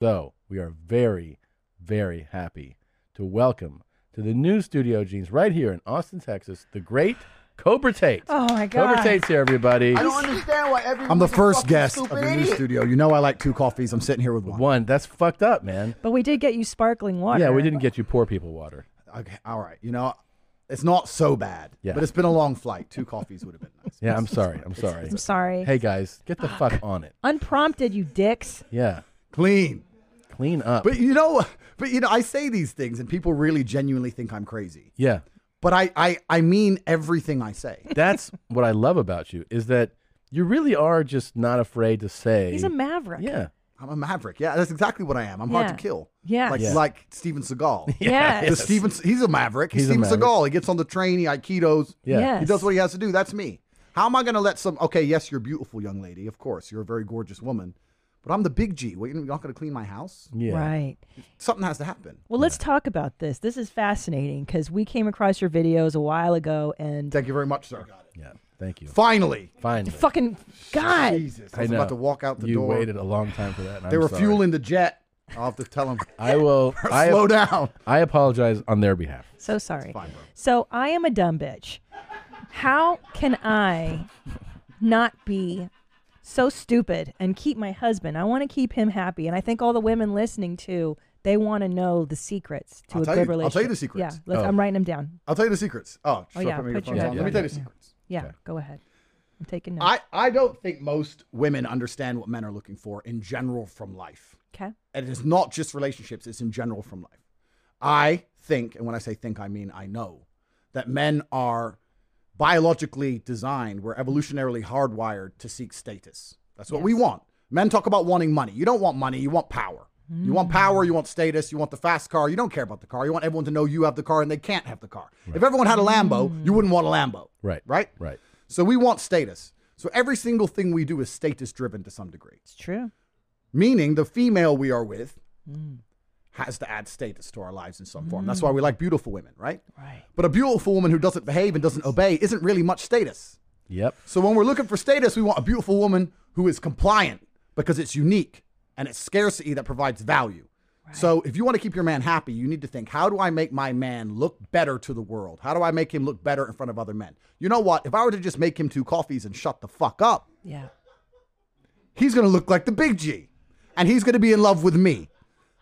So we are very, very happy to welcome to the new studio, Jeans, right here in Austin, Texas, the great Cobra Tate. Oh my God! Cobra. Tate's here, everybody. I don't understand why everyone. I'm the first guest of the new studio. You know I like two coffees. I'm sitting here with one. One, that's fucked up, man. But we did get you sparkling water. Yeah, we didn't get you poor people water. Okay, all right. You know, it's not so bad. Yeah. But it's been a long flight. Two coffees would have been nice. Yeah, I'm sorry. I'm sorry. I'm sorry. Hey guys, get the fuck on it. Unprompted, you dicks. Yeah, Clean. Clean up. But you know, but you know, I say these things and people really genuinely think I'm crazy. yeah, But I, I, I mean everything I say. that's what I love about you is that you really are just not afraid to say. He's a maverick. Yeah, I'm a maverick. Yeah, that's exactly what I am. I'm hard Yeah. to kill. Yes. Like Yeah. like Steven Seagal. Yeah. The Steven, he's a maverick. He's, He's a Steven maverick. Seagal. He gets on the train. He aikidos. yeah. Yes. He does what he has to do. That's me. How am I going to let some? Okay, yes, you're a beautiful young lady. Of course, you're a very gorgeous woman. But I'm the big G. What, you're not going to clean my house? Yeah. Right. Something has to happen. Well, let's talk about this. This is fascinating because we came across your videos a while ago and Thank you very much, sir. Yeah. Thank you. Finally, Finally. fucking God. Jesus, I I was know. about to walk out the you door. You waited a long time for that. and They I'm were sorry. fueling the jet. I'll have to tell them. I will. I, Slow down. I apologize on their behalf. So sorry. fine, bro. So I am a dumb bitch. How can I not be so stupid and keep my husband? I want to keep him happy, and I think all the women listening to they want to know the secrets to I'll a good you- I'll tell you the secrets. Yeah, let's, Oh. I'm writing them down. I'll tell you the secrets. Oh, Oh yeah, put your yeah, Let me tell you the yeah. secrets. Yeah, Okay. go ahead. I'm taking notes. I, I don't think most women understand what men are looking for in general from life. okay. And it's not just relationships, it's in general from life. I think, and when I say think, I mean I know, that men are biologically designed, we're evolutionarily hardwired to seek status. That's what we want. Men talk about wanting money. You don't want money, you want power. You want hmm. power, you want status, you want the fast car. You don't care about the car. You want everyone to know you have the car and they can't have the car. If everyone had a Lambo, you wouldn't want a Lambo. Right. Right? Right. So we want status. So every single thing we do is status driven to some degree. It's true. Meaning the female we are with hmm. Has to add status to our lives in some form. That's mm. why we like beautiful women, right? Right. But a beautiful woman who doesn't behave and doesn't obey isn't really much status. Yep. So when we're looking for status, we want a beautiful woman who is compliant because it's unique and it's scarcity that provides value. Right. So if you want to keep your man happy, you need to think, how do I make my man look better to the world? How do I make him look better in front of other men? You know what? If I were to just make him two coffees and shut the fuck up, Yeah. he's going to look like the big G and he's going to be in love with me.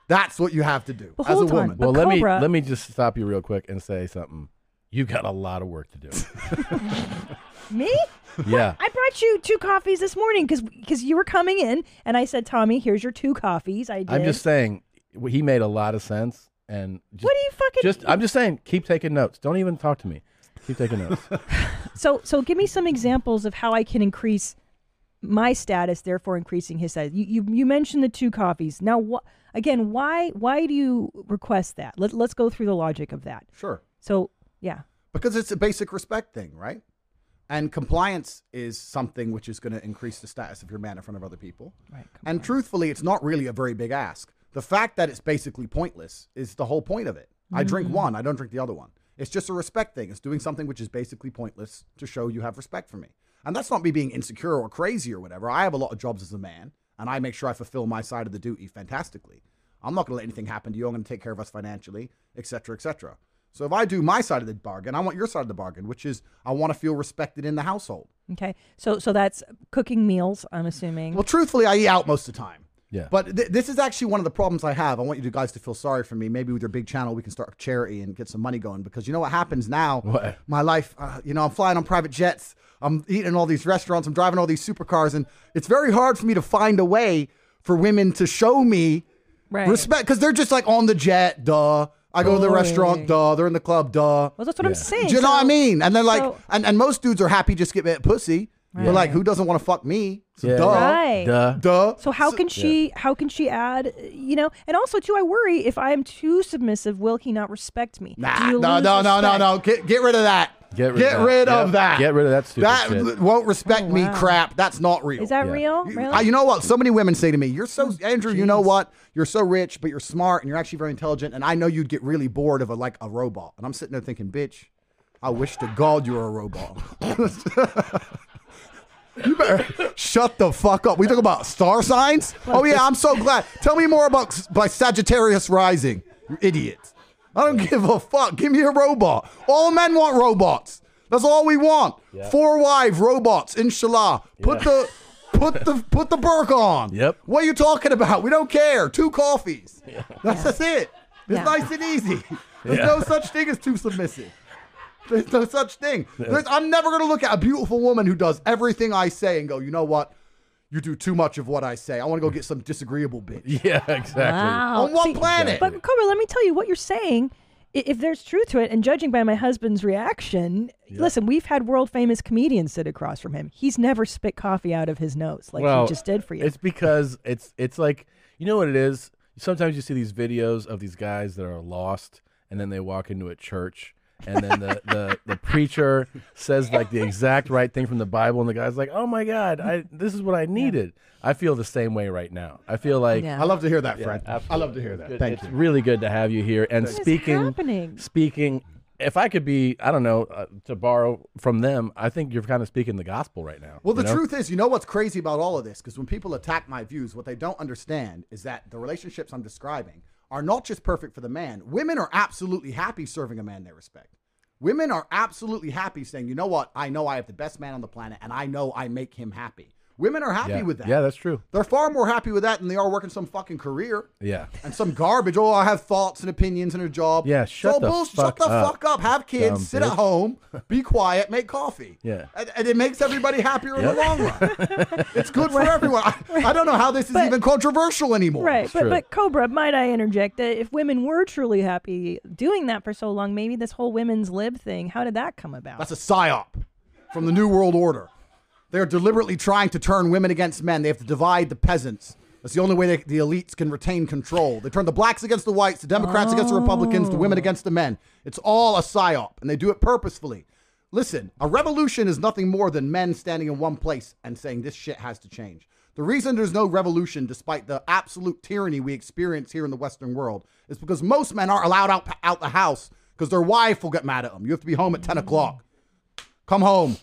That's what you have to do But as a hold on. woman. Well, let me let me just stop you real quick and say something. You got a lot of work to do. Me? yeah. I brought you two coffees this morning because you were coming in, and I said, Tommy, here's your two coffees. I did. I'm just saying he made a lot of sense and just, What do you fucking? just I'm just saying keep taking notes. Don't even talk to me. Keep taking notes. So, so give me some examples of how I can increase my status, therefore increasing his status. You, you, you mentioned the two coffees. Now, wh- again, why, why do you request that? Let, let's go through the logic of that. sure. So, yeah, Because it's a basic respect thing, right? And compliance is something which is going to increase the status of your man in front of other people. right. And truthfully, it's not really a very big ask. The fact that it's basically pointless is the whole point of it. I drink mm. one, I don't drink the other one. It's just a respect thing. It's doing something which is basically pointless to show you have respect for me. And that's not me being insecure or crazy or whatever. I have a lot of jobs as a man, and I make sure I fulfill my side of the duty fantastically. I'm not going to let anything happen to you. I'm going to take care of us financially, et cetera, et cetera. So if I do my side of the bargain, I want your side of the bargain, which is I want to feel respected in the household. Okay. So, so that's cooking meals. I'm assuming. Well, truthfully, I eat out most of the time. Yeah. But th- this is actually one of the problems I have. I want you guys to feel sorry for me. Maybe with your big channel, we can start a charity and get some money going. Because you know what happens now? What? My life, uh, you know, I'm flying on private jets. I'm eating in all these restaurants. I'm driving all these supercars, and it's very hard for me to find a way for women to show me Right. respect because they're just like on the jet. Duh. I go to the Boy. restaurant. Duh. They're in the club. Duh. well, that's what I'm saying. Do you know what I mean? And they're like, so- and, and most dudes are happy just to get pussy. But like, who doesn't want to fuck me? So Yeah. duh. Right. Duh. Duh. So how can she how can she add you know and also too I worry if I am too submissive will he not respect me? Nah, Do you no, lose no, no, no, respect? no. Get, get rid of that. Get rid of that. of Yep. that. Get rid of that stupid That shit. won't respect Oh, me crap. That's not real. Is that Yeah. real? You- Really? I- you know what? So many women say to me, "You're so oh, Andrew. You know what? You're so rich, but you're smart, and you're actually very intelligent. And I know you'd get really bored of a like a robot." And I'm sitting there thinking, "Bitch, I wish to God you were a robot." you better Shut the fuck up. We talk about star signs? Oh yeah, I'm so glad. Tell me more about by Sagittarius rising. You idiot. I don't give a fuck. Give me a robot. All men want robots. That's all we want. Four wife robots, inshallah. Put the put the put the burka on. Yep. What are you talking about? We don't care. Two coffees. That's just it. It's Yeah. nice and easy. There's Yeah. no such thing as too submissive. There's no such thing. There's- I'm never going to look at a beautiful woman who does everything I say and go, you know what? You do too much of what I say. I want to go get some disagreeable bitch. Yeah, exactly. Wow. On what See, planet? But Cobra, let me tell you what you're saying. If there's truth to it, and judging by my husband's reaction, listen, we've had world famous comedians sit across from him. He's never spit coffee out of his nose like well, he just did for you. It's because it's it's like you know what it is. Sometimes you see these videos of these guys that are lost, and then they walk into a church, and then the, the, the preacher says like the exact right thing from the Bible, and the guy's like, "Oh my God, I this is what I needed." I feel the same way right now. I feel like Yeah. I love to hear that, friend. I love to hear that. Good. Thank it's you. really good to have you here. And What is speaking, happening? speaking. If I could be, I don't know, uh, to borrow from them, I think you're kind of speaking the gospel right now. Well, the know? truth is, you know what's crazy about all of this? Because when people attack my views, what they don't understand is that the relationships I'm describing are not just perfect for the man. Women are absolutely happy serving a man they respect. Women are absolutely happy saying, you know what? I know I have the best man on the planet and I know I make him happy. Women are happy yeah. with that. Yeah, that's true. They're far more happy with that than they are working some fucking career Yeah. and some garbage. Oh, I have thoughts and opinions and a job. Yeah, shut so the bullshit. fuck shut the up, fuck up. Have kids, dumb sit bitch. at home, be quiet, make coffee. Yeah. and, and it makes everybody happier in the long run. it's good for everyone. I, I don't know how this is But- even controversial anymore. Right, but but Cobra, might I interject that if women were truly happy doing that for so long, maybe this whole women's lib thing, how did that come about? That's a psyop from the New World Order. They're deliberately trying to turn women against men. They have to divide the peasants. That's the only way they, the elites can retain control. They turn the blacks against the whites, the Democrats against the Republicans, the women oh. against the men. It's all a psyop, and they do it purposefully. Listen, a revolution is nothing more than men standing in one place and saying this shit has to change. The reason there's no revolution, despite the absolute tyranny we experience here in the Western world, is because most men aren't allowed out, out the house because their wife will get mad at them. You have to be home at 10 o'clock. Come home.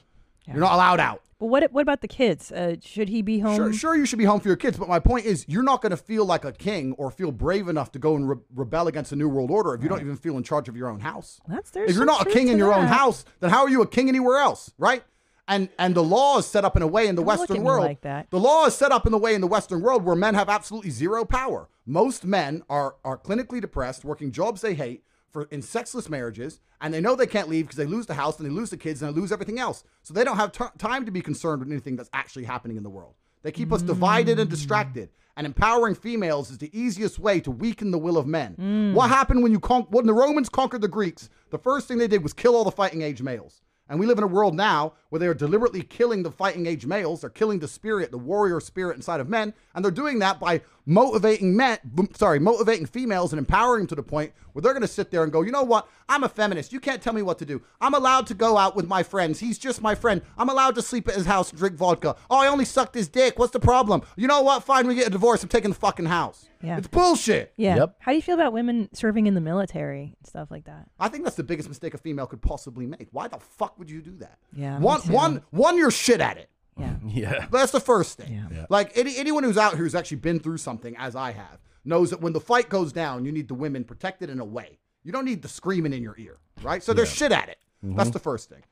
You're not allowed out. But what what about the kids? Uh, should he be home? Sure, sure, you should be home for your kids, but my point is, you're not going to feel like a king or feel brave enough to go and re- rebel against the New World Order if you don't even feel in charge of your own house. That's there's if you're not a king in your own house, then how are you a king anywhere else, right? And and the law is set up in a way in the Don't Western world. like that. The law is set up in the way in the Western world where men have absolutely zero power. Most men are are clinically depressed, working jobs they hate for in sexless marriages, and they know they can't leave because they lose the house and they lose the kids and they lose everything else. So they don't have t- time to be concerned with anything that's actually happening in the world. They keep us divided and distracted. And empowering females is the easiest way to weaken the will of men. Mm. What happened when you con- when the Romans conquered the Greeks? The first thing they did was kill all the fighting age males. And we live in a world now where they are deliberately killing the fighting age males. They're killing the spirit, the warrior spirit inside of men. And they're doing that by motivating men, sorry, motivating females and empowering them to the point where they're going to sit there and go, you know what? I'm a feminist. You can't tell me what to do. I'm allowed to go out with my friends. He's just my friend. I'm allowed to sleep at his house and drink vodka. Oh, I only sucked his dick. What's the problem? You know what? Fine, we get a divorce. I'm taking the fucking house. Yeah. It's bullshit. Yeah. Yep. How do you feel about women serving in the military and stuff like that? I think that's the biggest mistake a female could possibly make. Why the fuck would you do that? Yeah, me One, too. one, one, you're shit at it. Yeah. Yeah. That's the first thing. Yeah. Yeah. Like any, anyone who's out here who's actually been through something, as I have, knows that when the fight goes down, you need the women protected in a way. You don't need the screaming in your ear, right? So they're shit at it. Mm-hmm. That's the first thing.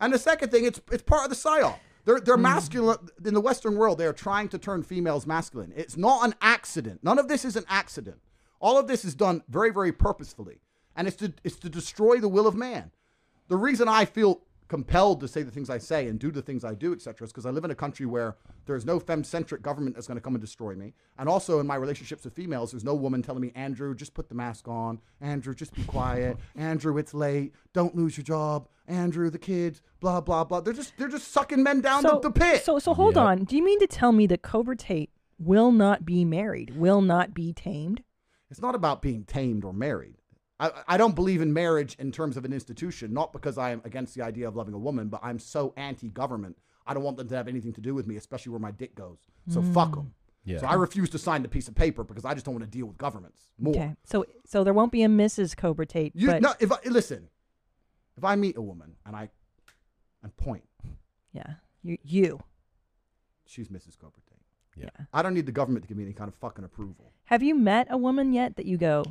And the second thing, it's it's part of the psyop. They're they're mm. masculine in the Western world. They are trying to turn females masculine. It's not an accident. None of this is an accident. All of this is done very very purposefully, and it's to it's to destroy the will of man. The reason I feel compelled to say the things I say and do the things I do, etc., is because I live in a country where there's no femme-centric government that's going to come and destroy me. And also in my relationships with females, there's no woman telling me, Andrew, just put the mask on. Andrew, just be quiet. Andrew, it's late. Don't lose your job. Andrew, the kids, blah blah blah. They're just they're just sucking men down So, the, the pit. so so hold Yep. on. Do you mean to tell me that Cobra Tate will not be married, will not be tamed? It's not about being tamed or married. I, I don't believe in marriage in terms of an institution, not because I am against the idea of loving a woman, but I'm so anti government. I don't want them to have anything to do with me, especially where my dick goes. So mm. fuck them. Yeah. So I refuse to sign the piece of paper because I just don't want to deal with governments more. Okay. So so there won't be a Mrs. Cobra Tate. You, but no, if I, listen, if I meet a woman and I and point, yeah. You you. she's Mrs. Cobra Tate. Yeah. I don't need the government to give me any kind of fucking approval. Have you met a woman yet that you go?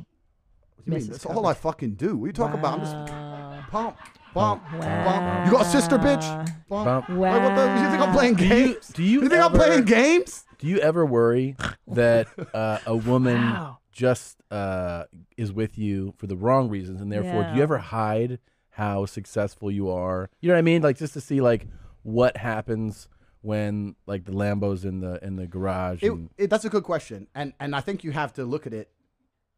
What you mean? Mrs. That's Cobra all I fucking do. What are you talking about? I'm just Wow. pump, pump, Wow. pump. You got a sister, bitch? Pump. Bump. Like, what the, you think I'm playing Do you- games? do you think I'm ever- playing games? Do you ever worry that uh, a woman Wow. just uh, is with you for the wrong reasons, and therefore, do you ever hide how successful you are? You know what I mean? Like just to see like what happens when like the Lambos in the in the garage. It, and, it, that's a good question, and and I think you have to look at it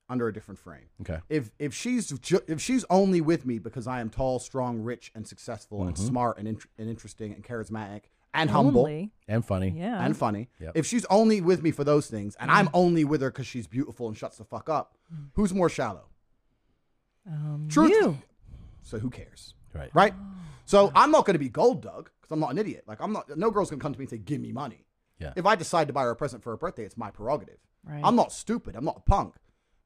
under a different frame. okay. If if she's ju- if she's only with me because I am tall, strong, rich, and successful, and Mhm. smart, and, int- and interesting, and charismatic, and humble, Only. And funny. Yeah. and funny. Yep. If she's only with me for those things, and I'm only with her because she's beautiful and shuts the fuck up, who's more shallow? um, Truth- you. So who cares, Right. right? So I'm not going to be gold dug because I'm not an idiot. Like I'm not. No girl's going to come to me and say, "Give me money." Yeah. If I decide to buy her a present for her birthday, it's my prerogative. Right. I'm not stupid. I'm not a punk.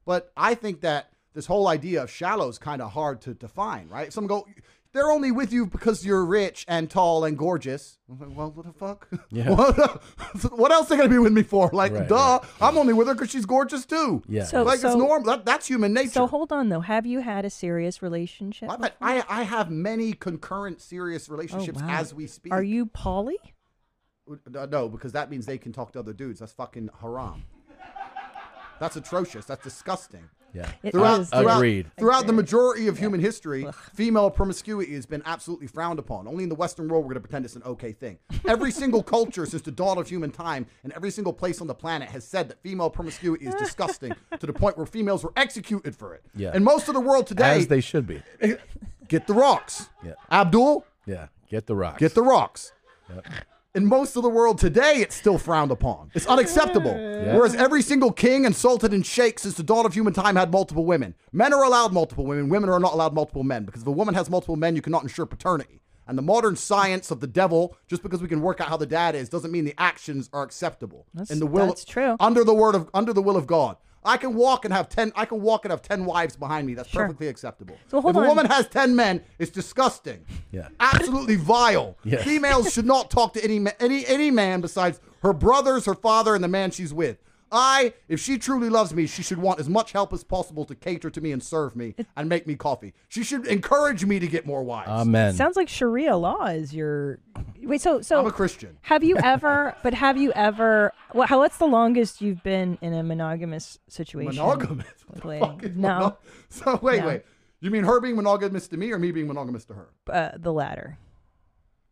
But I think that this whole idea of shallow is kind of hard to define, right? Some go, they're only with you because you're rich and tall and gorgeous. I'm like, well, what the fuck? Yeah. what, what else are they going to be with me for? Like, Right, duh. I'm only with her because she's gorgeous too. Yeah. So- like, it's normal. That, that's human nature. So hold on though. Have you had a serious relationship? I've had- I, I have many concurrent serious relationships Oh, wow. as we speak. Are you poly? Uh, No, because that means they can talk to other dudes. That's fucking haram. That's atrocious. That's disgusting. yeah. It Throughout, is. throughout, Agreed. throughout the majority of human history, female promiscuity has been absolutely frowned upon. Only in the Western world we're going to pretend it's an okay thing. Every single culture since the dawn of human time and every single place on the planet has said that female promiscuity is disgusting to the point where females were executed for it. Yeah. And most of the world today, As they should be. get the rocks. Yeah. Abdul, Yeah. Get the rocks. get the rocks. Yep. In most of the world today, it's still frowned upon. It's unacceptable. Whereas every single king and sultan and sheikh since the dawn of human time had multiple women. Men are allowed multiple women. Women are not allowed multiple men because if a woman has multiple men, you cannot ensure paternity. And the modern science of the devil, just because we can work out how the dad is, doesn't mean the actions are acceptable. That's- in the will, that's true. Under the word of under the will of God. I can walk and have ten. I can walk and have ten wives behind me. That's Sure. perfectly acceptable. So hold if a woman has ten men, it's disgusting. Yeah. absolutely vile. Yes. Females should not talk to any any any man besides her brothers, her father, and the man she's with. I, if she truly loves me, she should want as much help as possible to cater to me and serve me and make me coffee. She should encourage me to get more wives. Amen. Sounds like Sharia law is your. Wait, so so I'm a Christian. have you ever? but have you ever? What? How? What's the longest you've been in a monogamous situation? Monogamous. What the fuck is No. mono- So wait, No. wait. You mean her being monogamous to me or me being monogamous to her? Uh, the latter.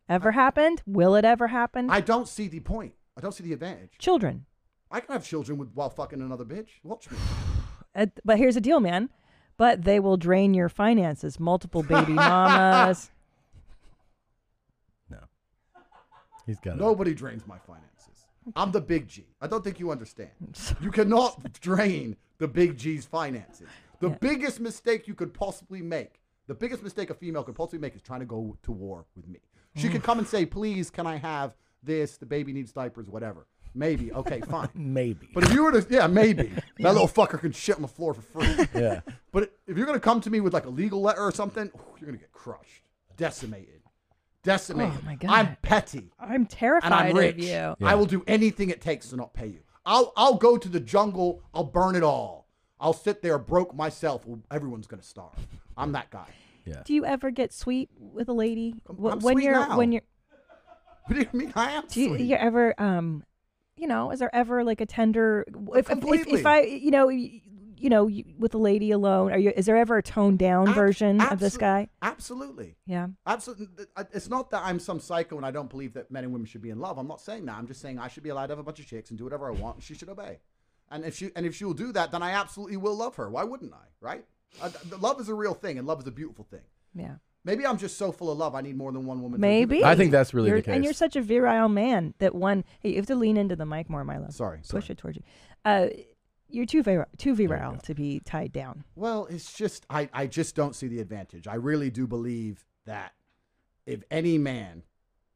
Ever happened? Will it ever happen? I don't see the point. I don't see the advantage. Children. I can have children with while fucking another bitch. Watch me. But here's the deal, man. But they will drain your finances. Multiple baby mamas. no. He's got it. Nobody drains my finances. I'm the big G. I don't think you understand. You cannot drain the big G's finances. The biggest mistake you could possibly make, the biggest mistake a female could possibly make is trying to go to war with me. She could mm. come and say, please, can I have this? The baby needs diapers, whatever. Maybe. Okay, fine. Maybe. But if you were to, yeah, maybe. That little fucker can shit on the floor for free. yeah. But if you're going to come to me with like a legal letter or something, you're going to get crushed, decimated, decimated. Oh, my God. I'm petty I'm terrified and I'm rich. of you. Yeah. I will do anything it takes to not pay you. I'll I'll go to the jungle. I'll burn it all. I'll sit there broke myself. Well, everyone's gonna starve. I'm that guy. Yeah. Do you ever get sweet with a lady I'm- I'm when sweet you're now. when you're? What do you mean? I am Do you, sweet. you ever um, you know, is there ever like a tender? If if, if, if I you know you know you, with a lady alone, are you? Is there ever a toned down Ab- version of this guy? Absolutely. Yeah. Absolutely. It's not that I'm some psycho and I don't believe that men and women should be in love. I'm not saying that. I'm just saying I should be allowed to have a bunch of chicks and do whatever I want, and she should obey. And if she and if she will do that, then I absolutely will love her. Why wouldn't I? Right? Uh, love is a real thing, and love is a beautiful thing. Yeah. Maybe I'm just so full of love. I need more than one woman. Maybe. it- I think that's really You're- the case. And you're such a virile man that one. Hey, you have to lean into the mic more, my love. Sorry. Push sorry. it towards you. Uh, you're too virile, too virile to be tied down. Well, it's just I, I just don't see the advantage. I really do believe that if any man,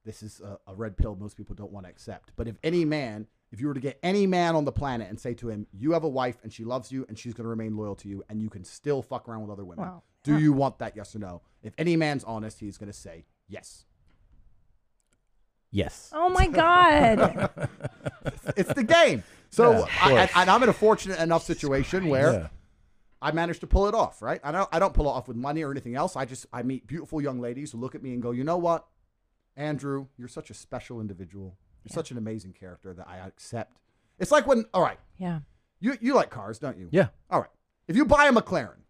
this is a, a red pill most people don't want to accept, but if any man, if you were to get any man on the planet and say to him, "You have a wife and she loves you and she's going to remain loyal to you and you can still fuck around with other women," Wow. Do Huh. you want that? Yes or no? If any man's honest, he's going to say yes. Yes. Oh my God. It's the game. So, Yeah, of I, and I'm in a fortunate enough situation where Yeah. I managed to pull it off, right? I don't, I don't pull it off with money or anything else. I just, I meet beautiful young ladies who look at me and go, you know what, Andrew, you're such a special individual. You're such an amazing character that I accept. It's like when, all right, yeah. you, you like cars, don't you? Yeah. All right. If you buy a McLaren,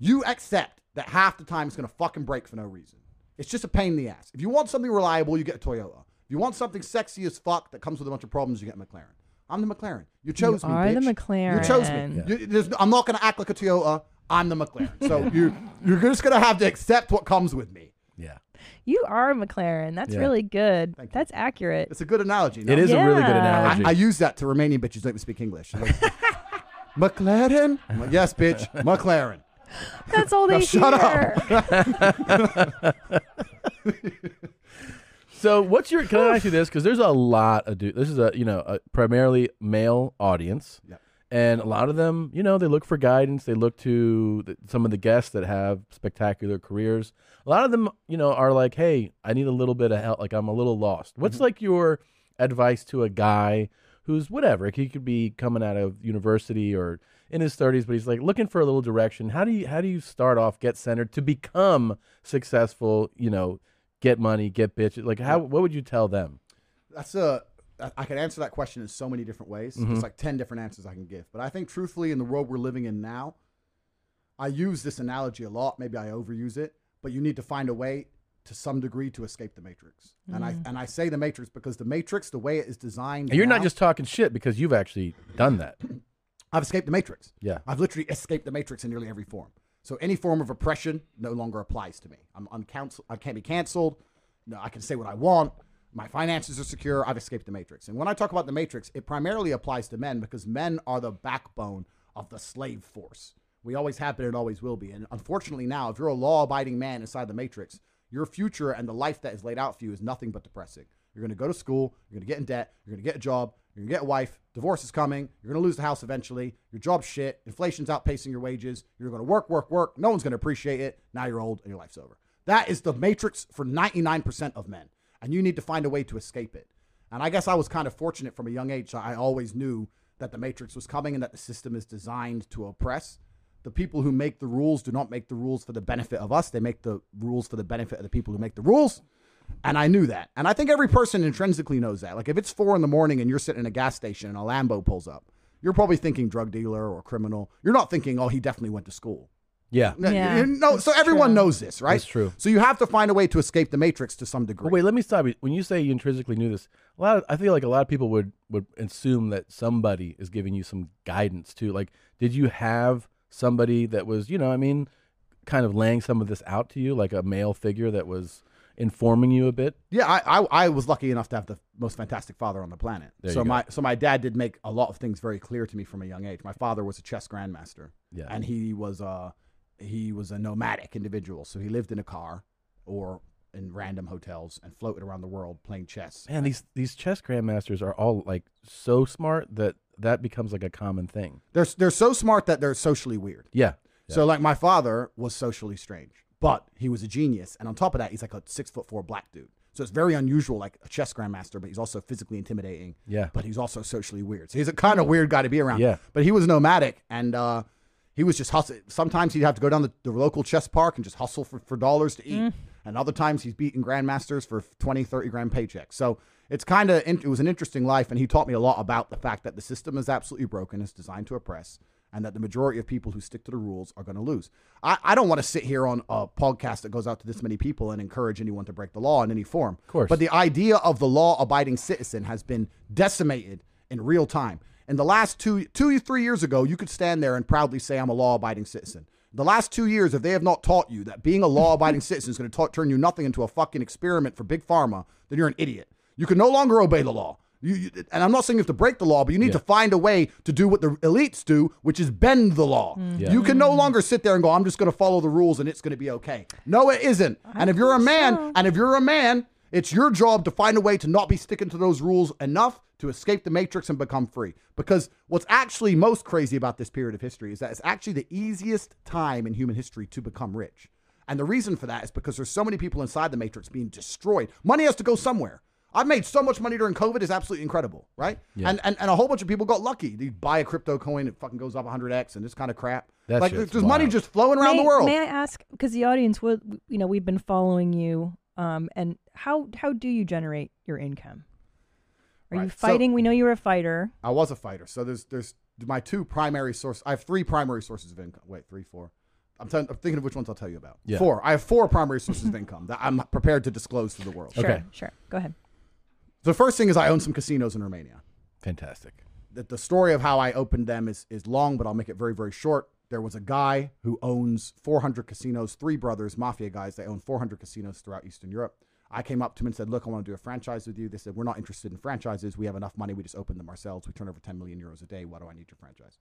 you accept that half the time it's going to fucking break for no reason. It's just a pain in the ass. If you want something reliable, you get a Toyota. If you want something sexy as fuck that comes with a bunch of problems, you get a McLaren. I'm the McLaren. You chose me. are the bitch. You chose me. McLaren. You- there's- I'm not going to act like a Toyota. I'm the McLaren. So you you're just going to have to accept what comes with me. Yeah. You are a McLaren. That's Yeah. really good. That's accurate. It's a good analogy. no? It is a really good analogy. I, I use that to Romanian bitches who don't even speak English. Like, McLaren? I'm like, yes, bitch. McLaren. That's all they Now shut hear. So, what's your? Can I ask you this? Because there's a lot of dude. This is a you know a primarily male audience, Yeah. and a lot of them, you know, they look for guidance. They look to the, some of the guests that have spectacular careers. A lot of them, you know, are like, "Hey, I need a little bit of help. Like, I'm a little lost." What's Mm-hmm. like your advice to a guy who's whatever? He could be coming out of university or in his 30s, but he's like looking for a little direction. How do you how do you start off, get centered to become successful? You know, get money, get bitches. Like, how? What would you tell them? That's a I can answer that question in so many different ways. It's mm-hmm. like ten different answers I can give. But I think, truthfully, in the world we're living in now, I use this analogy a lot. Maybe I overuse it, but you need to find a way, to some degree, to escape the matrix. And I mm. and I say the matrix because the matrix, the way it is designed, And you're not just talking shit because you've actually done that. I've escaped the matrix. Yeah. I've literally escaped the matrix in nearly every form. So any form of oppression no longer applies to me. I'm uncounsel- I can't be canceled. No, I can say what I want. My finances are secure. I've escaped the matrix. And when I talk about the matrix, it primarily applies to men because men are the backbone of the slave force. We always have been and always will be. And unfortunately, now, if you're a law abiding man inside the matrix, your future and the life that is laid out for you is nothing but depressing. You're going to go to school, you're going to get in debt, you're going to get a job, you're to get a wife, divorce is coming, you're to lose the house eventually, your job's shit, inflation's outpacing your wages, you're to work, work, work, no one's to appreciate it. Now you're old and your life's over. That is the matrix for 99% of men. And you need to find a way to escape it. And I guess I was kind of fortunate from a young age. I always knew that the matrix was coming and that the system is designed to oppress. The people who make the rules do not make the rules for the benefit of us. They make the rules for the benefit of the people who make the rules. And I knew that. And I think every person intrinsically knows that. Like if it's four in the morning and you're sitting in a gas station and a Lambo pulls up, you're probably thinking drug dealer or criminal. You're not thinking, oh, he definitely went to school. Yeah. Yeah, you- no, so everyone true. knows this, right? That's true. So you have to find a way to escape the matrix to some degree. But wait, let me stop you. When you say you intrinsically knew this, a lot of, I feel like a lot of people would would assume that somebody is giving you some guidance too. Like, did you have somebody that was, you know, I mean, kind of laying some of this out to you, like a male figure that was informing you a bit? Yeah, I, I I was lucky enough to have the most fantastic father on the planet. There so my so my dad did make a lot of things very clear to me from a young age. My father was a chess grandmaster. Yeah. And he was a he was a nomadic individual. So he lived in a car or in random hotels and floated around the world playing chess. Man, these these chess grandmasters are all like so smart that that becomes like a common thing. They're they're so smart that they're socially weird. Yeah. So like my father was socially strange, but he was a genius, and on top of that, he's like a six foot four black dude. So it's very unusual, like a chess grandmaster, but he's also physically intimidating. Yeah. But he's also socially weird. So he's a kind of weird guy to be around. Yeah. But he was nomadic, and uh, he was just hustling. Sometimes he'd have to go down the, the local chess park and just hustle for, for dollars to eat. And other times he's beating grandmasters for 20, 30 grand paychecks. So it's kind of, it was an interesting life. And he taught me a lot about the fact that the system is absolutely broken. It's designed to oppress and that the majority of people who stick to the rules are going to lose. I, I don't want to sit here on a podcast that goes out to this many people and encourage anyone to break the law in any form. Of course. But the idea of the law abiding citizen has been decimated in real time. In the last two, two, three years ago, you could stand there and proudly say, I'm a law abiding citizen. The last two years, if they have not taught you that being a law abiding citizen is going to turn you nothing into a fucking experiment for big pharma, then you're an idiot. You can no longer obey the law. You, you, and I'm not saying you have to break the law, but you need to find a way to do what the elites do, which is bend the law. Mm-hmm. Yeah. You can no longer sit there and go, I'm just going to follow the rules and it's going to be okay. No, it isn't. and if you're a man, so. and if you're a man, it's your job to find a way to not be sticking to those rules enough to escape the matrix and become free. Because what's actually most crazy about this period of history is that it's actually the easiest time in human history to become rich. And the reason for that is because there's so many people inside the matrix being destroyed. Money has to go somewhere. I've made so much money during COVID is absolutely incredible, right? Yeah. And, and and a whole bunch of people got lucky. They buy a crypto coin, it fucking goes up 100x, and this kind of crap. That's like shit's there's money just flowing around may, the world. May I ask, because the audience would, you know, we've been following you, um, and how how do you generate your income? Are you Right, so- fighting? we know you're a fighter. I was a fighter, so there's there's my two primary sources. I have three primary sources of income. Wait, three, four. I'm, tell- I'm thinking of which ones I'll tell you about. Yeah. Four. I have four primary sources of income that I'm prepared to disclose to the world. Sure, Okay. sure. Go ahead. The first thing is I own some casinos in Romania. Fantastic. the, the story of how I opened them is, is long, but I'll make it very, very short. There was a guy who owns 400 casinos, three brothers, mafia guys. They own 400 casinos throughout Eastern Europe. I came up to him and said, Look, I want to do a franchise with you. They said, We're not interested in franchises. We have enough money. We just open them ourselves. We turn over 10 million euros a day. Why do I need your franchise?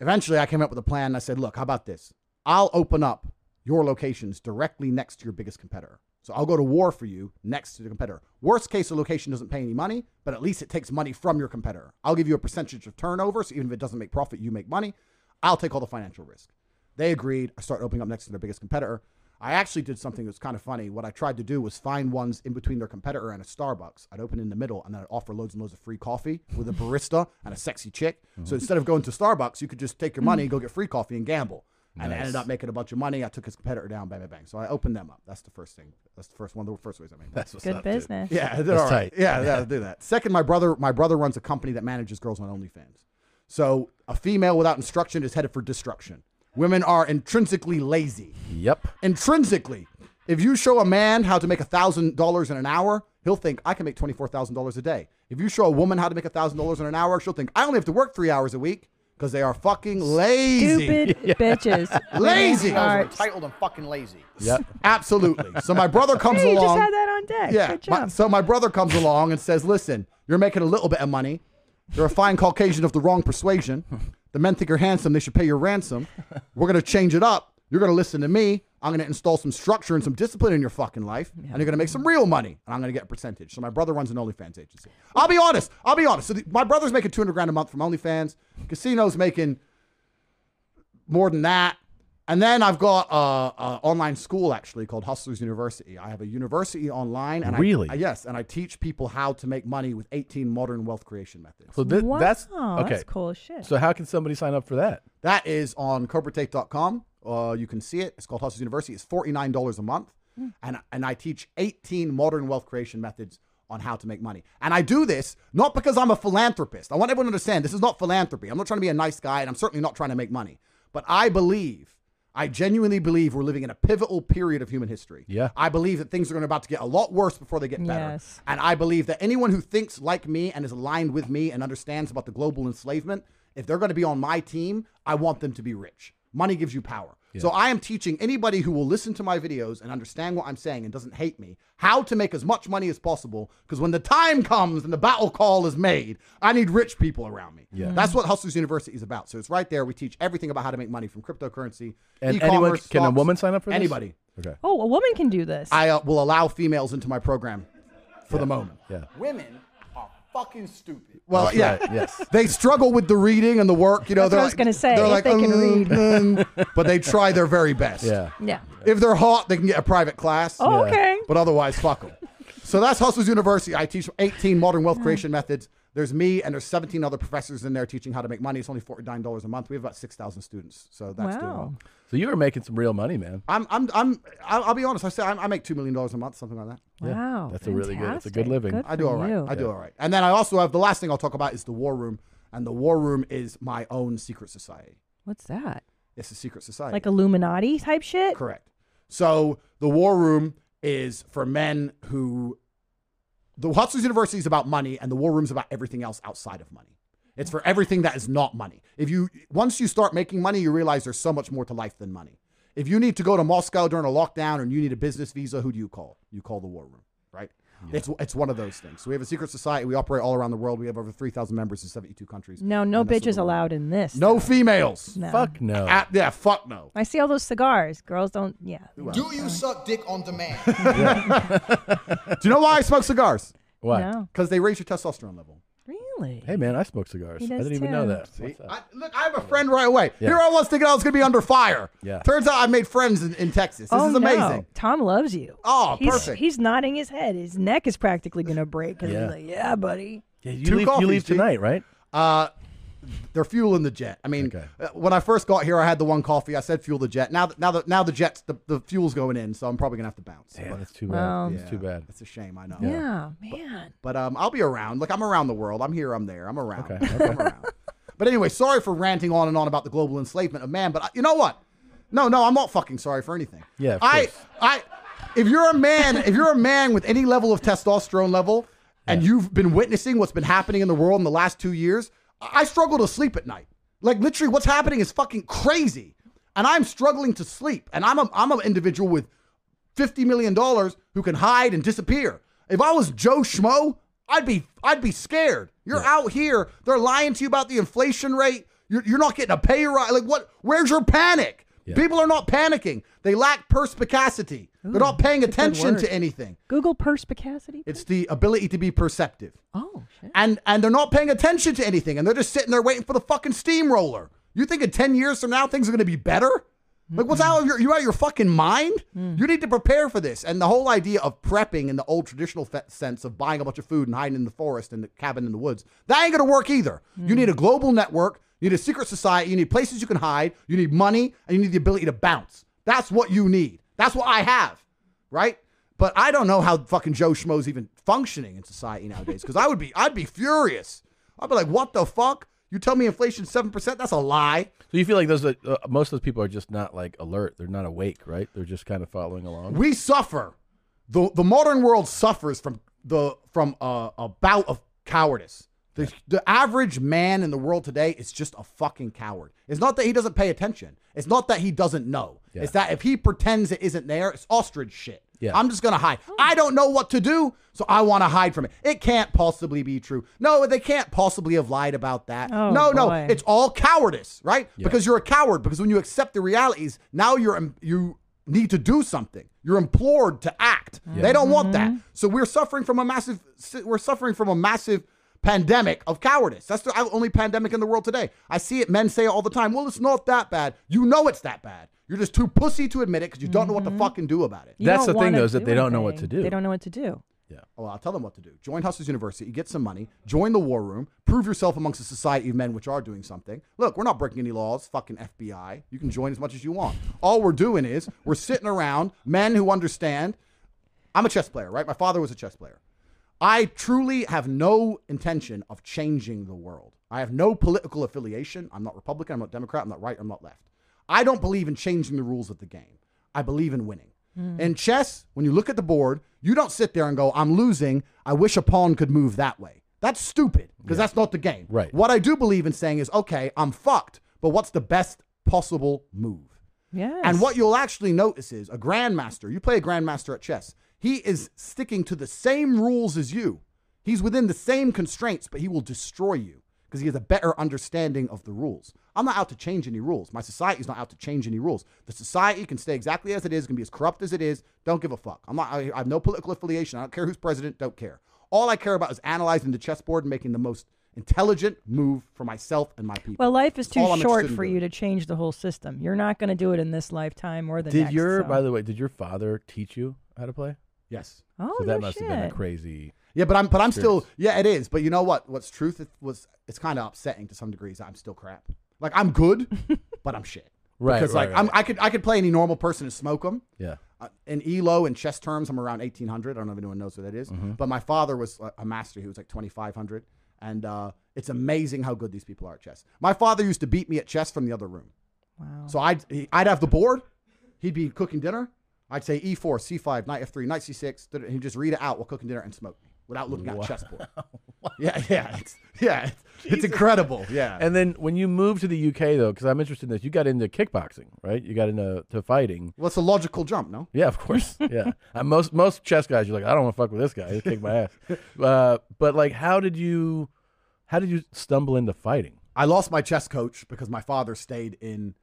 Eventually, I came up with a plan. I said, Look, how about this? I'll open up your locations directly next to your biggest competitor. So I'll go to war for you next to the competitor. Worst case, the location doesn't pay any money, but at least it takes money from your competitor. I'll give you a percentage of turnover. So even if it doesn't make profit, you make money. I'll take all the financial risk. They agreed. I started opening up next to their biggest competitor. I actually did something that's kind of funny. What I tried to do was find ones in between their competitor and a Starbucks. I'd open in the middle and then I'd offer loads and loads of free coffee with a barista and a sexy chick. So mm-hmm. instead of going to Starbucks, you could just take your money, go get free coffee, and gamble. And I ended up making a bunch of money. I took his competitor down, bang, bang, bang. So I opened them up. That's the first thing. That's the first one. of The first ways I made. That's what's Good up, dude. business. Yeah, they're That's all right. tight. Yeah, yeah, I'll do that. Second, my brother, my brother runs a company that manages girls on OnlyFans. So a female without instruction is headed for destruction. Women are intrinsically lazy. Yep. Intrinsically, if you show a man how to make thousand dollars in an hour, he'll think I can make twenty four thousand dollars a day. If you show a woman how to make thousand dollars in an hour, she'll think I only have to work three hours a week because they are fucking lazy. Stupid bitches. Lazy. Women's Those are Are hearts. entitled and fucking lazy. Yep. Absolutely. So my brother comes Hey, you along. just had that on deck. Yeah. Good my- so my brother comes along and says, "Listen, you're making a little bit of money. You're a fine Caucasian of the wrong persuasion. The men think you're handsome. They should pay your ransom. We're gonna change it up. You're gonna listen to me. I'm gonna install some structure and some discipline in your fucking life, and you're gonna make some real money. And I'm gonna get a percentage. So my brother runs an OnlyFans agency. I'll be honest. I'll be honest. So the, my brother's making 200 grand a month from OnlyFans. Casino's making more than that. And then I've got a, a online school actually called Hustlers University. I have a university online, and I- Really? I, yes, and I teach people how to make money with 18 modern wealth creation methods. So thi- wow, that's okay. That's cool as shit. So how can somebody sign up for that? That is on CobraTate.com. Uh, you can see it. It's called Hustlers University. It's $49 a month, and and I teach 18 modern wealth creation methods on how to make money. And I do this not because I'm a philanthropist. I want everyone to understand this is not philanthropy. I'm not trying to be a nice guy, and I'm certainly not trying to make money. But I believe, I genuinely believe we're living in a pivotal period of human history. Yeah. I believe that things are going to about to get a lot worse before they get better. Yes. And I believe that anyone who thinks like me and is aligned with me and understands about the global enslavement, if they're going to be on my team, I want them to be rich. Money gives you power. So I am teaching anybody who will listen to my videos and understand what I'm saying and doesn't hate me how to make as much money as possible. Because when the time comes and the battle call is made, I need rich people around me. Yeah. That's what Hustlers University is about. So it's right there. We teach everything about how to make money from cryptocurrency, And e-commerce, anyone can a woman sign up for this? Anybody. Okay. oh, a woman can do this. I uh, will allow females into my program for the moment. Yeah. Women are fucking stupid. Well, That's yeah. right, yes. They struggle with the reading and the work. You know, That's they're what I was like- gonna say, They're if like, they can "Mm, mm," but they try their very best. Yeah. yeah. If they're hot, they can get a private class. Oh, Yeah. okay. But otherwise, fuck them. So that's Hustlers University. I teach 18 modern wealth creation methods. There's me and there's 17 other professors in there teaching how to make money. It's only $49 a month. We have about 6,000 students. So that's doing Wow. well. So you are making some real money, man. I'm, I'm, I'm, I'll, I'll be honest. I say I'm, I make $2 million a month, something like that. Yeah. Wow. That's a really good- it's a good living. Good I do all right. you. I do all right. And then I also have the last thing I'll talk about is the War Room. And the War Room is my own secret society. What's that? It's a secret society. Like Illuminati type shit? Correct. So the War Room is for men who. The Hustlers University is about money, and the War Room is about everything else outside of money. It's for everything that is not money. If you once you start making money, you realize there's so much more to life than money. If you need to go to Moscow during a lockdown and you need a business visa, who do you call? You call the War Room, right? It's it's one of those things. So we have a secret society. We operate all around the world. We have over three thousand members in seventy two countries. No, no bitches the War Room. allowed in this. No females. No. Fuck no. Ah, yeah, fuck no. I see all those cigars. Girls don't. Yeah. Do you suck dick on demand? Do you know why I smoke cigars? Why? No. Because they raise your testosterone level. Really? Really? Hey man, I smoke cigars. He I does didn't even know too. that. What's up? I, look, I have a friend right away. Yeah. Here I was thinking I was going to be under fire. Yeah. Turns out I made friends in, in Texas. This oh, is amazing. No. Tom loves you. Oh, he's, perfect. He's nodding his head. His neck is practically going to break. Yeah. he's like, yeah, buddy. Yeah, you Two leave, coffees, you leave G. tonight, right? Uh, they're fueling the jet. I mean, Okay. uh, when I first got here, I had the one coffee. I said fuel the jet. Now, th- now the now the jet's the, the fuel's going in, so I'm probably gonna have to bounce. Damn, But- that's too Well- bad. That's too bad. It's a shame, I know. Yeah, man. But um, I'll be around. Look, I'm around the world. I'm here. I'm there. I'm around. Okay, okay. I'm around. But anyway, sorry for ranting on and on about the global enslavement of man. But I, you know what? No, no, I'm not fucking sorry for anything. Yeah, of I, course. I, if you're a man, if you're a man with any level of testosterone level, and you've been witnessing what's been happening in the world in the last two years, I struggle to sleep at night. Like literally, what's happening is fucking crazy, and I'm struggling to sleep. And I'm a, I'm an individual with fifty million dollars who can hide and disappear. If I was Joe Schmo, I'd be I'd be scared. You're out here, they're lying to you about the inflation rate. You're, you're not getting a pay rise. Like what? Where's your panic? Yeah. People are not panicking. They lack perspicacity. They're not paying that's a good attention to anything. Google perspicacity. It's the ability to be perceptive. oh, shit. And and they're not paying attention to anything, and they're just sitting there waiting for the fucking steamroller. You think in ten years from now things are going to be better? Like what's out of your you out of your fucking mind? Mm. You need to prepare for this. And the whole idea of prepping in the old traditional fe- sense of buying a bunch of food and hiding in the forest and the cabin in the woods that ain't going to work either. You mm. need a global network. You need a secret society. You need places you can hide. You need money, and you need the ability to bounce. That's what you need. That's what I have, right? But I don't know how fucking Joe Schmo's even functioning in society nowadays. Because I would be, I'd be furious. I'd be like, what the fuck? You tell me inflation seven percent? That's a lie. So you feel like those are, uh, most of those people are just not like alert. They're not awake, right? They're just kind of following along. We suffer. the The modern world suffers from the from a, a bout of cowardice. The, the average man in the world today is just a fucking coward. It's not that he doesn't pay attention. It's not that he doesn't know. It's that if he pretends it isn't there, it's ostrich shit. Yeah. I'm just gonna hide. I don't know what to do, so I want to hide from it. It can't possibly be true. No, they can't possibly have lied about that. Oh, no, no, it's all cowardice, right? Because you're a coward. Because when you accept the realities, now you're you need to do something. You're implored to act. They don't want that. Mm-hmm. So we're suffering from a massive. We're suffering from a massive pandemic of cowardice. That's the uh, only pandemic in the world today. I see it. Men say it all the time. Well, it's not that bad. You know it's that bad. You're just too pussy to admit it because you don't know what to mm-hmm. fucking do about it. You That's don't the thing, wanna though, is that do they don't know what anything. to do. They don't know what to do. Yeah. Oh, well, I'll tell them what to do. Join Hustlers University, get some money, join the war room, prove yourself amongst a society of men which are doing something. Look, we're not breaking any laws, fucking FBI. You can join as much as you want. All we're doing is we're sitting around, men who understand. I'm a chess player, right? My father was a chess player. I truly have no intention of changing the world. I have no political affiliation. I'm not Republican, I'm not Democrat, I'm not right, I'm not left. I don't believe in changing the rules of the game. I believe in winning. Hmm. In chess, when you look at the board, you don't sit there and go, I'm losing. I wish a pawn could move that way. That's stupid because that's not the game. Right. What I do believe in saying is, okay, I'm fucked, but what's the best possible move? Yes. And what you'll actually notice is a grandmaster, you play a grandmaster at chess, he is sticking to the same rules as you. He's within the same constraints, but he will destroy you because he has a better understanding of the rules. I'm not out to change any rules. My society's not out to change any rules. The society can stay exactly as it is, can be as corrupt as it is. Don't give a fuck. I'm not I, I have no political affiliation. I don't care who's president, don't care. All I care about is analyzing the chessboard and making the most intelligent move for myself and my people. well, life is too short for you to change the whole system. You're not going to do it in this lifetime or the Did next. Did your, so- by the way, did your father teach you how to play? Yes. Oh, so that no must shit. have been a crazy. Yeah, but I'm but I'm still yeah, it is. But you know what? What's truth it was it's kind of upsetting to some degrees. I'm still crap. Like I'm good, but I'm shit. Right, Because right, like I'm, right. I could I could play any normal person and smoke them. Yeah. Uh, in ELO in chess terms, I'm around 1800. I don't know if anyone knows what that is. Mm-hmm. But my father was a- a master. He was like 2500, and uh, it's amazing how good these people are at chess. My father used to beat me at chess from the other room. Wow. So I'd he- I'd have the board. He'd be cooking dinner. I'd say E E4, C5, knight F3, knight C6. da- da- He'd just read it out while cooking dinner and smoke me without looking at the chessboard. yeah, yeah, it's, yeah. It's, it's incredible. Yeah. And then when you moved to the UK, though, because I'm interested in this, you got into kickboxing, right? You got into to fighting. What's a logical jump? No. Yeah, of course. Yeah, uh, most most chess guys, you're like, I don't want to fuck with this guy. He'll kick my ass. Uh, but like, how did you, how did you stumble into fighting? I lost my chess coach because my father stayed in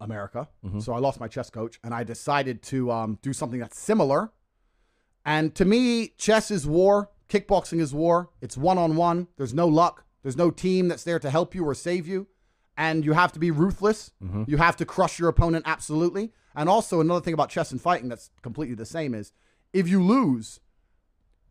America. So I lost my chess coach, and I decided to um, do something that's similar. And to me, chess is war, Kickboxing is war. It's one on one. There's no luck. There's no team that's there to help you or save you. And you have to be ruthless. Mm-hmm. You have to crush your opponent absolutely. And also, another thing about chess and fighting that's completely the same is if you lose,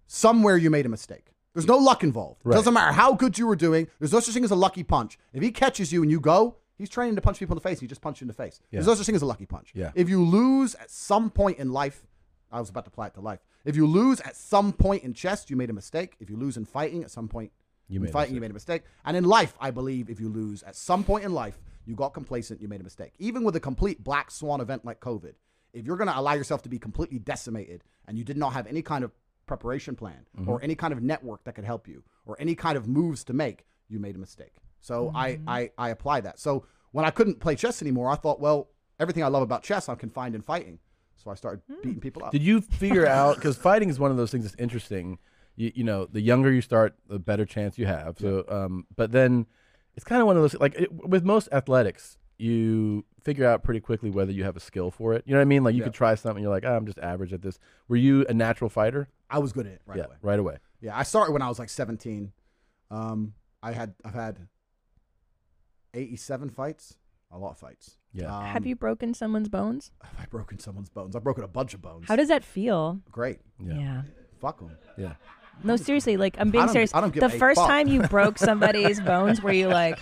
somewhere you made a mistake. There's no luck involved. Right. Doesn't matter how good you were doing. There's no such thing as a lucky punch. If he catches you and you go, he's training to punch people in the face. He just punched you in the face. There's no such thing as a lucky punch. Yeah. If you lose at some point in life, I was about to apply it to life. If you lose at some point in chess, you made a mistake. If you lose in fighting, at some point You in made a fighting, you made a mistake. And in life, I believe if you lose at some point in life, you got complacent, you made a mistake. Even with a complete black swan event like COVID, if you're going to allow yourself to be completely decimated and you did not have any kind of preparation plan Mm-hmm. or any kind of network that could help you or any kind of moves to make, you made a mistake. So I, I, I apply that. So when I couldn't play chess anymore, I thought, well, everything I love about chess, I can find in fighting. So I started beating people up. Did you figure out because fighting is one of those things that's interesting. You, you know, the younger you start, the better chance you have. So, um, but then it's kind of one of those like it, with most athletics, you figure out pretty quickly whether you have a skill for it. You know what I mean? Like you Yeah. could try something, you're like, oh, I'm just average at this. Were you a natural fighter? I was good at it right yeah, away. right away. Yeah, I started when I was like 17. Um, I had I've had 87 fights, a lot of fights. Yeah. Um, Have you broken someone's bones? Have I broken someone's bones? I've broken a bunch of bones. How does that feel? Great. Yeah. Fuck them. Yeah. No, seriously, like I'm being don't- serious. I don't give the a first fuck. time you broke somebody's bones, were you like,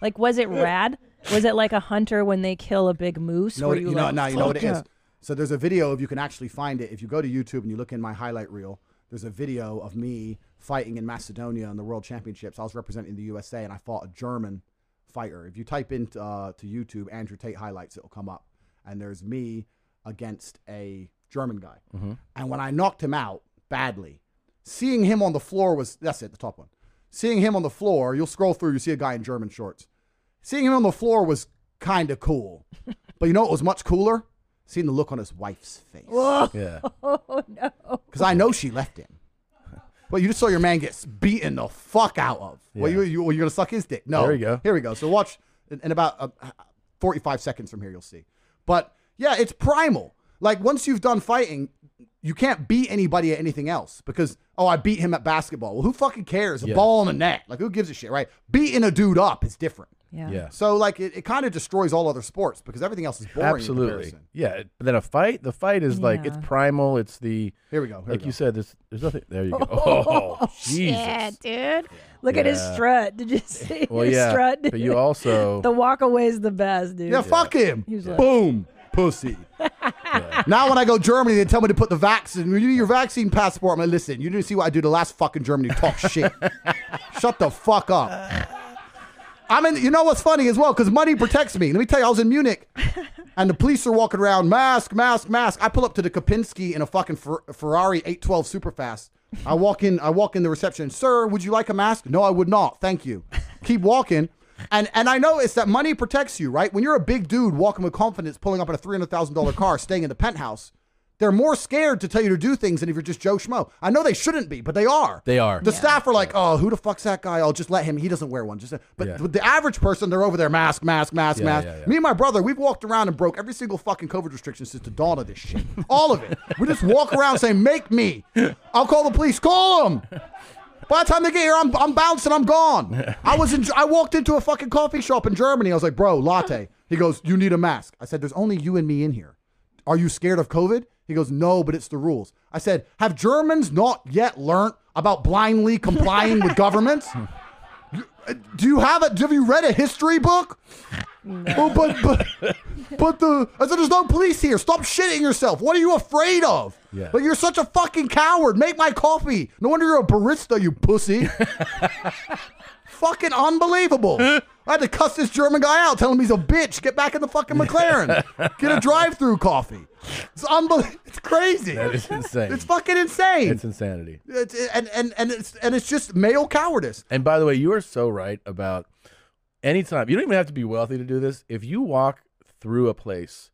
like was it rad? Was it like a hunter when they kill a big moose? No, were you, you, know, like, no, you know what it "Fuck is. yeah." So there's a video of you can actually find it if you go to YouTube and you look in my highlight reel. There's a video of me fighting in Macedonia in the World Championships. I was representing the USA and I fought a German fighter. If you type into uh, to YouTube Andrew Tate highlights, it'll come up, and there's me against a German guy. And when I knocked him out badly, seeing him on the floor was that's it, the top one. Seeing him on the floor, you'll scroll through, you see a guy in German shorts. Seeing him on the floor was kind of cool. but you know what was much cooler? Seeing the look on his wife's face. Yeah. Oh no! Because I know she left him. But you just saw your man get beaten the fuck out of. Well, Yeah. you, you, well, you're going to suck his dick. No. There we go. Here we go. So watch in, in about uh, 45 seconds from here, you'll see. But yeah, it's primal. Like once you've done fighting, you can't beat anybody at anything else because, oh, I beat him at basketball. Well, who fucking cares? A Yeah. ball in the net. Like who gives a shit, right? Beating a dude up is different. Yeah. Yeah. So like it, it kind of destroys all other sports because everything else is boring. Absolutely. comparison. Yeah. But then a fight, the fight is like it's primal. It's the Here we go. Here like we you said. There's there's nothing. There you go. Oh, oh Jesus. Yeah, dude. Look at his strut. Did you see Well, his yeah. strut? But you also the walk away is the best, dude. Yeah, fuck him. He was like- Boom. Pussy. Now when I go Germany, they tell me to put the vaccine. You need your vaccine passport. I'm like, listen, you didn't see what I do the last fucking Germany. Talk shit. Shut the fuck up. I mean, you know what's funny as well? Because money protects me. Let me tell you, I was in Munich, and the police are walking around, mask, mask, mask. I pull up to the Kempinski in a fucking Fer- Ferrari 812 Superfast. I walk in. I walk in the reception. Sir, would you like a mask? No, I would not. Thank you. Keep walking. And and I know it's that money protects you, right? When you're a big dude walking with confidence, pulling up in a three hundred thousand dollar car, staying in the penthouse, they're more scared to tell you to do things than if you're just Joe Schmo. I know they shouldn't be, but they are. They are. The staff are like, oh, who the fuck's that guy? I'll just let him. He doesn't wear one. Just uh, but Yeah. the average person, they're over there, mask, mask, mask, Yeah, mask. yeah, yeah. Me and my brother, we've walked around and broke every single fucking COVID restriction since the dawn of this shit. All of it. We just walk around saying, make me. I'll call the police. Call them. By the time they get here, I'm, I'm bouncing. I'm gone. I was in. I walked into a fucking coffee shop in Germany. I was like, bro, latte. He goes, you need a mask. I said, there's only you and me in here. Are you scared of COVID? He goes, no, but it's the rules. I said, have Germans not yet learned about blindly complying with governments? Do you have it? Have you read a history book? Oh, but but but the I said there's no police here. Stop shitting yourself. What are you afraid of? Yeah. But you're such a fucking coward. Make my coffee. No wonder you're a barista, you pussy. fucking unbelievable. I had to cuss this German guy out, tell him he's a bitch. Get back in the fucking McLaren. Get a drive-through coffee. It's unbelievable. It's crazy. that is insane. It's fucking insane. It's insanity. It's, and and and it's and it's just male cowardice. And by the way, you are so right about anytime. You don't even have to be wealthy to do this. If you walk through a place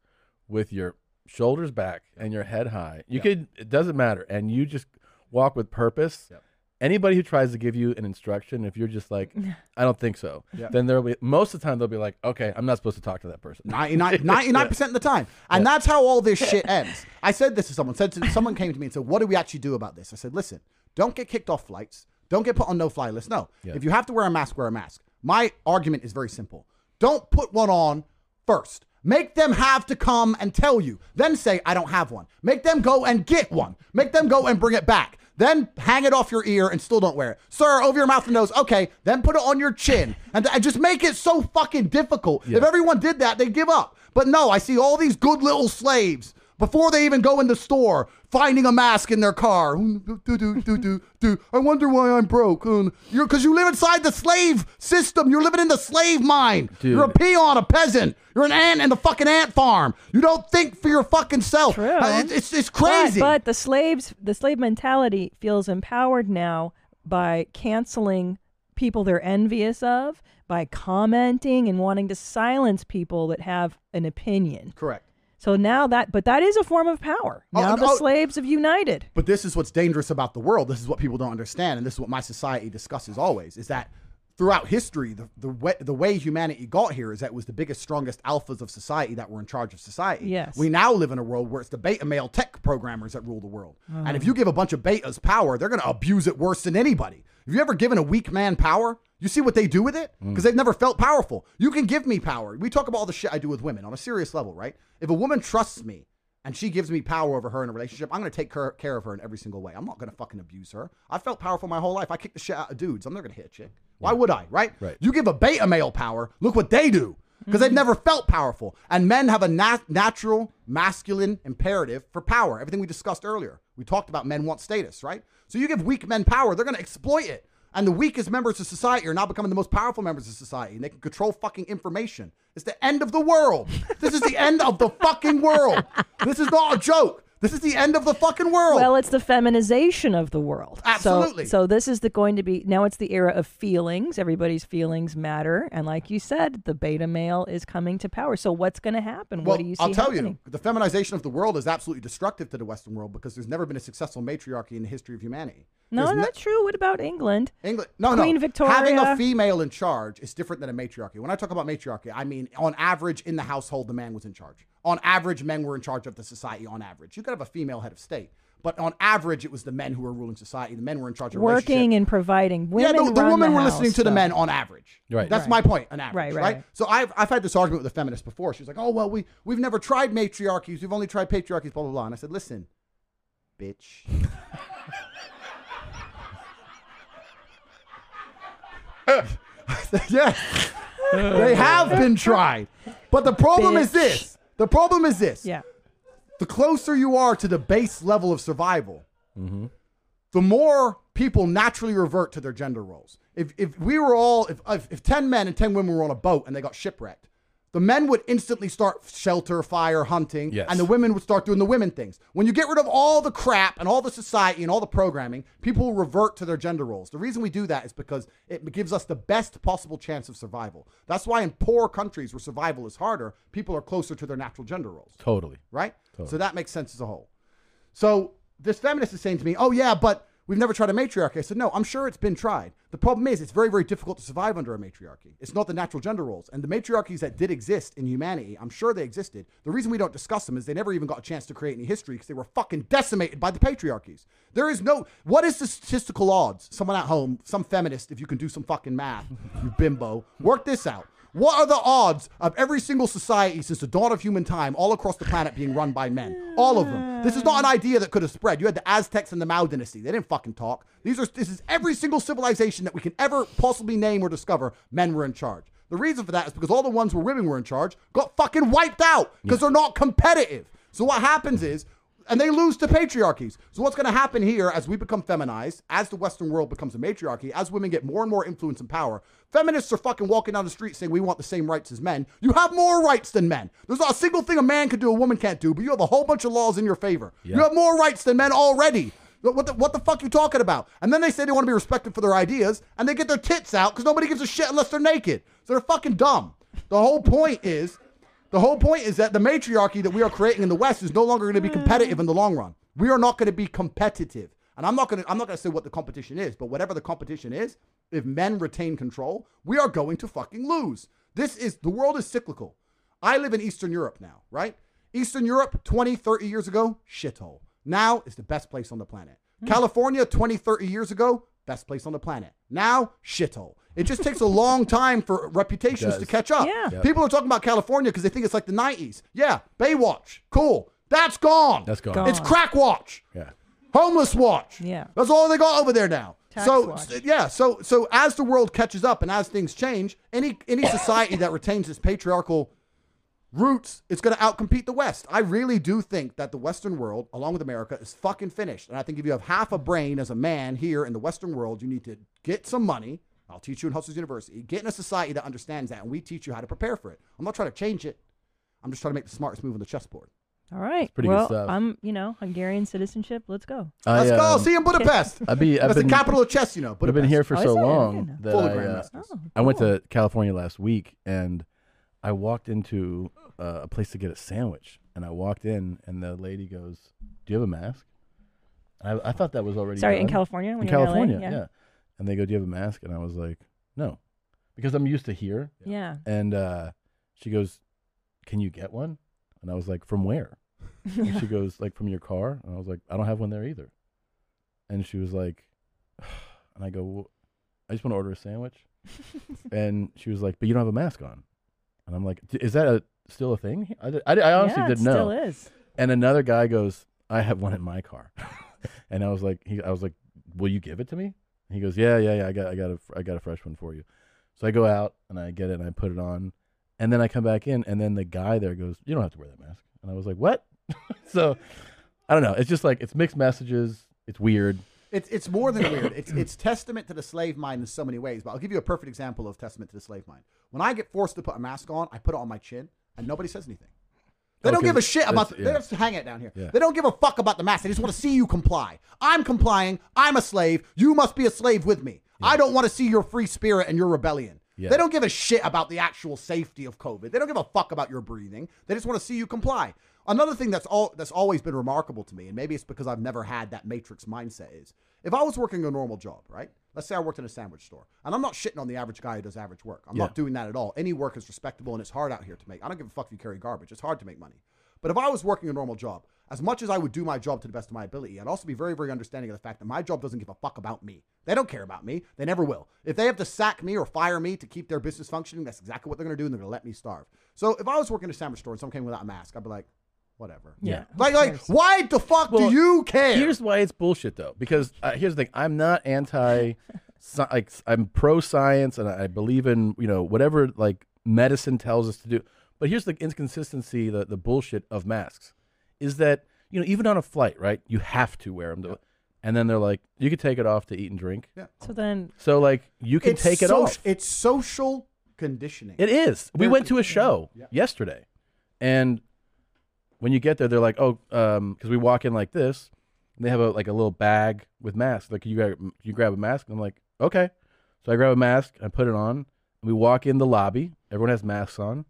with your shoulders back and your head high, you could. It doesn't matter, and you just walk with purpose. Yep. Anybody who tries to give you an instruction, if you're just like, I don't think so, Yep. then there'll be most of the time they'll be like, okay, I'm not supposed to talk to that person. 99 percent of the time, and that's how all this shit ends. I said this to someone. Said to, someone came to me and said, "What do we actually do about this?" I said, "Listen, Don't get kicked off flights. Don't get put on no fly list. No. If you have to wear a mask, wear a mask. My argument is very simple. Don't put one on first. Make them have to come and tell you. Then say, I don't have one. Make them go and get one. Make them go and bring it back. Then hang it off your ear and still don't wear it. Sir, over your mouth and nose. Okay. Then put it on your chin. And, and just make it so fucking difficult. If everyone did that, they'd give up. But no, I see all these good little slaves before they even go in the store, finding a mask in their car. Do, do, do, do, do. I wonder why I'm broke. Um, You're because you live inside the slave system. You're living in the slave mine. Dude. You're a peon, a peasant. You're an ant in the fucking ant farm. You don't think for your fucking self. True. Uh, it- it's it's But, crazy. but the slaves, the slave mentality feels empowered now by canceling people they're envious of, by commenting and wanting to silence people that have an opinion. Correct. So now that, but that is a form of power. Oh, Now the oh. slaves have united. But this is what's dangerous about the world. This is what people don't understand, and this is what my society discusses always: is that throughout history, the the way, the way humanity got here is that it was the biggest, strongest alphas of society that were in charge of society. Yes. We now live in a world where it's the beta male tech programmers that rule the world, and if oh. you give a bunch of betas power, they're going to abuse it worse than anybody. Have you ever given a weak man power? You see what they do with it? Mm. Because they've never felt powerful. You can give me power. We talk about all the shit I do with women on a serious level, right? If a woman trusts me and she gives me power over her in a relationship, I'm going to take care, care of her in every single way. I'm not going to fucking abuse her. I felt powerful my whole life. I kick the shit out of dudes. I'm never going to hit a chick. Why would I, right? Right. You give a beta male power, look what they do. Because they've mm-hmm. never felt powerful. And men have a nat- natural masculine imperative for power. Everything we discussed earlier. We talked about men want status, right? So you give weak men power, they're going to exploit it. And the weakest members of society are now becoming the most powerful members of society. And they can control fucking information. It's the end of the world. This is the end of the fucking world. This is not a joke. This is the end of the fucking world. Well, it's the feminization of the world. Absolutely. So, this is the going to be now. It's the era of feelings. Everybody's feelings matter, and like you said, the beta male is coming to power. So what's going to happen? Well, what do you see I'll tell happening? you, the feminization of the world is absolutely destructive to the Western world because there's never been a successful matriarchy in the history of humanity. No, There's ne- not true. What about England? England, no, Queen no. Victoria. Having a female in charge is different than a matriarchy. When I talk about matriarchy, I mean on average in the household, the man was in charge. On average, men were in charge of the society. On average, you could have a female head of state, but on average, it was the men who were ruling society. The men were in charge of Working and providing. Yeah, the, the women the were house, listening to the men on average. Right. That's Right. my point. On average, Right, right? right, right. So I've, I've had this argument with a feminist before. She's like, "Oh well, we we've never tried matriarchies. We've only tried patriarchies." Blah blah blah. And I said, "Listen, bitch." yes, they have been tried, but the problem is this. The problem is this Yeah. the closer you are to the base level of survival, mm-hmm. the more people naturally revert to their gender roles. If, if we were all, if, if, if 10 men and 10 women were on a boat and they got shipwrecked, the men would instantly start shelter, fire, hunting, Yes. and the women would start doing the women things. When you get rid of all the crap and all the society and all the programming, people will revert to their gender roles. The reason we do that is because it gives us the best possible chance of survival. That's why in poor countries where survival is harder, people are closer to their natural gender roles Totally. right? So that makes sense as a whole. So this feminist is saying to me, "Oh yeah, but we've never tried a matriarchy." I said, "No, I'm sure it's been tried. The problem is it's very, very difficult to survive under a matriarchy. It's not the natural gender roles, and the matriarchies that did exist in humanity, I'm sure they existed. The reason we don't discuss them is they never even got a chance to create any history because they were fucking decimated by the patriarchies. There is no. What is the statistical odds? Someone at home, some feminist, if you can do some fucking math, you bimbo, work this out. What are the odds of every single society since the dawn of human time all across the planet being run by men? All of them. This is not an idea that could have spread. You had the Aztecs and the Mao dynasty. They didn't fucking talk. These are this is every single civilization that we can ever possibly name or discover, men were in charge. The reason for that is because all the ones where women were in charge got fucking wiped out because they're not competitive. So what happens is and they lose to patriarchies. So what's going to happen here as we become feminized, as the Western world becomes a matriarchy, as women get more and more influence and power, feminists are fucking walking down the street saying we want the same rights as men. You have more rights than men. There's not a single thing a man can do a woman can't do, but you have a whole bunch of laws in your favor. You have more rights than men already. What the, what the fuck you talking about? And then they say they want to be respected for their ideas, and they get their tits out because nobody gives a shit unless they're naked. So they're fucking dumb. The whole point is the whole point is that the matriarchy that we are creating in the West is no longer going to be hmm. competitive in the long run. We are not going to be competitive. And I'm not going to I'm not going to say what the competition is, but whatever the competition is, if men retain control, we are going to fucking lose. This is the world is cyclical. I live in Eastern Europe now, right? Eastern Europe 20, 30 years ago, shithole. Now is the best place on the planet. Hmm. California, 20, 30 years ago, best place on the planet. Now, shithole. It just takes a long time for reputations to catch up. Yeah. Yep. People are talking about California because they think it's like the 90s. Yeah, Baywatch, cool. That's gone. That's gone. Gone. It's Crack Watch. Yeah. Homeless watch. Yeah. That's all they got over there now. Tax so watch. s- yeah, so so as the world catches up and as things change, any any society that retains its patriarchal roots is going to outcompete the West. I really do think that the Western world, along with America, is fucking finished. And I think if you have half a brain as a man here in the Western world, you need to get some money. I'll teach you in Hustlers University. Get in a society that understands that, and we teach you how to prepare for it. I'm not trying to change it. I'm just trying to make the smartest move on the chessboard. All right. pretty good well, stuff. I'm, you know, Hungarian citizenship. Let's go. I, Let's go. um, See you in Budapest. I'd be, I've That's been, the capital of chess, you know. Budapest. I've been here for Oh, so? I long that Full I, uh, grandmasters. Oh, I went to California last week and I walked into uh, a place to get a sandwich. And I walked in and the lady goes, "Do you have a mask?" I, I thought that was already Sorry, in. California. When In you're in LA? California, yeah. yeah. And they go, "Do you have a mask?" And I was like, "No," because I'm used to here. Yeah. And uh, she goes, "Can you get one?" And I was like, "From where?" And she goes, "Like from your car." And I was like, "I don't have one there either." And she was like, and I go, well, "I just want to order a sandwich." and she was like, "But you don't have a mask on." And I'm like, "Is that a still a thing?" I, I, I honestly yeah, didn't it know. Still is. And another guy goes, "I have one in my car," and I was like, he, "I was like, will you give it to me?" And he goes, "Yeah, yeah, yeah. I got, I got a, I got a fresh one for you." So I go out and I get it and I put it on, and then I come back in, and then the guy there goes, "You don't have to wear that mask." And I was like, "What?" so I don't know. It's just like it's mixed messages. It's weird. It's it's more than weird. It's it's testament to the slave mind in so many ways. But I'll give you a perfect example of testament to the slave mind. When I get forced to put a mask on, I put it on my chin, and nobody says anything. They don't give a shit about. The, it's- They just hang it down here. Yeah. They don't give a fuck about the mask. They just want to see you comply. I'm complying. I'm a slave. You must be a slave with me. I don't want to see your free spirit and your rebellion. Yeah. They don't give a shit about the actual safety of COVID. They don't give a fuck about your breathing. They just want to see you comply. Another thing that's all that's always been remarkable to me, and maybe it's because I've never had that matrix mindset, is if I was working a normal job, right? Let's say I worked in a sandwich store, and I'm not shitting on the average guy who does average work. I'm not doing that at all. Any work is respectable, and it's hard out here to make. I don't give a fuck if you carry garbage. It's hard to make money. But if I was working a normal job, as much as I would do my job to the best of my ability, I'd also be very, very understanding of the fact that my job doesn't give a fuck about me. They don't care about me. They never will. If they have to sack me or fire me to keep their business functioning, that's exactly what they're going to do, and they're going to let me starve. So if I was working in a sandwich store and someone came without a mask, I'd be like, whatever. Yeah. who Like, like, why the fuck Well, do you care? Here's why it's bullshit though, because uh, here's the thing: I'm not anti, sci- like I'm pro science, and I believe in you know whatever like medicine tells us to do. But here's the inconsistency, the the bullshit of masks, is that you know even on a flight, right? You have to wear them, to, and then they're like, you could take it off to eat and drink. Yeah. So then, So like you can It's take it soc- off. It's social conditioning. It is. We went to a show Yeah. yesterday, and when you get there, they're like, "Oh, um, because we walk in like this, and they have a like a little bag with masks. Like, you grab you grab a mask?" And I'm like, "Okay." So I grab a mask, I put it on, and we walk in the lobby. Everyone has masks on,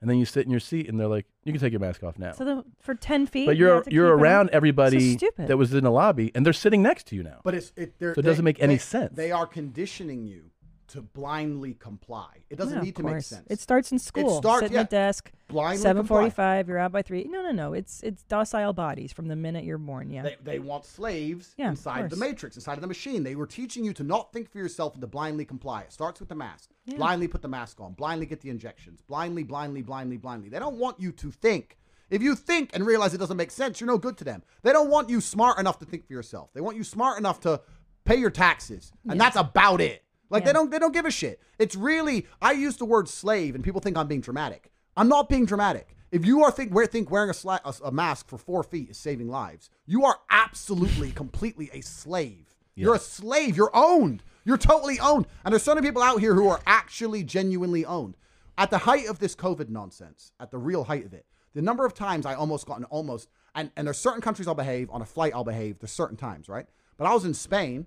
and then you sit in your seat, and they're like, "You can take your mask off now." so the, for ten feet, but you you're have to you're keep on? around everybody stupid. that was in the lobby, and they're sitting next to you now. But it's it. they're- So it doesn't make any they- sense. They are conditioning you to blindly comply. It doesn't Yeah, need to make sense. It starts in school. It starts- Sit in yeah. the desk. blindly Seven comply. You're out by three. No, no, no. It's it's docile bodies from the minute you're born. Yeah. They, they want slaves Yeah, inside the matrix, inside of the machine. They were teaching you to not think for yourself and to blindly comply. It starts with the mask. Yeah. Blindly put the mask on. Blindly get the injections. Blindly, blindly, blindly, blindly. They don't want you to think. If you think and realize it doesn't make sense, you're no good to them. They don't want you smart enough to think for yourself. They want you smart enough to pay your taxes, and that's about it. Like they don't they don't give a shit. It's really I use the word slave, and people think I'm being dramatic. I'm not being dramatic. If you are think, wear, think wearing a, sla- a, a mask for four feet is saving lives, you are absolutely, completely a slave. You're a slave. You're owned. You're totally owned. And there's so many people out here who are actually genuinely owned. At the height of this COVID nonsense, at the real height of it, the number of times I almost got an almost, and, and there's certain countries I'll behave, on a flight I'll behave, there's certain times, right? But I was in Spain,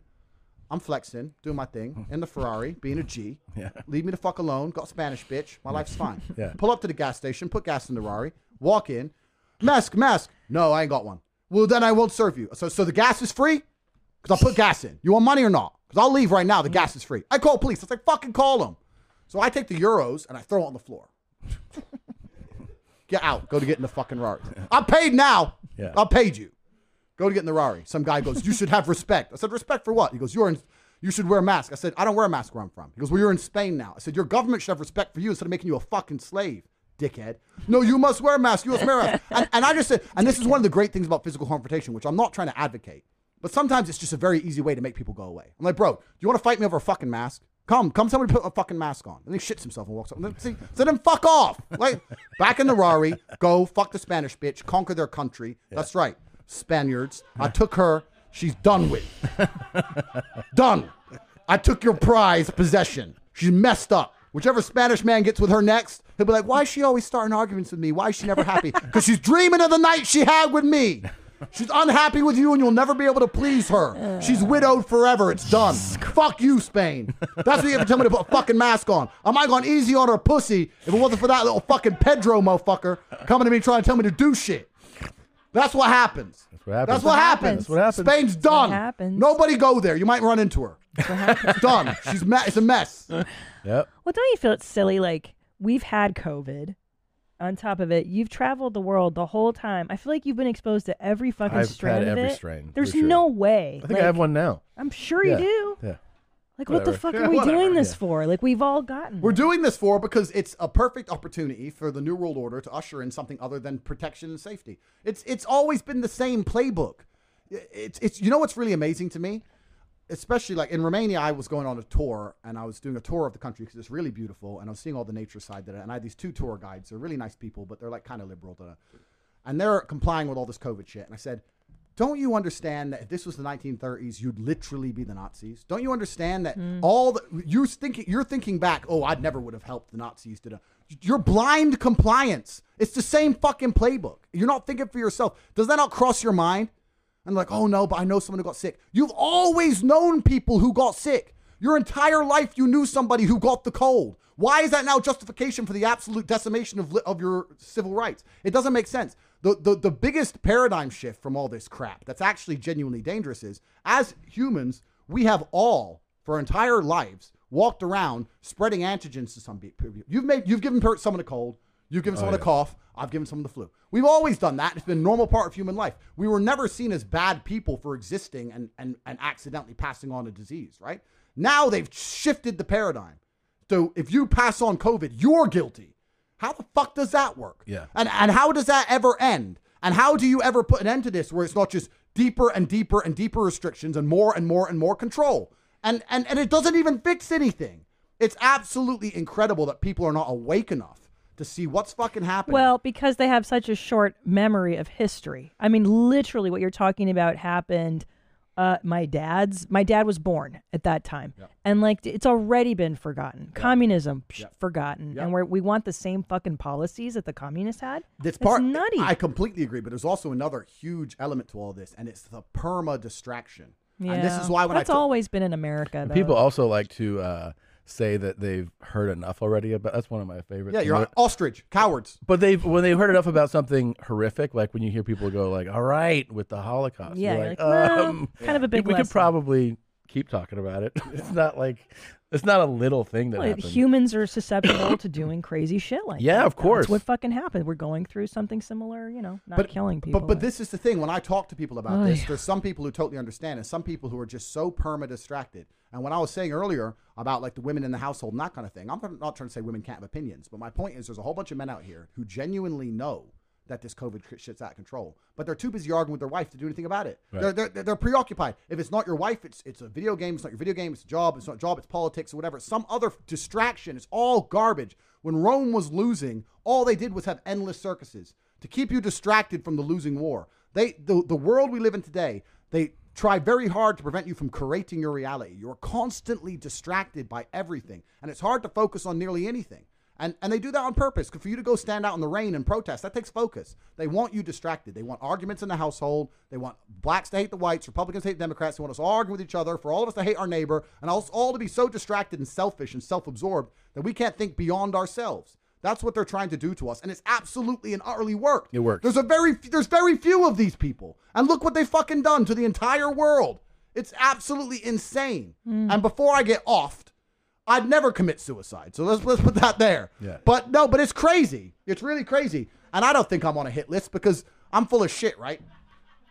I'm flexing, doing my thing in the Ferrari, being a G. Yeah. Leave me the fuck alone. Got Spanish bitch. My life's fine. Yeah. Pull up to the gas station, put gas in the Ferrari, walk in, mask, mask. No, I ain't got one. Well, then I won't serve you. So, so the gas is free? Because I'll put gas in. You want money or not? Because I'll leave right now. The gas is free. I call police. I was like, fucking call them. So I take the euros and I throw it on the floor. get out. Go to get in the fucking Ferrari. I'm paid now. Yeah. I paid you. Go to get in the Rari. Some guy goes, "You should have respect." I said, "Respect for what?" He goes, "You're in." You should wear a mask. I said, I don't wear a mask where I'm from. He goes, Well, you're in Spain now. I said, Your government should have respect for you instead of making you a fucking slave, dickhead. No, you must wear a mask. You must wear a mask. And, and I just said, and this is one of the great things about physical confrontation, which I'm not trying to advocate, but sometimes it's just a very easy way to make people go away. I'm like, Bro, do you want to fight me over a fucking mask? Come, come, somebody put a fucking mask on. And he shits himself and walks up. And then, see, so then fuck off. Like, back in the Rari, go fuck the Spanish bitch, conquer their country. That's right. Spaniards. I took her. She's done with. done. I took your prize possession. She's messed up. Whichever Spanish man gets with her next, he'll be like, Why is she always starting arguments with me? Why is she never happy? Because she's dreaming of the night she had with me. She's unhappy with you and you'll never be able to please her. She's widowed forever. It's done. Fuck you, Spain. That's what you have to tell me to put a fucking mask on. I might have gone easy on her pussy if it wasn't for that little fucking Pedro motherfucker coming to me trying to tell me to do shit. That's what happens. That's what happens. That's what happens. That's what happens. Spain's done. happens. Nobody go there. You might run into her. It's done. She's me- it's a mess. Yep. Well, don't you feel it's silly? Like we've had COVID. On top of it, you've traveled the world the whole time. I feel like you've been exposed to every fucking I've strain had of every it. strain, for There's sure. no way. I think I have one now. I'm sure Yeah. you do. Yeah. Like, what the fuck Yeah, are we whatever. doing this Yeah. for? Like, we've all gotten. We're it. doing this for because it's a perfect opportunity for the New World Order to usher in something other than protection and safety. It's it's always been the same playbook. It's it's you know what's really amazing to me, especially like in Romania, I was going on a tour and I was doing a tour of the country because it's really beautiful and I was seeing all the nature side of it. And I had these two tour guides. They're really nice people, but they're like kind of liberal. To, and they're complying with all this COVID shit. And I said, don't you understand that if this was the 1930s, you'd literally be the Nazis? Don't you understand that mm. all the you're thinking you're thinking back? Oh, I never would have helped the Nazis. To you're blind compliance. It's the same fucking playbook. You're not thinking for yourself. Does that not cross your mind? And like, oh no, but I know someone who got sick. You've always known people who got sick. Your entire life, you knew somebody who got the cold. Why is that now justification for the absolute decimation of, of your civil rights? It doesn't make sense. The, the, the biggest paradigm shift from all this crap that's actually genuinely dangerous is as humans, we have all, for our entire lives, walked around spreading antigens to some people. You've made, you've given someone a cold, you've given oh, someone a cough, I've given someone the flu. We've always done that. It's been a normal part of human life. We were never seen as bad people for existing and, and, and accidentally passing on a disease, right? Now they've shifted the paradigm. So if you pass on COVID, you're guilty. How the fuck does that work? Yeah. And and how does that ever end? And how do you ever put an end to this where it's not just deeper and deeper and deeper restrictions and more and more and more control? And and and it doesn't even fix anything. It's absolutely incredible that people are not awake enough to see what's fucking happening. Well, because they have such a short memory of history. I mean, literally, what you're talking about happened. Uh, my dad's my dad was born at that time, and like it's already been forgotten. Communism psh, forgotten, and we we want the same fucking policies that the communists had. That's It's part nutty. I completely agree, but there's also another huge element to all this, and it's the perma distraction. yeah, And this is why when that's I took- always been in America. Though. People also like to uh, say that they've heard enough already about. That's one of my favorites. yeah, you're on ostrich, cowards. But they've when they've heard enough about something horrific, like when you hear people go like, "All right," with the Holocaust, Yeah, you're you're like, like, well, um, kind of a big We could probably keep talking about it. it's not like it's not a little thing that Well, happened. humans are susceptible to doing crazy shit like Yeah, that. of course. That's what fucking happened. We're going through something similar, you know, not killing people. But but this is the thing. When I talk to people about Oh, this, yeah. there's some people who totally understand, and some people who are just so perma distracted. And when I was saying earlier about like the women in the household and that kind of thing, I'm not trying to say women can't have opinions, but my point is there's a whole bunch of men out here who genuinely know that this COVID shit's out of control, but they're too busy arguing with their wife to do anything about it. They're, they're, they're preoccupied. If it's not your wife, it's it's a video game. It's not your video game. It's a job. It's not a job. It's politics or whatever. Some other distraction. It's all garbage. When Rome was losing, all they did was have endless circuses to keep you distracted from the losing war. They the, the world we live in today, they try very hard to prevent you from creating your reality. You're constantly distracted by everything, and it's hard to focus on nearly anything. And, and they do that on purpose. For you to go stand out in the rain and protest, that takes focus. They want you distracted. They want arguments in the household. They want blacks to hate the whites, Republicans to hate Democrats. They want us all arguing with each other, for all of us to hate our neighbor, and all to be so distracted and selfish and self absorbed that we can't think beyond ourselves. That's what they're trying to do to us, and it's absolutely and utterly worked. It works. There's a very there's very few of these people, and look what they fucking done to the entire world. It's absolutely insane. Hmm. And before I get offed, I'd never commit suicide. So let's let's put that there. Yeah. But no, but it's crazy. It's really crazy. And I don't think I'm on a hit list because I'm full of shit, right?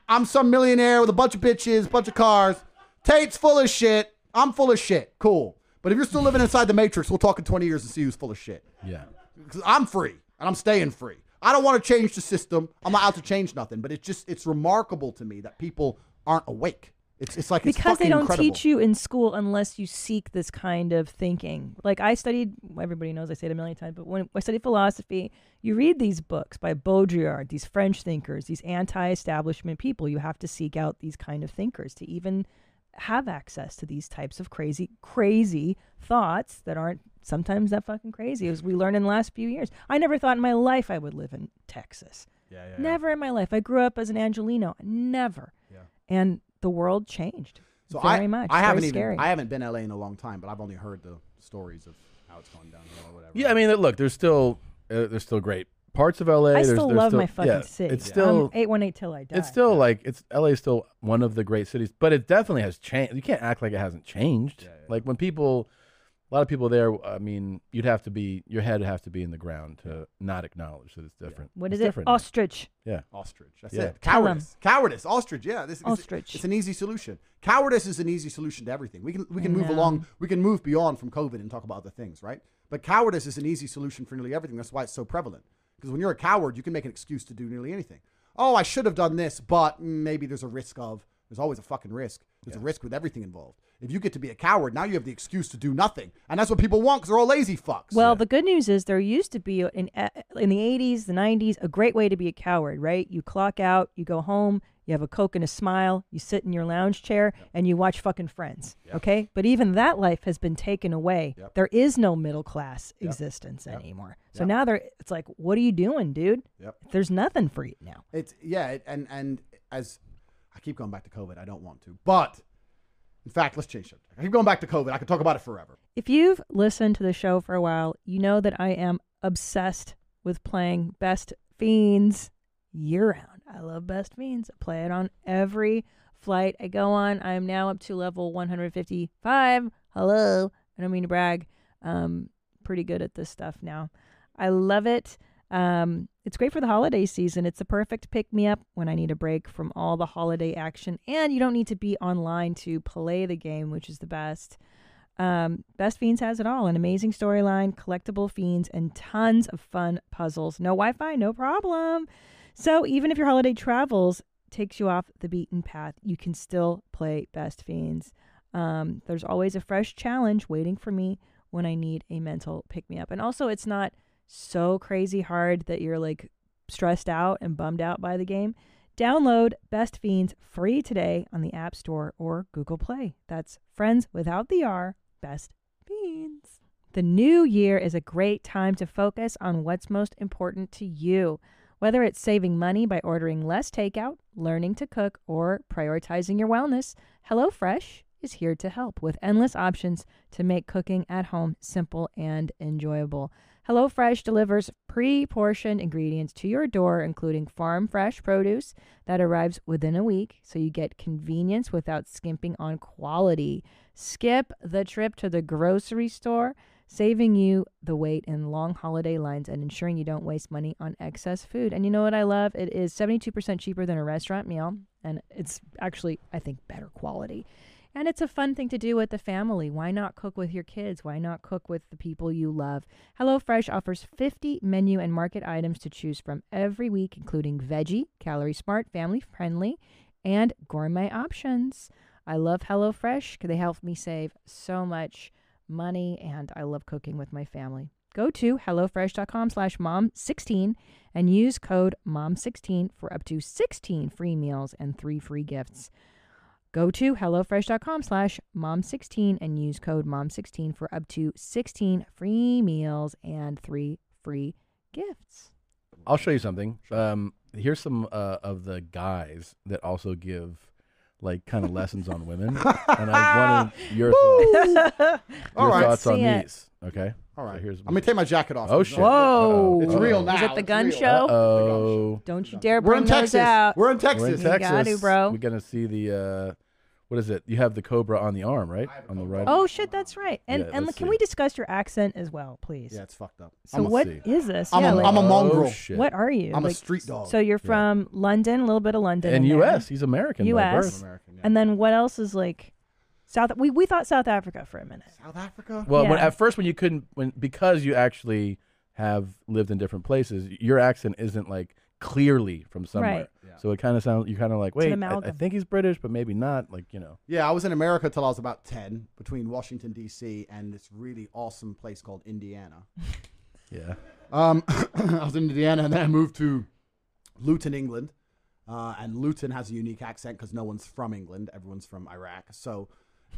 I'm some millionaire with a bunch of bitches, bunch of cars. Tate's full of shit. I'm full of shit. Cool. But if you're still living inside the matrix, we'll talk in 20 years and see who's full of shit. Yeah. 'Cause I'm free and I'm staying free. I don't want to change the system. I'm not out to change nothing. But it's just it's remarkable to me that people aren't awake. It's it's like it's because they don't incredible. teach you in school unless you seek this kind of thinking. Like I studied, everybody knows I say it a million times, but when I studied philosophy, you read these books by Baudrillard, these French thinkers, these anti-establishment people. You have to seek out these kind of thinkers to even have access to these types of crazy, crazy thoughts that aren't sometimes that fucking crazy, as we learned in the last few years. I never thought in my life I would live in Texas. Yeah, yeah. Never in my life. I grew up as an Angelino. Never. Yeah. And the world changed. So very I, much. I haven't scary. even I haven't been LA in a long time, but I've only heard the stories of how it's going down here or whatever. Yeah, I mean, look, there's still uh, there's still great parts of LA. I there's, still there's love still, my fucking yeah, city. It's still eight one eight till I die. it's still like it's LA is still one of the great cities, but it definitely has changed. You can't act like it hasn't changed. Like when people, a lot of people there. I mean, you'd have to be your head would have to be in the ground to not acknowledge that it's different. what It's is it? different now. Ostrich. Yeah. Ostrich. That's Yeah. it. Tell 'em. Cowardice. Cowardice. Ostrich. Yeah. This, it's- Ostrich. It's, an easy solution. Cowardice is an easy solution to everything. We can we can I move know. along. We can move beyond from COVID and talk about other things, right? But cowardice is an easy solution for nearly everything. That's why it's so prevalent. Because when you're a coward, you can make an excuse to do nearly anything. Oh, I should have done this, but maybe there's a risk of. There's always a fucking risk. There's a risk with everything involved. If you get to be a coward, now you have the excuse to do nothing, and that's what people want because they're all lazy fucks. Well, the good news is there used to be in uh, in the 80s, the 90s, a great way to be a coward, right? You clock out, you go home, you have a coke and a smile, you sit in your lounge chair and you watch fucking Friends, okay? But even that life has been taken away. Yep. There is no middle class existence anymore. So now there it's like what are you doing, dude? Yep. There's nothing for you now. It's yeah, it, and and as I keep going back to COVID, I don't want to, but in fact, let's change subject. I keep going back to COVID. I could talk about it forever. If you've listened to the show for a while, you know that I am obsessed with playing Best Fiends year round. I love Best Fiends. I play it on every flight I go on. I am now up to level 155. Hello. I don't mean to brag. Um, pretty good at this stuff now. I love it. Um, it's great for the holiday season. It's the perfect pick me up when I need a break from all the holiday action, and you don't need to be online to play the game, which is the best. Um, Best Fiends has it all an amazing storyline, collectible fiends, and tons of fun puzzles. No Wi Fi, no problem. So even if your holiday travels takes you off the beaten path, you can still play Best Fiends. Um, there's always a fresh challenge waiting for me when I need a mental pick me up. And also, it's not so crazy hard that you're like stressed out and bummed out by the game. Download Best Fiends free today on the App Store or Google Play. That's friends without the R, Best Fiends. The new year is a great time to focus on what's most important to you. Whether it's saving money by ordering less takeout, learning to cook, or prioritizing your wellness, HelloFresh is here to help with endless options to make cooking at home simple and enjoyable. HelloFresh delivers pre portioned ingredients to your door, including farm fresh produce that arrives within a week, so you get convenience without skimping on quality. Skip the trip to the grocery store, saving you the wait in long holiday lines and ensuring you don't waste money on excess food. And you know what I love? It is 72% cheaper than a restaurant meal, and it's actually, I think, better quality. And it's a fun thing to do with the family. Why not cook with your kids? Why not cook with the people you love? HelloFresh offers 50 menu and market items to choose from every week, including veggie, calorie smart, family friendly, and gourmet options. I love HelloFresh because they help me save so much money, and I love cooking with my family. Go to HelloFresh.com slash mom16 and use code mom16 for up to 16 free meals and three free gifts. Go to HelloFresh.com slash mom16 and use code mom16 for up to 16 free meals and three free gifts. I'll show you something. Um, here's some uh, of the guys that also give like kind of lessons on women, and I wanted your thoughts, your All right. thoughts on See it. these. Okay. All right. So here's I'm gonna take my jacket off. Oh, shit. Whoa. It's Uh-oh. real Uh-oh. now. Is it the It's gun real. show? Oh, Don't you dare We're bring in those Texas. out. We're in Texas. we're Texas. in You got Texas. to, bro. We're gonna see the uh, what is it? You have the cobra on the arm, right? On the right. Oh shit, that's right. And Yeah, and let's can see. we discuss your accent as well, please? Yeah, it's fucked up. So I'm a, what see. is this? I'm yeah, a- like, I'm a oh, mongrel. Oh, shit. what are you? I'm a Like, street dog. So you're from London, a little bit of London. And in there. U.S. He's American. by U.S. birth. American, yeah. And then what else is like South? We we thought South Africa for a minute. South Africa. Well, when, at first when you couldn't, when because you actually have lived in different places, your accent isn't like clearly from somewhere. Right. Yeah. So it kind of sounds. You're kind of like, an wait, I, I think he's British, but maybe not. Like you know. Yeah, I was in America till I was about ten, between Washington D.C. and this really awesome place called Indiana. Yeah. Um, I was in Indiana, and then I moved to Luton, England. Uh, and Luton has a unique accent because no one's from England; everyone's from Iraq. So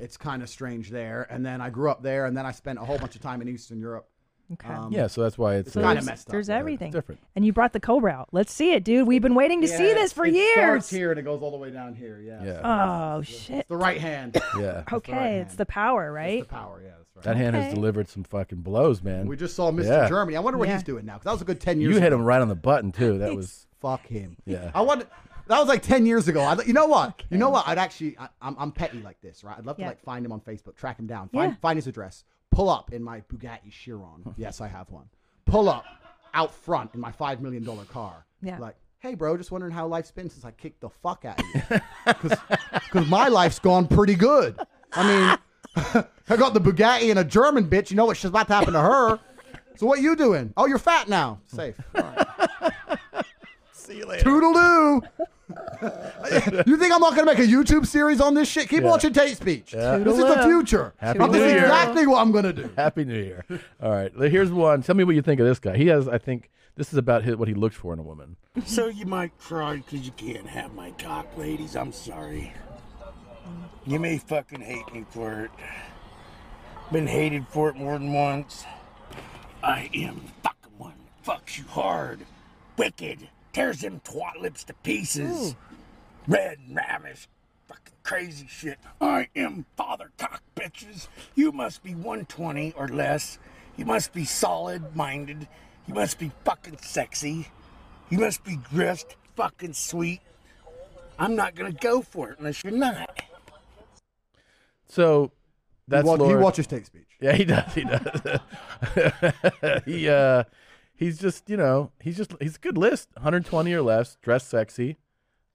it's kind of strange there. And then I grew up there, and then I spent a whole bunch of time in Eastern Europe. Okay. Um, Yeah. So that's why it's, it's kinda there's, messed up, there's yeah. everything. different. And you brought the Cobra out. Let's see it, dude. We've been waiting to see this for it years. starts here and it goes all the way down here. Yeah. Yeah. Oh shit. The right hand. Yeah. Okay, right it's the power, That's right? the power. Yeah, that's right. That hand has delivered some fucking blows, man. we just saw Mr. Yeah. Germany. I wonder what Yeah. he's doing now. Because that was a good ten years. you hit him right on the button too. That was Fuck him. Yeah. I want. That was like ten years ago. I, you know what? You know what? I'd actually. I, I'm, I'm petty like this, right? I'd love Yeah. to like find him on Facebook, track him down, find Yeah. find his address, pull up in my Bugatti Chiron. yes, I have one. Pull up out front in my five million dollar car. Yeah. Like, hey, bro, just wondering how life's been since I kicked the fuck out of you. Because my life's gone pretty good. I mean, I got the Bugatti and a German bitch. You know what she's about to happen to her. So what you doing? Oh, you're fat now. Safe. All right. See you later. Toodaloo. you think I'm not going to make a YouTube series on this shit? Keep Yeah. watching Tate Speech. Yeah. This is the Toodaloo. future. Happy this New is Year. exactly what I'm going to do. Happy New Year. All right. Here's one. Tell me what you think of this guy. He has, I think, this is about his, what he looked for in a woman. So you might cry because you can't have my cock, ladies. I'm sorry. You may fucking hate me for it. Been hated for it more than once. I am the fucking one. Fucks you hard. Wicked. Tears them twat lips to pieces. Red and ravish. Fucking crazy shit. I am father cock, bitches. You must be 120 or less. You must be solid minded. You must be fucking sexy. You must be dressed fucking sweet. I'm not gonna go for it unless you're not. So that's he, wa- he watches Tate Speech. Yeah, he does. He does. he uh, he's just you know he's just he's a good list. 120 or less, dress sexy,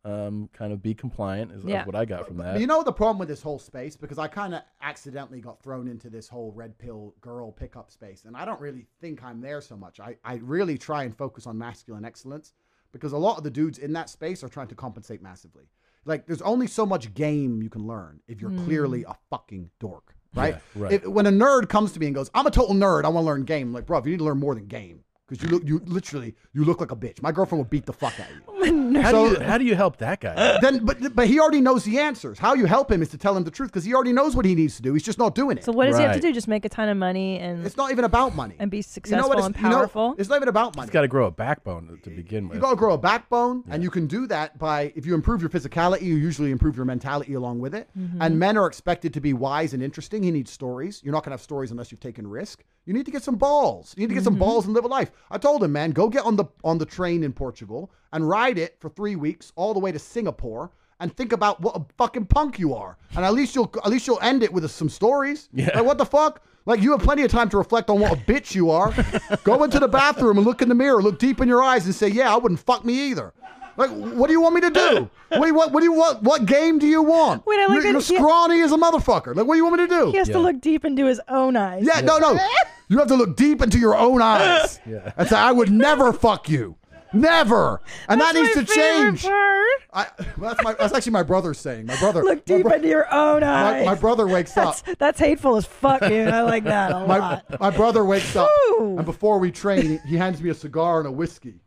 um, kind of be compliant is, is Yeah. what I got from that. you know the problem with this whole space because I kind of accidentally got thrown into this whole red pill girl pickup space, and I don't really think I'm there so much. I, I really try and focus on masculine excellence because a lot of the dudes in that space are trying to compensate massively. Like, there's only so much game you can learn if you're clearly a fucking dork, right? Yeah, right. If, when a nerd comes to me and goes, "I'm a total nerd. I want to learn game," I'm like, bro, you need to learn more than game because you look, you literally, you look like a bitch. My girlfriend would beat the fuck out of you. how, so- do you, how do you help that guy? then but but he already knows the answers. How you help him is to tell him the truth because he already knows what he needs to do. He's just not doing it. So what does he have to Right. do? Just make a ton of money and it's not even about money. and be You know successful what? and It's- you know, powerful. it's not even about money. He's got to grow a backbone to, begin with. you got to grow a backbone, and you can do that by if you improve your physicality, you usually improve your mentality along with it. Mm-hmm. And men are expected to be wise and interesting. He needs stories. You're not going to have stories unless you've taken risk. You need to get some balls. You need to get Mm-hmm. some balls and live a life. I told him, man, go get on the on the train in Portugal and ride it for three weeks all the way to Singapore. And think about what a fucking punk you are, and at least you'll at least you'll end it with some stories. Yeah. Like what the fuck? Like you have plenty of time to reflect on what a bitch you are. Go into the bathroom and look in the mirror, look deep in your eyes, and say, "Yeah, I wouldn't fuck me either." Like, what do you want me to do? What do? What do you want? What game do you want? Wait, I like you're, you're he- scrawny as a motherfucker. Like, what do you want me to do? he has to look deep into his own eyes. Yeah, no, no. You have to look deep into your own eyes Yeah. and say, "I would never fuck you, never," and That's that needs my to change. I, that's my. That's actually my brother's saying. My brother. Look deep bro- into your own eyes. my brother wakes up. that's, that's hateful as fuck, dude. I like that a my, lot. my brother wakes up and before we train, he hands me a cigar and a whiskey.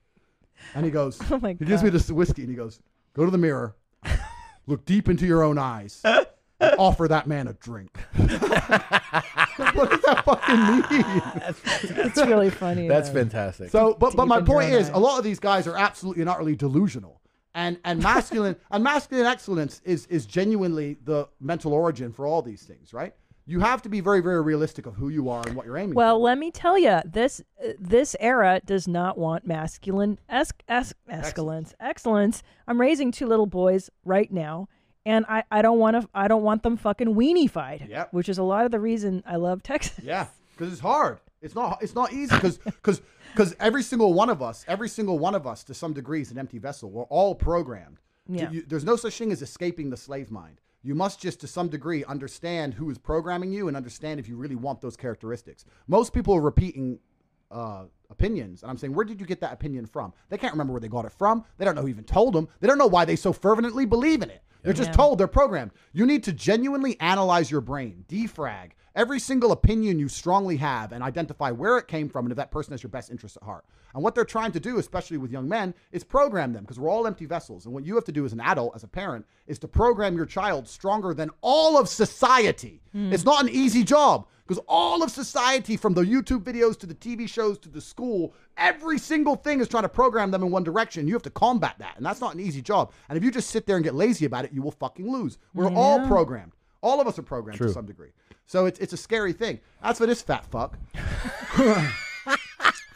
And he goes, Oh my he gives me God. this whiskey and he goes, go to the mirror, look deep into your own eyes, offer that man a drink. what does that fucking mean? It's really funny. That's though. fantastic. So, but, but my point is, eyes. a lot of these guys are absolutely and utterly delusional. And and masculine and masculine excellence is is genuinely the mental origin for all these things, right? You have to be very very realistic of who you are and what you're aiming for. Well, let me tell you, this uh, this era does not want masculine es- es- excellence. Excellence. I'm raising two little boys right now, and I, I don't want to I don't want them fucking weenie fied. Yep. Which is a lot of the reason I love Texas. Yeah, because it's hard. It's not. It's not easy because because because every single one of us, every single one of us, to some degree, is an empty vessel. We're all programmed. To- Yeah. you- there's no such thing as escaping the slave mind. You must just, to some degree, understand who is programming you and understand if you really want those characteristics. Most people are repeating uh, opinions, and I'm saying, where did you get that opinion from? They can't remember where they got it from. They don't know who even told them. They don't know why they so fervently believe in it. They're just Yeah. told they're programmed. You need to genuinely analyze your brain, defrag every single opinion you strongly have, and identify where it came from and if that person has your best interest at heart. And what they're trying to do, especially with young men, is program them because we're all empty vessels. And what you have to do as an adult, as a parent, is to program your child stronger than all of society. Hmm. It's not an easy job because all of society, from the YouTube videos to the TV shows to the school, every single thing is trying to program them in one direction. You have to combat that, and that's not an easy job. And if you just sit there and get lazy about it, you will fucking lose. We're all programmed. All of us are programmed to some degree. So it's it's a scary thing. That's for this fat fuck.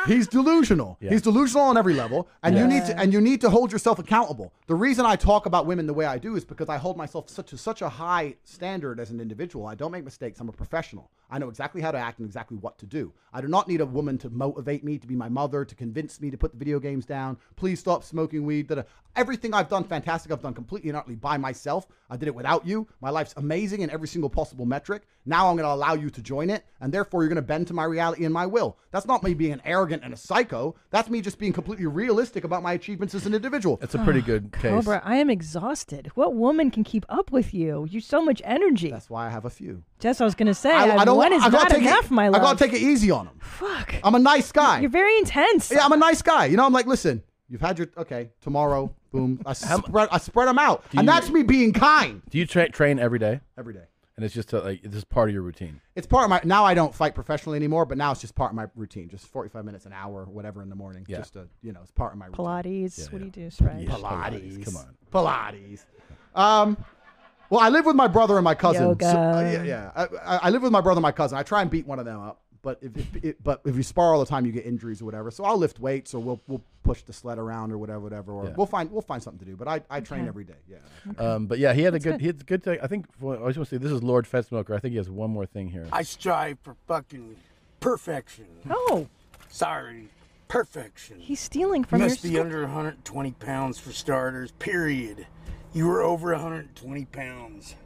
He's delusional. He's delusional on every level, and you need to and you need to hold yourself accountable. The reason I talk about women the way I do is because I hold myself such to such a high standard as an individual. I don't make mistakes. I'm a professional. I know exactly how to act and exactly what to do. I do not need a woman to motivate me to be my mother, to convince me to put the video games down. Please stop smoking weed. da-da. Everything I've done fantastic. I've done completely and utterly by myself. I did it without you. My life's amazing in every single possible metric. Now I'm going to allow you to join it, and therefore you're going to bend to my reality and my will. That's not me being an arrogant and a psycho. That's me just being completely realistic about my achievements as an individual. It's a pretty good case. Cobra, I am exhausted. What woman can keep up with you? You're so much energy. That's why I have a few. Just I was gonna say, I, I, I don't. one is I gotta not take enough, it, my I gotta take it easy on them. Fuck. I'm a nice guy. You're very intense. Yeah, I'm a nice guy. You know, I'm like, listen, you've had your okay. Tomorrow, boom. I spread. I spread them out, and you- that's me being kind Do you tra- train every day? every day. And it's just a, like this is part of your routine. It's part of my. Now I don't fight professionally anymore, but now it's just part of my routine. Just 45 minutes, an hour, whatever in the morning. Yeah. Just to, you know, it's part of my routine. Pilates. what yeah. do you do, Stretch? Yeah. Pilates. Come on. Pilates. Um, well, I live with my brother and my cousin. Yoga. uh, yeah, yeah. I, I, I live with my brother and my cousin. I try and beat one of them up, but if, if it, but if you spar all the time, you get injuries or whatever. So I'll lift weights, or we'll we'll push the sled around or whatever, whatever. Or Yeah. we'll find we'll find something to do. But I, I train Okay. every day. Yeah. Um, but yeah, he had a good. good. He had a good. Thing. I think. Well, I just want to say this is Lord Fetzmilker. I think he has one more thing here. I strive for fucking perfection. Oh, Sorry, perfection. he's stealing You from your must be school. under 120 pounds for starters, period. You were over 120 pounds.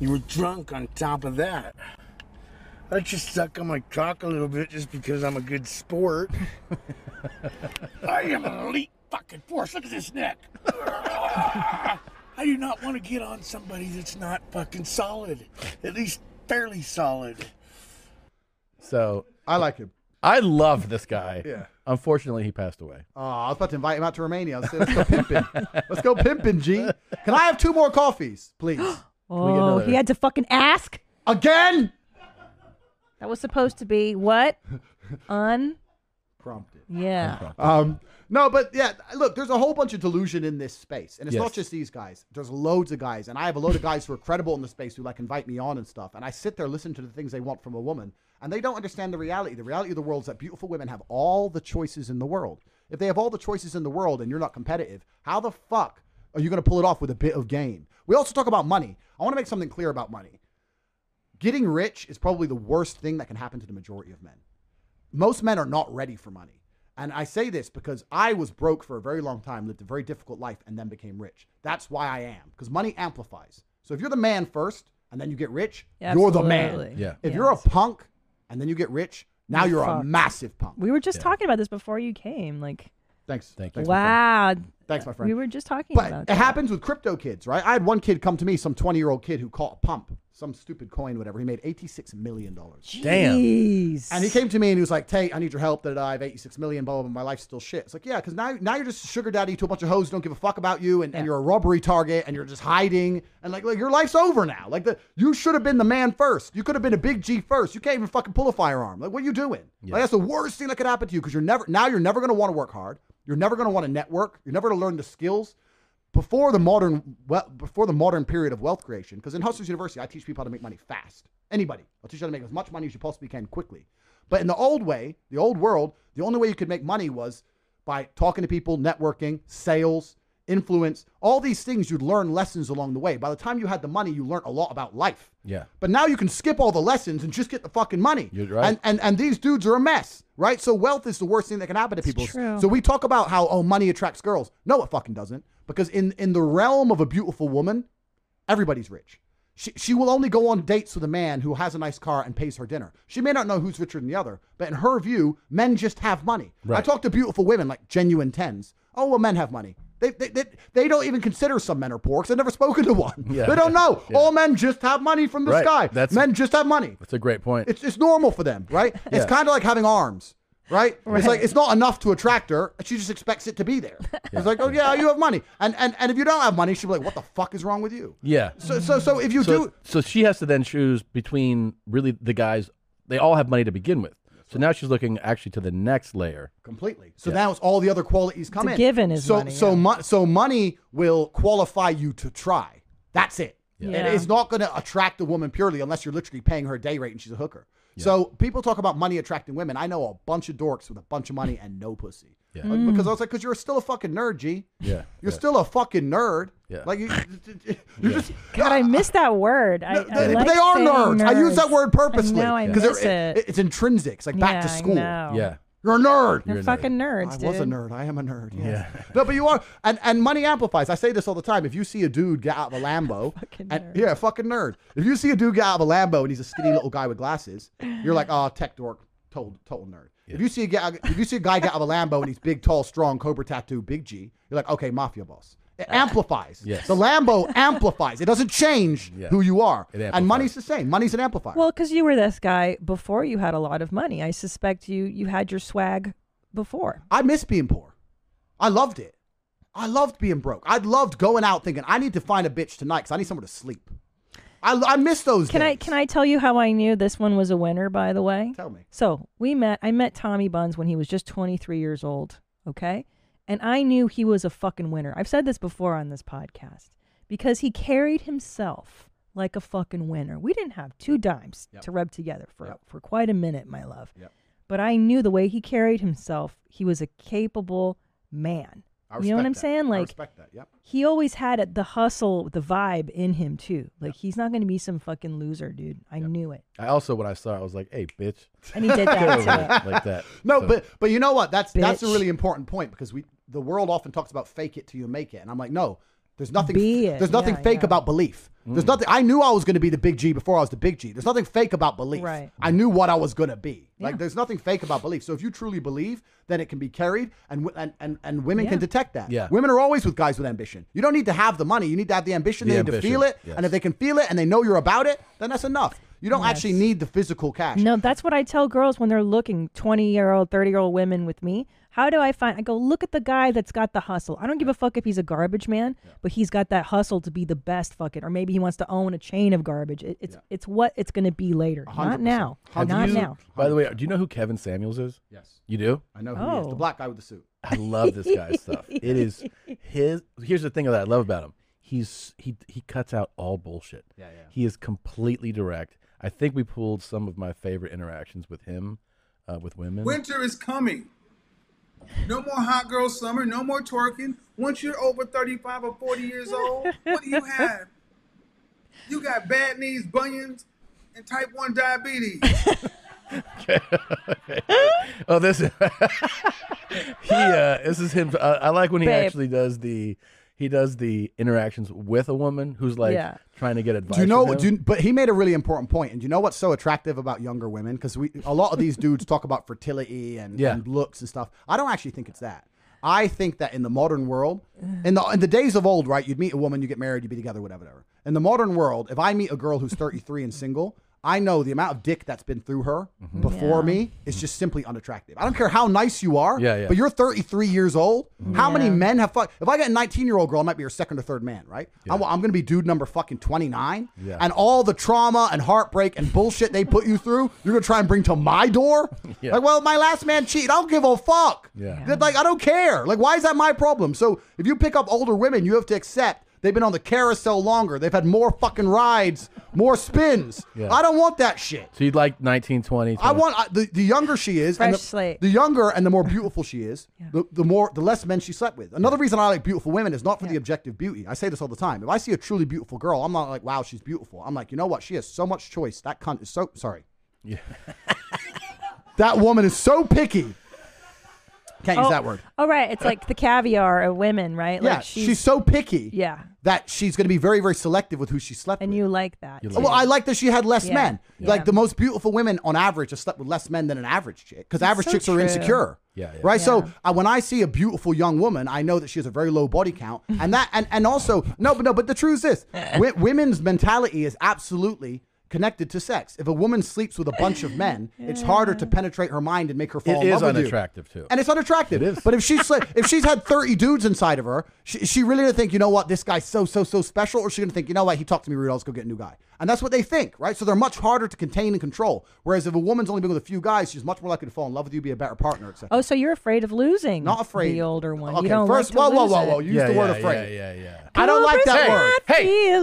You were drunk on top of that. I just suck on my cock a little bit just because I'm a good sport. I am an elite fucking force. Look at this neck. I do not want to get on somebody that's not fucking solid. At least fairly solid. So I like him. I love this guy. Yeah. Unfortunately, he passed away. Oh, I was about to invite him out to Romania. Let's, let's go pimping. let's go pimping, G. Can I have two more coffees, please? Oh, he had to fucking ask. Again? That was supposed to be what? Un. Prompted. Yeah. Um, no, but yeah, look, there's a whole bunch of delusion in this space, and it's Yes. not just these guys. There's loads of guys, and I have a load of guys who are credible in the space who like invite me on and stuff. And I sit there, listen to the things they want from a woman, and they don't understand the reality. The reality of the world is that beautiful women have all the choices in the world. If they have all the choices in the world and you're not competitive, how the fuck are you going to pull it off with a bit of gain? We also talk about money. I want to make something clear about money. Getting rich is probably the worst thing that can happen to the majority of men most men are not ready for money. And I say this because I was broke for a very long time, lived a very difficult life, and then became rich. That's why I am, because money amplifies. So if you're the man first and then you get rich, you're the man. Yeah. If you're a punk and then you get rich, now You're you're, a massive punk. We were just Yeah. talking about this before you came. Like, Thanks. Thank you. Thanks, wow. Thanks, my friend. We were just talking But about it that. happens with crypto kids, right? I had one kid come to me, some 20 year old kid who caught a pump, some stupid coin, whatever. He made $86 million. Damn. Jeez. And he came to me and he was like, Tate, I need your help. That I have 86 million, blah, blah, blah. My life's still shit. It's like, yeah, because now, now you're just a sugar daddy to a bunch of hoes who don't give a fuck about you and, and you're a robbery target and you're just hiding. And like, like your life's over now. Like, the you should have been the man first. You could have been a big G first. You can't even fucking pull a firearm. Like, what are you doing? Like, that's the worst thing that could happen to you because you're never, now you're never going to want to work hard. You're never going to want to network. You're never going to learn the skills before the modern well, before the modern period of wealth creation. Because in hustlers university i teach people how to make money fast. Anybody. I'll teach you how to make as much money as you possibly can quickly. But in the old way the old world the only way you could make money was by talking to people networking sales influence, all these things, you'd learn lessons along the way. By the time you had the money, you learned a lot about life. Yeah. But now you can skip all the lessons and just get the fucking money. You're right. And and and these dudes are a mess, right? So wealth is the worst thing that can happen to people. true. So we talk about how oh money attracts girls. No, it fucking doesn't. Because in in the realm of a beautiful woman, everybody's rich. She, she will only go on dates with a man who has a nice car and pays her dinner. She may not know who's richer than the other, but in her view, men just have money. I talk to beautiful women like genuine tens. Oh, well, men have money. They, they, they, they don't even consider some men are poor because they've never spoken to one. Yeah. They don't know. Yeah. All men just have money from the Right. sky. That's- men just have money. That's a great point. It's, it's normal for them, right? yeah. It's kind of like having arms, right? right? It's like it's not enough to attract her. She just expects it to be there. Yeah. It's like, oh yeah, you have money, and and and if you don't have money, she'll be like, what the fuck is wrong with you? yeah. So so so if you so, do, so she has to then choose between really the guys. They all have money to begin with. So now she's looking actually to the next layer. completely. So now it's all the other qualities come a in. given is so money, so yeah. mo- so money will qualify you to try. That's it. Yeah. It is not going to attract a woman purely unless you're literally paying her a day rate and she's a hooker. So people talk about money attracting women. I know a bunch of dorks with a bunch of money and no pussy. Yeah. Like, because I was like, because you're still a fucking nerd, G. Yeah, You're yeah. still a fucking nerd. Yeah. Like you, you just. God, I miss that word. I, I They, like they are saying nerds. I use that word purposely I know, I because miss it, it. it's intrinsic. It's like back Yeah, to I school. know. Yeah. You're a nerd. They're You're a nerd. fucking nerds, I dude. was a nerd. I am a nerd. Yes. Yeah. No, but you are, and and money amplifies. I say this all the time. If you see a dude get out of a Lambo, Fucking and, nerd. yeah, fucking nerd. If you see a dude get out of a Lambo and he's a skinny little guy with glasses, you're like, oh, tech dork, total total nerd. If you see a guy, if you see a guy get out of a Lambo and he's big, tall, strong, cobra tattoo, big G, you're like, okay, mafia boss. It amplifies. Yes. The Lambo amplifies. It doesn't change Yeah. who you are. It and money's the same. Money's an amplifier. Well, because you were this guy before you had a lot of money. I suspect you you had your swag before. I miss being poor. I loved it. I loved being broke. I loved going out thinking I need to find a bitch tonight because I need somewhere to sleep. I, I miss those. Can I can I tell you how I knew this one was a winner? By the way, tell me? So we met. I met Tommy Buns when he was just 23 years old. Okay, and I knew he was a fucking winner. I've said this before on this podcast because he carried himself like a fucking winner. We didn't have two dimes Yep. to rub together for Yep. for quite a minute, my love. Yep. But I knew the way he carried himself. He was a capable man. I you know what I'm that. saying? I Like respect that. Yep. he always had it, the hustle, the vibe in him too. Like he's not going to be some fucking loser, dude. I knew it, I also, when I saw it, I was like, hey, bitch. and he did that too. like that. No, So- but but you know what? That's that's a really important point because we the world often talks about fake it till you make it, and I'm like, no, there's nothing. Be it. There's nothing Yeah, fake yeah. about belief. Mm. There's nothing. I knew I was going to be the big G before I was the big G. There's nothing fake about belief. Right. I knew what I was going to be. Yeah. Like there's nothing fake about belief. So if you truly believe, then it can be carried, and and and, and women Yeah. can detect that. Yeah. Women are always with guys with ambition. You don't need to have the money. You need to have the ambition. The they need to feel it, yes. and if they can feel it and they know you're about it, then that's enough. You don't Yes. actually need the physical cash. No, that's what I tell girls when they're looking 20 year old, 30 year old women with me. How do I find? I go, look at the guy that's got the hustle. I don't give a fuck if he's a garbage man, but he's got that hustle to be the best fucking, or maybe he wants to own a chain of garbage. It, it's it's what it's going to be later, not 100%. now, Have not you- now. By the way, do you know who Kevin Samuels is? Yes. You do? I know who he is. The Oh. black guy with the suit. I love this guy's stuff. It is his. Here's the thing that I love about him. He's he he cuts out all bullshit. Yeah, yeah. He is completely direct. I think we pulled some of my favorite interactions with him, uh, with women. Winter is coming. No more hot girl summer. No more twerking. Once you're over 35 or 40 years old, what do you have? You got bad knees, bunions, and type 1 diabetes. Okay. Oh, this he uh, this is him. Uh, I like when he Babe. actually does the he does the interactions with a woman who's like Yeah. Trying to get advice. Do you know? Do you, but he made a really important point, and do you know what's so attractive about younger women? Because we a lot of these dudes talk about fertility and, Yeah. and looks and stuff. I don't actually think it's that. I think that in the modern world, in the in the days of old, right? You'd meet a woman, you get married, you'd be together, whatever, whatever. In the modern world, if I meet a girl who's 33 and single, I know the amount of dick that's been through her Mm-hmm. before Yeah. me is just simply unattractive. I don't care how nice you are, Yeah, yeah. but you're 33 years old. How many men have fucked? If I get a 19 year old girl, I might be her second or third man, right? I'm, I'm going to be dude number fucking 29. Yeah. And all the trauma and heartbreak and bullshit they put you through, you're going to try and bring to my door? Yeah. Like, well, my last man cheated. I don't give a fuck. Yeah. Like, I don't care. Like, why is that my problem? So if you pick up older women, you have to accept They've been on the carousel longer. They've had more fucking rides, more spins. Yeah. I don't want that shit. So you'd like 1920? I want I, the, the younger she is, and the, slate. the younger and the more beautiful she is, the, the more the less men she slept with. Another reason I like beautiful women is not for the objective beauty. I say this all the time. If I see a truly beautiful girl, I'm not like, wow, she's beautiful. I'm like, you know what? She has so much choice. That cunt is so sorry. Yeah. that woman is so picky. Can't use that word. Oh, right. It's like the caviar of women, right? Yeah, Like she's, so picky. Yeah. that she's going to be very, very selective with who she slept And with. And you like that. You like well, I like that she had less Yeah, men. yeah. Like the most beautiful women on average have slept with less men than an average chick because average so chicks are insecure. Yeah, yeah. Right. So uh, when I see a beautiful young woman, I know that she has a very low body count, and that and and also no, but no, but the truth is, wi- women's mentality is absolutely connected to sex. If a woman sleeps with a bunch of men, it's harder to penetrate her mind and make her fall It in love with you. It is unattractive too. And it's unattractive. It is. But if she's sli- if she's had 30 dudes inside of her, she, she really gonna think, you know what, this guy's so, so, so special, or she gonna think, you know what, he talked to me rude, let's go get a new guy. And that's what they think, right? So they're much harder to contain and control. Whereas if a woman's only been with a few guys, she's much more likely to fall in love with you, be a better partner, etc. Oh, so you're afraid of losing? Not afraid. The older one. Okay, you don't first, like to whoa, whoa, lose whoa, it. whoa. You yeah, used the word afraid. Yeah, yeah, yeah. I don't like that Hey, word.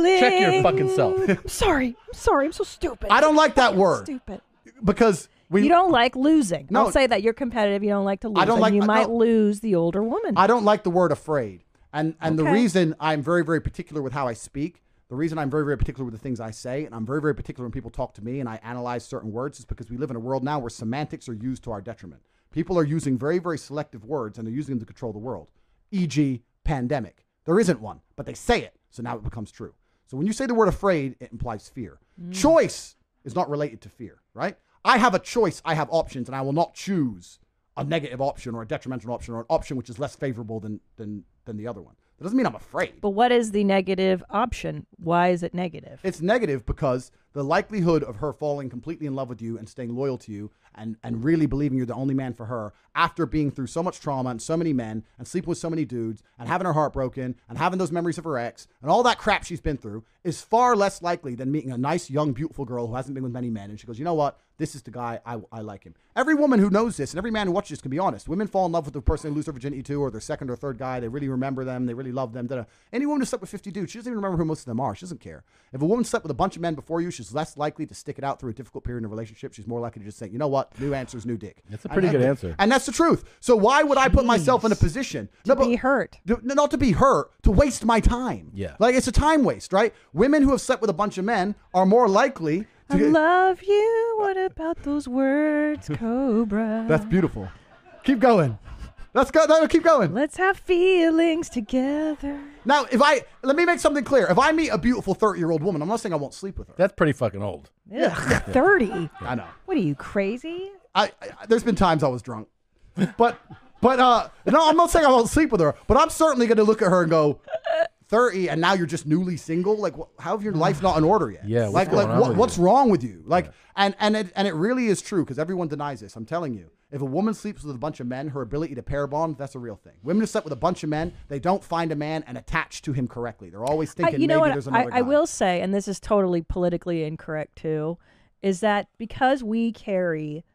hey, check your fucking self. I'm sorry. Sorry. I'm so stupid. I don't like that word Stupid. because we. you don't like losing. No. I'll say that you're competitive. You don't like to lose. I don't and like- You might no. lose the older woman. I don't like the word afraid. And and the reason I'm very very particular with how I speak, the reason I'm very very particular with the things I say, and I'm very very particular when people talk to me and I analyze certain words is because we live in a world now where semantics are used to our detriment. People are using very very selective words and they're using them to control the world. E.g., pandemic. There isn't one, but they say it, so now it becomes true. So when you say the word afraid, it implies fear. Mm. Choice is not related to fear, right? I have a choice, I have options, and I will not choose a negative option or a detrimental option or an option which is less favorable than than than the other one. That doesn't mean I'm afraid. but what is the negative option? Why is it negative? It's negative because the likelihood of her falling completely in love with you and staying loyal to you and, and really believing you're the only man for her after being through so much trauma and so many men and sleeping with so many dudes and having her heart broken and having those memories of her ex and all that crap she's been through is far less likely than meeting a nice, young, beautiful girl who hasn't been with many men. And she goes, you know what? This is the guy. I, I like him. Every woman who knows this and every man who watches this can be honest. Women fall in love with the person they lose their virginity to or their second or third guy. They really remember them. They really love them. Da-da. Any woman who slept with 50 dudes, she doesn't even remember who most of them are. She doesn't care. If a woman slept with a bunch of men before you, she's less likely to stick it out through a difficult period in a relationship. She's more likely to just say, you know what? New answers, new dick. That's a pretty And- good answer. And that's the truth. So why would I put myself in a position to be hurt. to- not to be hurt, to waste my time. Yeah. Like it's a time waste, right? Women who have slept with a bunch of men are more likely I love you. What about those words, Cobra? That's beautiful. Keep going. Let's go. No, keep going. Let's have feelings together. Now, if I let me make something clear. If I meet a beautiful thirty-year-old woman, I'm not saying I won't sleep with her. That's pretty fucking old. Ugh, 30. I know. What are you, crazy? I, I there's been times I was drunk, but but uh no, I'm not saying I won't sleep with her, but I'm certainly going to look at her and go. 30 and now you're just newly single like wh- how have your life not in order yet Yeah, what's like going like on what, with what's you? wrong with you like and and it and it really is true because everyone denies this i'm telling you if a woman sleeps with a bunch of men her ability to pair bond that's a real thing women who slept with a bunch of men they don't find a man and attach to him correctly they're always I, thinking you know maybe what? there's I, another I guy. will say, and this is totally politically incorrect too, is that because we carry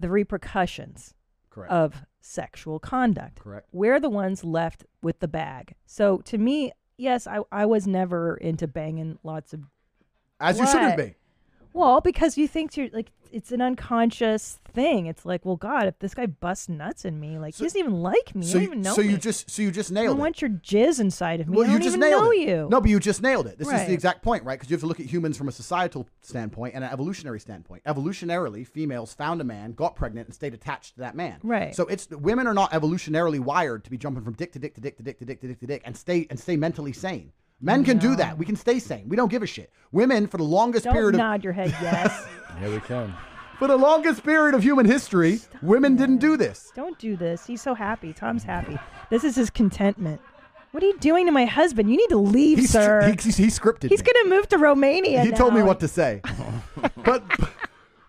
the repercussions correct of sexual conduct, Correct. we're the ones left with the bag. So to me, yes, I, I was never into banging lots of as you shouldn't be Well, because you think you're like it's an unconscious thing. It's like, well, God, if this guy busts nuts in me, like he doesn't even like me. so you even know so me. you just so you just I nailed don't it want your jizz inside of me. Well, I you don't just even nailed know it. you. No, but you just nailed it. This is the exact point, right? Because you have to look at humans from a societal standpoint and an evolutionary standpoint. Evolutionarily, females found a man, got pregnant, and stayed attached to that man. Right. So it's women are not evolutionarily wired to be jumping from dick to dick to dick to dick to dick to dick to dick and stay and stay mentally sane. Men can do that. We can stay sane. We don't give a shit. Women, for the longest Don't period of nod your head yes. Yeah, we can. for the longest period of human history, women didn't do this. Don't do this. He's so happy. Tom's happy. This is his contentment. What are you doing to my husband? You need to leave, He's, sir. he, he, he scripted. He's me. gonna move to Romania. he told me now. what to say. but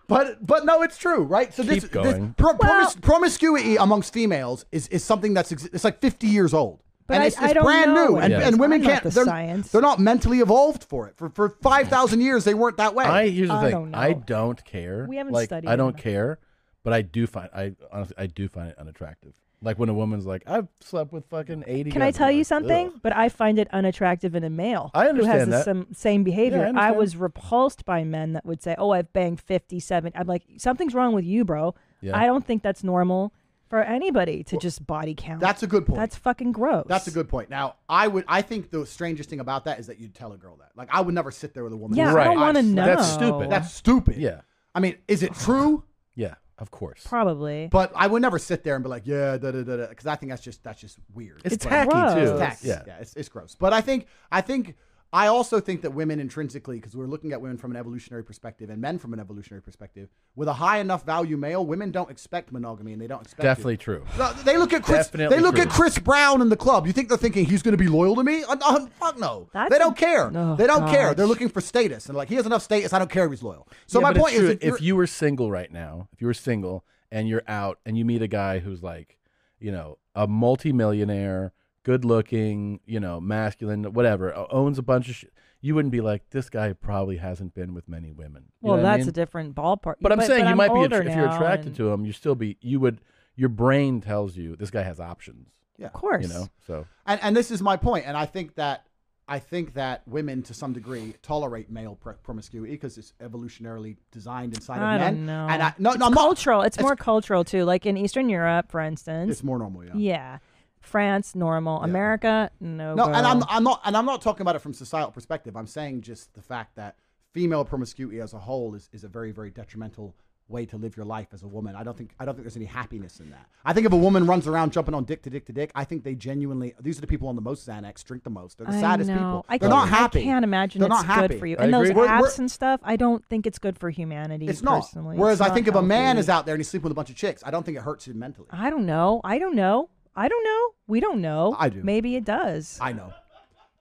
but but no, it's true, right? So this, Keep this going. pro- promis- Well- promiscuity amongst females is, is something that's ex- it's like 50 years old. But and I- it's, I it's don't brand know new, and, it. and women I'm can't. the they're, science. they're not mentally evolved for it. For for five thousand years, they weren't that way. I here's the I thing. don't. I don't care. We haven't like, studied I don't enough. care, but I do find I honestly I do find it unattractive. Like when a woman's like, I've slept with fucking 80 Can I guys," tell I'm you like, something? "Ugh." But I find it unattractive in a male I who has understand the that. some, same behavior. I, understand. was repulsed by men that would say, "Oh, I've banged 57." I'm like, "Something's wrong with you, bro." Yeah. I don't think that's normal for anybody to just body count. That's a good point. That's fucking gross. That's a good point. Now, I would. I think the strangest thing about that is that you'd tell a girl that. Like, I would never sit there with a woman. Yeah, Right. I don't want to know. That's stupid. That's stupid. Yeah. I mean, is it true? Yeah, of course. probably. But I would never sit there and be like, yeah, da da da da, because I think that's just that's just weird. It's, It's tacky gross. too. It's tacky. Yeah. Yeah, it's, it's gross. But I think I think I also think that women intrinsically, because we're looking at women from an evolutionary perspective and men from an evolutionary perspective, with a high enough value male, women don't expect monogamy and they don't expect it. Definitely true. No, They look at Chris. Definitely they look true. at Chris Brown in the club. You think they're thinking he's going to be loyal to me? Uh, uh, fuck no. That's they don't care. Oh, they don't care. They're looking for status and like he has enough status. I don't care if he's loyal. So Yeah, my point is, if, you're- if you were single right now, if you were single and you're out and you meet a guy who's like, you know, a multimillionaire, good looking, you know, masculine, whatever, owns a bunch of shit, you wouldn't be like, this guy probably hasn't been with many women. You well, know what I that's mean? a different ballpark. But I'm saying you might be older attra- if you're attracted and- to him, you still be you would your brain tells you this guy has options. yeah. Of course. You know, so and, and this is my point, and I think that I think that women, to some degree, tolerate male pr- promiscuity because it's evolutionarily designed inside I of men. don't know. And I, no, it's no, I'm not- cultural. It's, it's- more cultural too. Like in Eastern Europe, for instance. It's more normal, yeah. yeah. France, normal. America, no. No, and I'm. I'm not and I'm not talking about it from societal perspective. I'm saying just the fact that female promiscuity as a whole is, is a very very detrimental way to live your life as a woman. I don't think I don't think there's any happiness in that. I think if a woman runs around jumping on dick to dick to dick, I think they genuinely these are the people on the most Xanax, drink the most. They're the I saddest know. people. I They're can't, happy. I can't imagine They're it's not happy. good for you. I And those agree. We're- we're- apps and stuff, I don't think it's good for humanity. It's not. personally. Whereas It's I think not if a man is out there and he's sleeping with a bunch of chicks, I don't think it hurts him mentally. I don't know. I don't know. I don't know. We don't know. I do. Maybe it does. I know.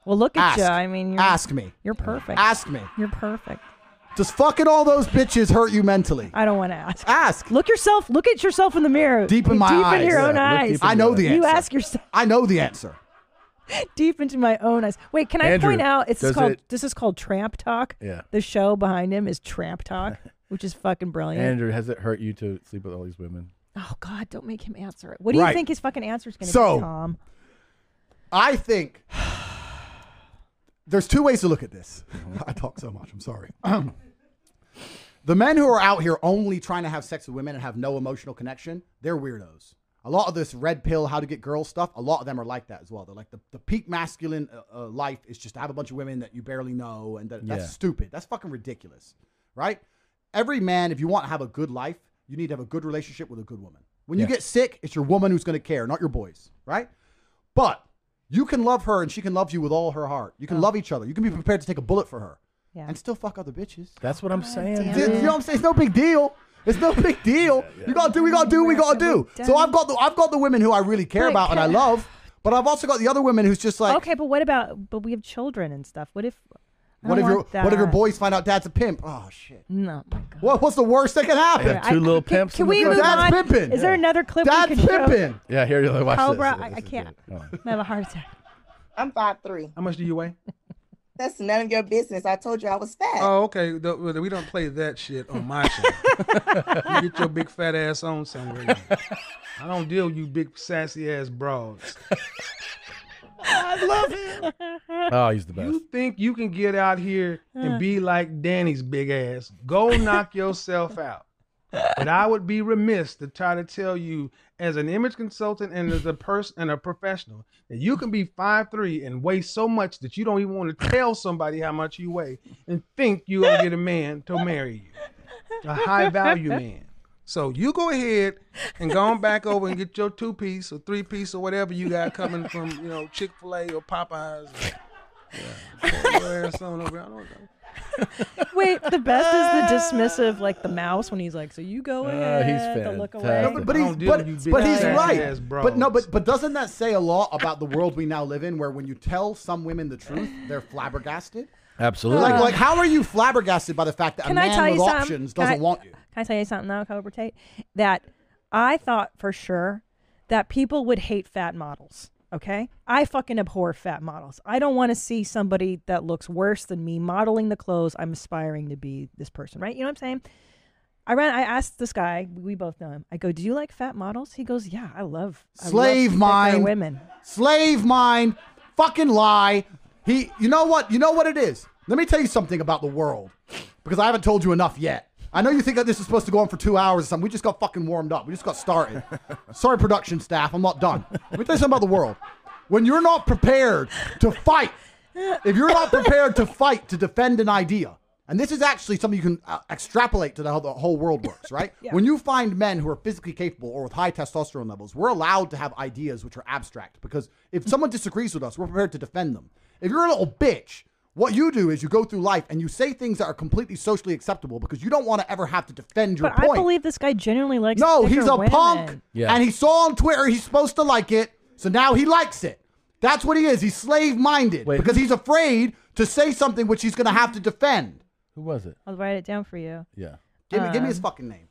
well, look at Ask. you. I mean, you're, Ask me. you're perfect. Ask me. You're perfect. Does fucking all those bitches hurt you mentally? I don't want to ask. Ask. Look yourself. Look at yourself in the mirror. Deep in my eyes. deep eyes. in your Yeah, own look eyes. deep in I know the eyes. you answer. ask yourself I know the answer. deep into my own eyes. Wait, can I Andrew, point out? It's does called. it- this is called Tramp Talk. yeah. The show behind him is Tramp Talk, which is fucking brilliant. Andrew, has it hurt you to sleep with all these women? Oh God, don't make him answer it. What do you Right. think his fucking answer is going to So- be, Tom? I think there's two ways to look at this. I talk so much. I'm sorry. the men who are out here only trying to have sex with women and have no emotional connection, they're weirdos. A lot of this red pill, how to get girls stuff, a lot of them are like that as well. They're like the, the peak masculine uh, uh, life is just to have a bunch of women that you barely know, and that, that's Yeah. stupid. That's fucking ridiculous, right? Every man, if you want to have a good life, you need to have a good relationship with a good woman. When you Yeah. get sick, it's your woman who's going to care, not your boys, right? But you can love her and she can love you with all her heart. You can oh. love each other. You can be prepared to take a bullet for her Yeah. and still fuck other bitches. That's what I'm saying. damn You know what I'm saying? It's no big deal. It's no big deal. You gotta do. We gotta do. We gotta do. So I've got the I've got the women who I really care But about and I love, but I've also got the other women who's just like, okay, but what about? But we have children and stuff. What if? I what if your want what if your boys find out dad's a pimp? Oh shit. No. my God. What what's the worst that can happen? Yeah, two little can, pimps Can in the we front. move Dad's on? pimping. Is there another clip Dad's we can show? pimping. Yeah, here, you watch Cobra, this. I- I can't. good. Come on. I have a heart attack. I'm five three. How much do you weigh? That's none of your business. I told you I was fat. Oh, okay. The- well, We don't play that shit on my show. you get your big fat ass on somewhere. I don't deal with you big sassy ass broads. Oh, he's the best. You think you can get out here and be like Danny's big ass? Go knock yourself out. But I would be remiss to try to tell you, as an image consultant and as a person and a professional, that you can be 5'3 and weigh so much that you don't even want to tell somebody how much you weigh and think you're gonna get a man to marry you. A high value man. So you go ahead and go on back over and get your two piece or three piece or whatever you got coming from, you know, Chick fil A or Popeyes. Or, yeah. Put your ass on over. I don't know. Wait, the best is the dismissive, like the mouse when he's like, "So you go Uh, ahead." he's the look away. fantastic. No, but, but he's but, with you big but he's right. ass But no, but but doesn't that say a lot about the world we now live in, where when you tell some women the truth, they're flabbergasted? Absolutely. Like like how are you flabbergasted by the fact that Can a I man with you something? options Can doesn't I- want you? Can I tell you something though, Cobra Tate? That I thought for sure that people would hate fat models. Okay, I fucking abhor fat models. I don't want to see somebody that looks worse than me modeling the clothes I'm aspiring to be. This person, right? You know what I'm saying? I ran. I asked this guy. We both know him. I go, "Do you like fat models?" He goes, "Yeah, I love I love Slave mind. women." Slave mind. Fucking lie. He. You know what? You know what it is. Let me tell you something about the world, because I haven't told you enough yet. I know you think that this is supposed to go on for two hours or something. We just got fucking warmed up. We just got started. Sorry, production staff. I'm not done. Let me tell you something about the world. When you're not prepared to fight, if you're not prepared to fight to defend an idea, and this is actually something you can uh, extrapolate to the, how the whole world works, right? yeah. When you find men who are physically capable or with high testosterone levels, we're allowed to have ideas which are abstract because if someone disagrees with us, we're prepared to defend them. If you're a little bitch, what you do is you go through life and you say things that are completely socially acceptable because you don't want to ever have to defend your But I point. believe this guy genuinely likes. No, he's a women. punk. Yeah. And he saw on Twitter he's supposed to like it, so now he likes it. That's what he is. He's slave minded Wait, because who- he's afraid to say something which he's going to have to defend. Who was it? I'll write it down for you. Yeah. Give me, give me his um, fucking name.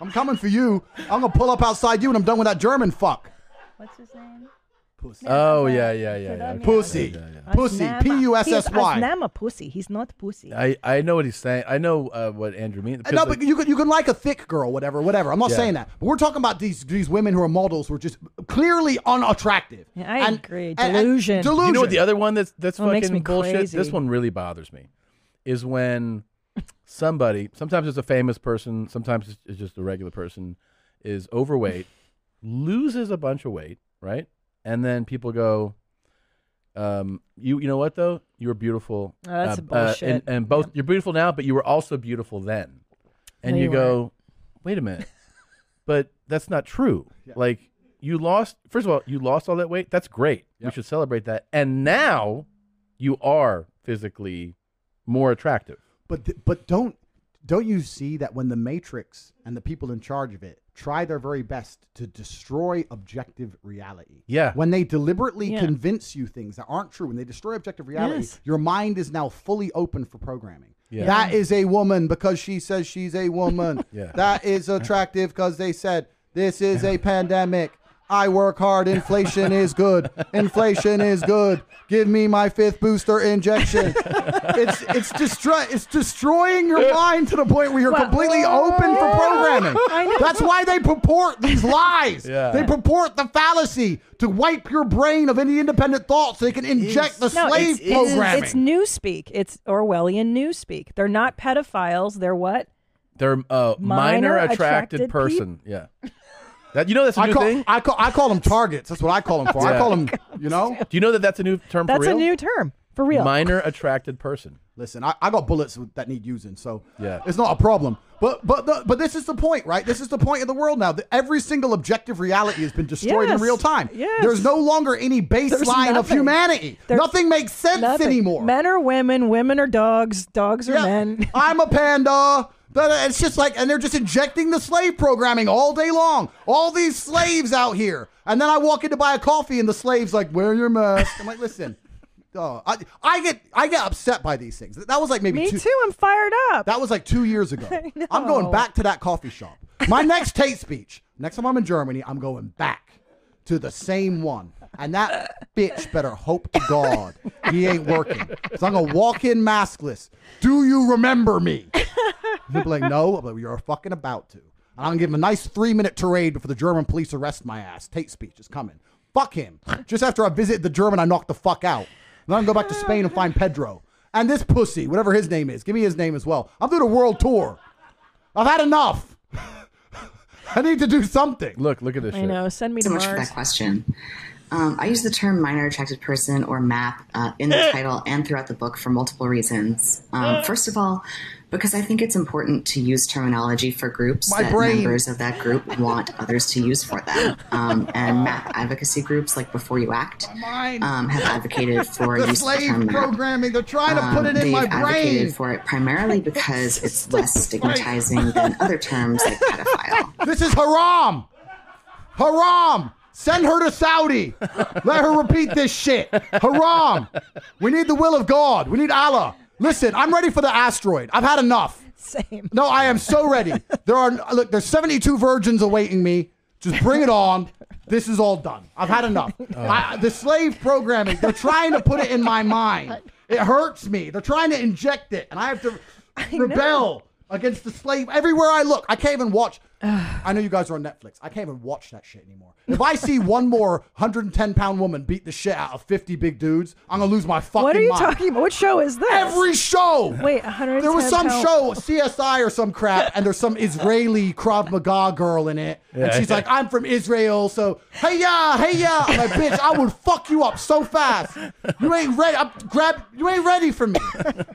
I'm coming for you. I'm going to pull up outside you and I'm done with that German fuck. What's his name? Pussy. Oh yeah, yeah, yeah, yeah. Okay. Pussy. Yeah, yeah. Pussy. Aznama- P U S S He's Y. Aznama pussy. He's not pussy. I, I know what he's saying. I know uh, what Andrew means. Uh, No, but you can you can like a thick girl, whatever, whatever. I'm not Yeah. saying that, but we're talking about these these women who are models who are just clearly unattractive. Yeah, I And- agree. and- and Delusion. delusion. you know what the other one that's that's Oh, it makes fucking me bullshit. This one really bothers me. Is when somebody, sometimes it's a famous person, sometimes it's- it's just a regular person, is overweight, loses a bunch of weight, right? And then people go, um, you you know what though? You were beautiful. Oh, that's uh, bullshit. and, and both you're beautiful now, but you were also beautiful then. And No, you you go, wait a minute, but that's not true. Like you lost. First of all, you lost all that weight. That's great. We should celebrate that. And now you are physically more attractive. But th- but don't don't you see that when the Matrix and the people in charge of it try their very best to destroy objective reality? Yeah. When they deliberately Yeah. convince you things that aren't true, when they destroy objective reality, Yes. your mind is now fully open for programming. Yeah. That is a woman because she says she's a woman. Yeah. That is attractive because they said this is a pandemic. I work hard. Inflation is good. Inflation is good. Give me my fifth booster injection. it's it's destroy it's destroying your mind to the point where you're Well- completely open for programming. That's why they purport these lies. Yeah. They purport the fallacy to wipe your brain of any independent thoughts so they can inject the No, slave it's, programming. It's, it's newspeak. It's Orwellian newspeak. They're not pedophiles. They're what? They're a minor, Minor attracted, attracted person. Yeah. That you know that's a I new call, thing. I call I call them targets. That's what I call them for. I Yeah. call them, you know. Do you know that that's a new term for real? That's for a real? new term for real. minor attracted person. Listen, I, I got bullets that need using, so Yeah. it's not a problem. But but the, but this is the point, right? This is the point of the world now. That every single objective reality has been destroyed Yes. in real time. Yes. There's no longer any baseline of nothing. humanity. There's nothing makes sense Nothing. anymore. Men are women. Women are dogs. Dogs are Yeah. men. I'm a panda. But uh, It's just like, and they're just injecting the slave programming all day long. All these slaves out here. And then I walk in to buy a coffee, and the slave's like, wear your mask. I'm like, listen. Oh, I, I get I get upset by these things. That was like maybe Me two, too. I'm fired up. That was like two years ago. I'm going back to that coffee shop. My next Tate speech, next time I'm in Germany, I'm going back to the same one. And that bitch better hope to God he ain't working. So I'm going to walk in maskless. Do you remember me? He'll be like, no. I'm like, you're fucking about to. And I'm going to give him a nice three minute tirade before the German police arrest my ass. Tate speech is coming. Fuck him. Just after I visit the German, I knock the fuck out. Then I'm going to go back to Spain and find Pedro. And this pussy, whatever his name is, give me his name as well. I'm doing a world tour. I've had enough. I need to do something. Look, look at this I shit. know. Send me so to much for that question. Um, I use the term minor attracted person or MAP uh, in the title and throughout the book for multiple reasons. Um, first of all, because I think it's important to use terminology for groups My that brain. members of that group want others to use for them. Um, and MAP advocacy groups like Before You Act um, have advocated for the use of the slave term MAP. programming. They're trying to Um, put it in they've my advocated for it primarily because it's less stigmatizing than other terms like pedophile. This is haram. Haram. Send her to Saudi. Let her repeat this shit. Haram. We need the will of God. We need Allah. Listen, I'm ready for the asteroid. I've had enough. Same. No, I am so ready. There are look. There's 72 virgins awaiting me. Just bring it on. This is all done. I've had enough. Oh. I, the slave programming. They're trying to put it in my mind. It hurts me. They're trying to inject it, and I have to rebel against the slave everywhere I look. I can't even watch. I know you guys are on Netflix. I can't even watch that shit anymore. If I see one more 110 pound woman beat the shit out of 50 big dudes, I'm gonna lose my fucking mind. What are you mind. talking about? What show is this? Every show. Wait, 110 There was some pound- show, CSI or some crap, and there's some Israeli Krav Maga girl in it, and she's yeah. like, "I'm from Israel, so hey ya, hey ya." I'm like, "Bitch, I would fuck you up so fast. You ain't ready. I'm, grab. You ain't ready for me.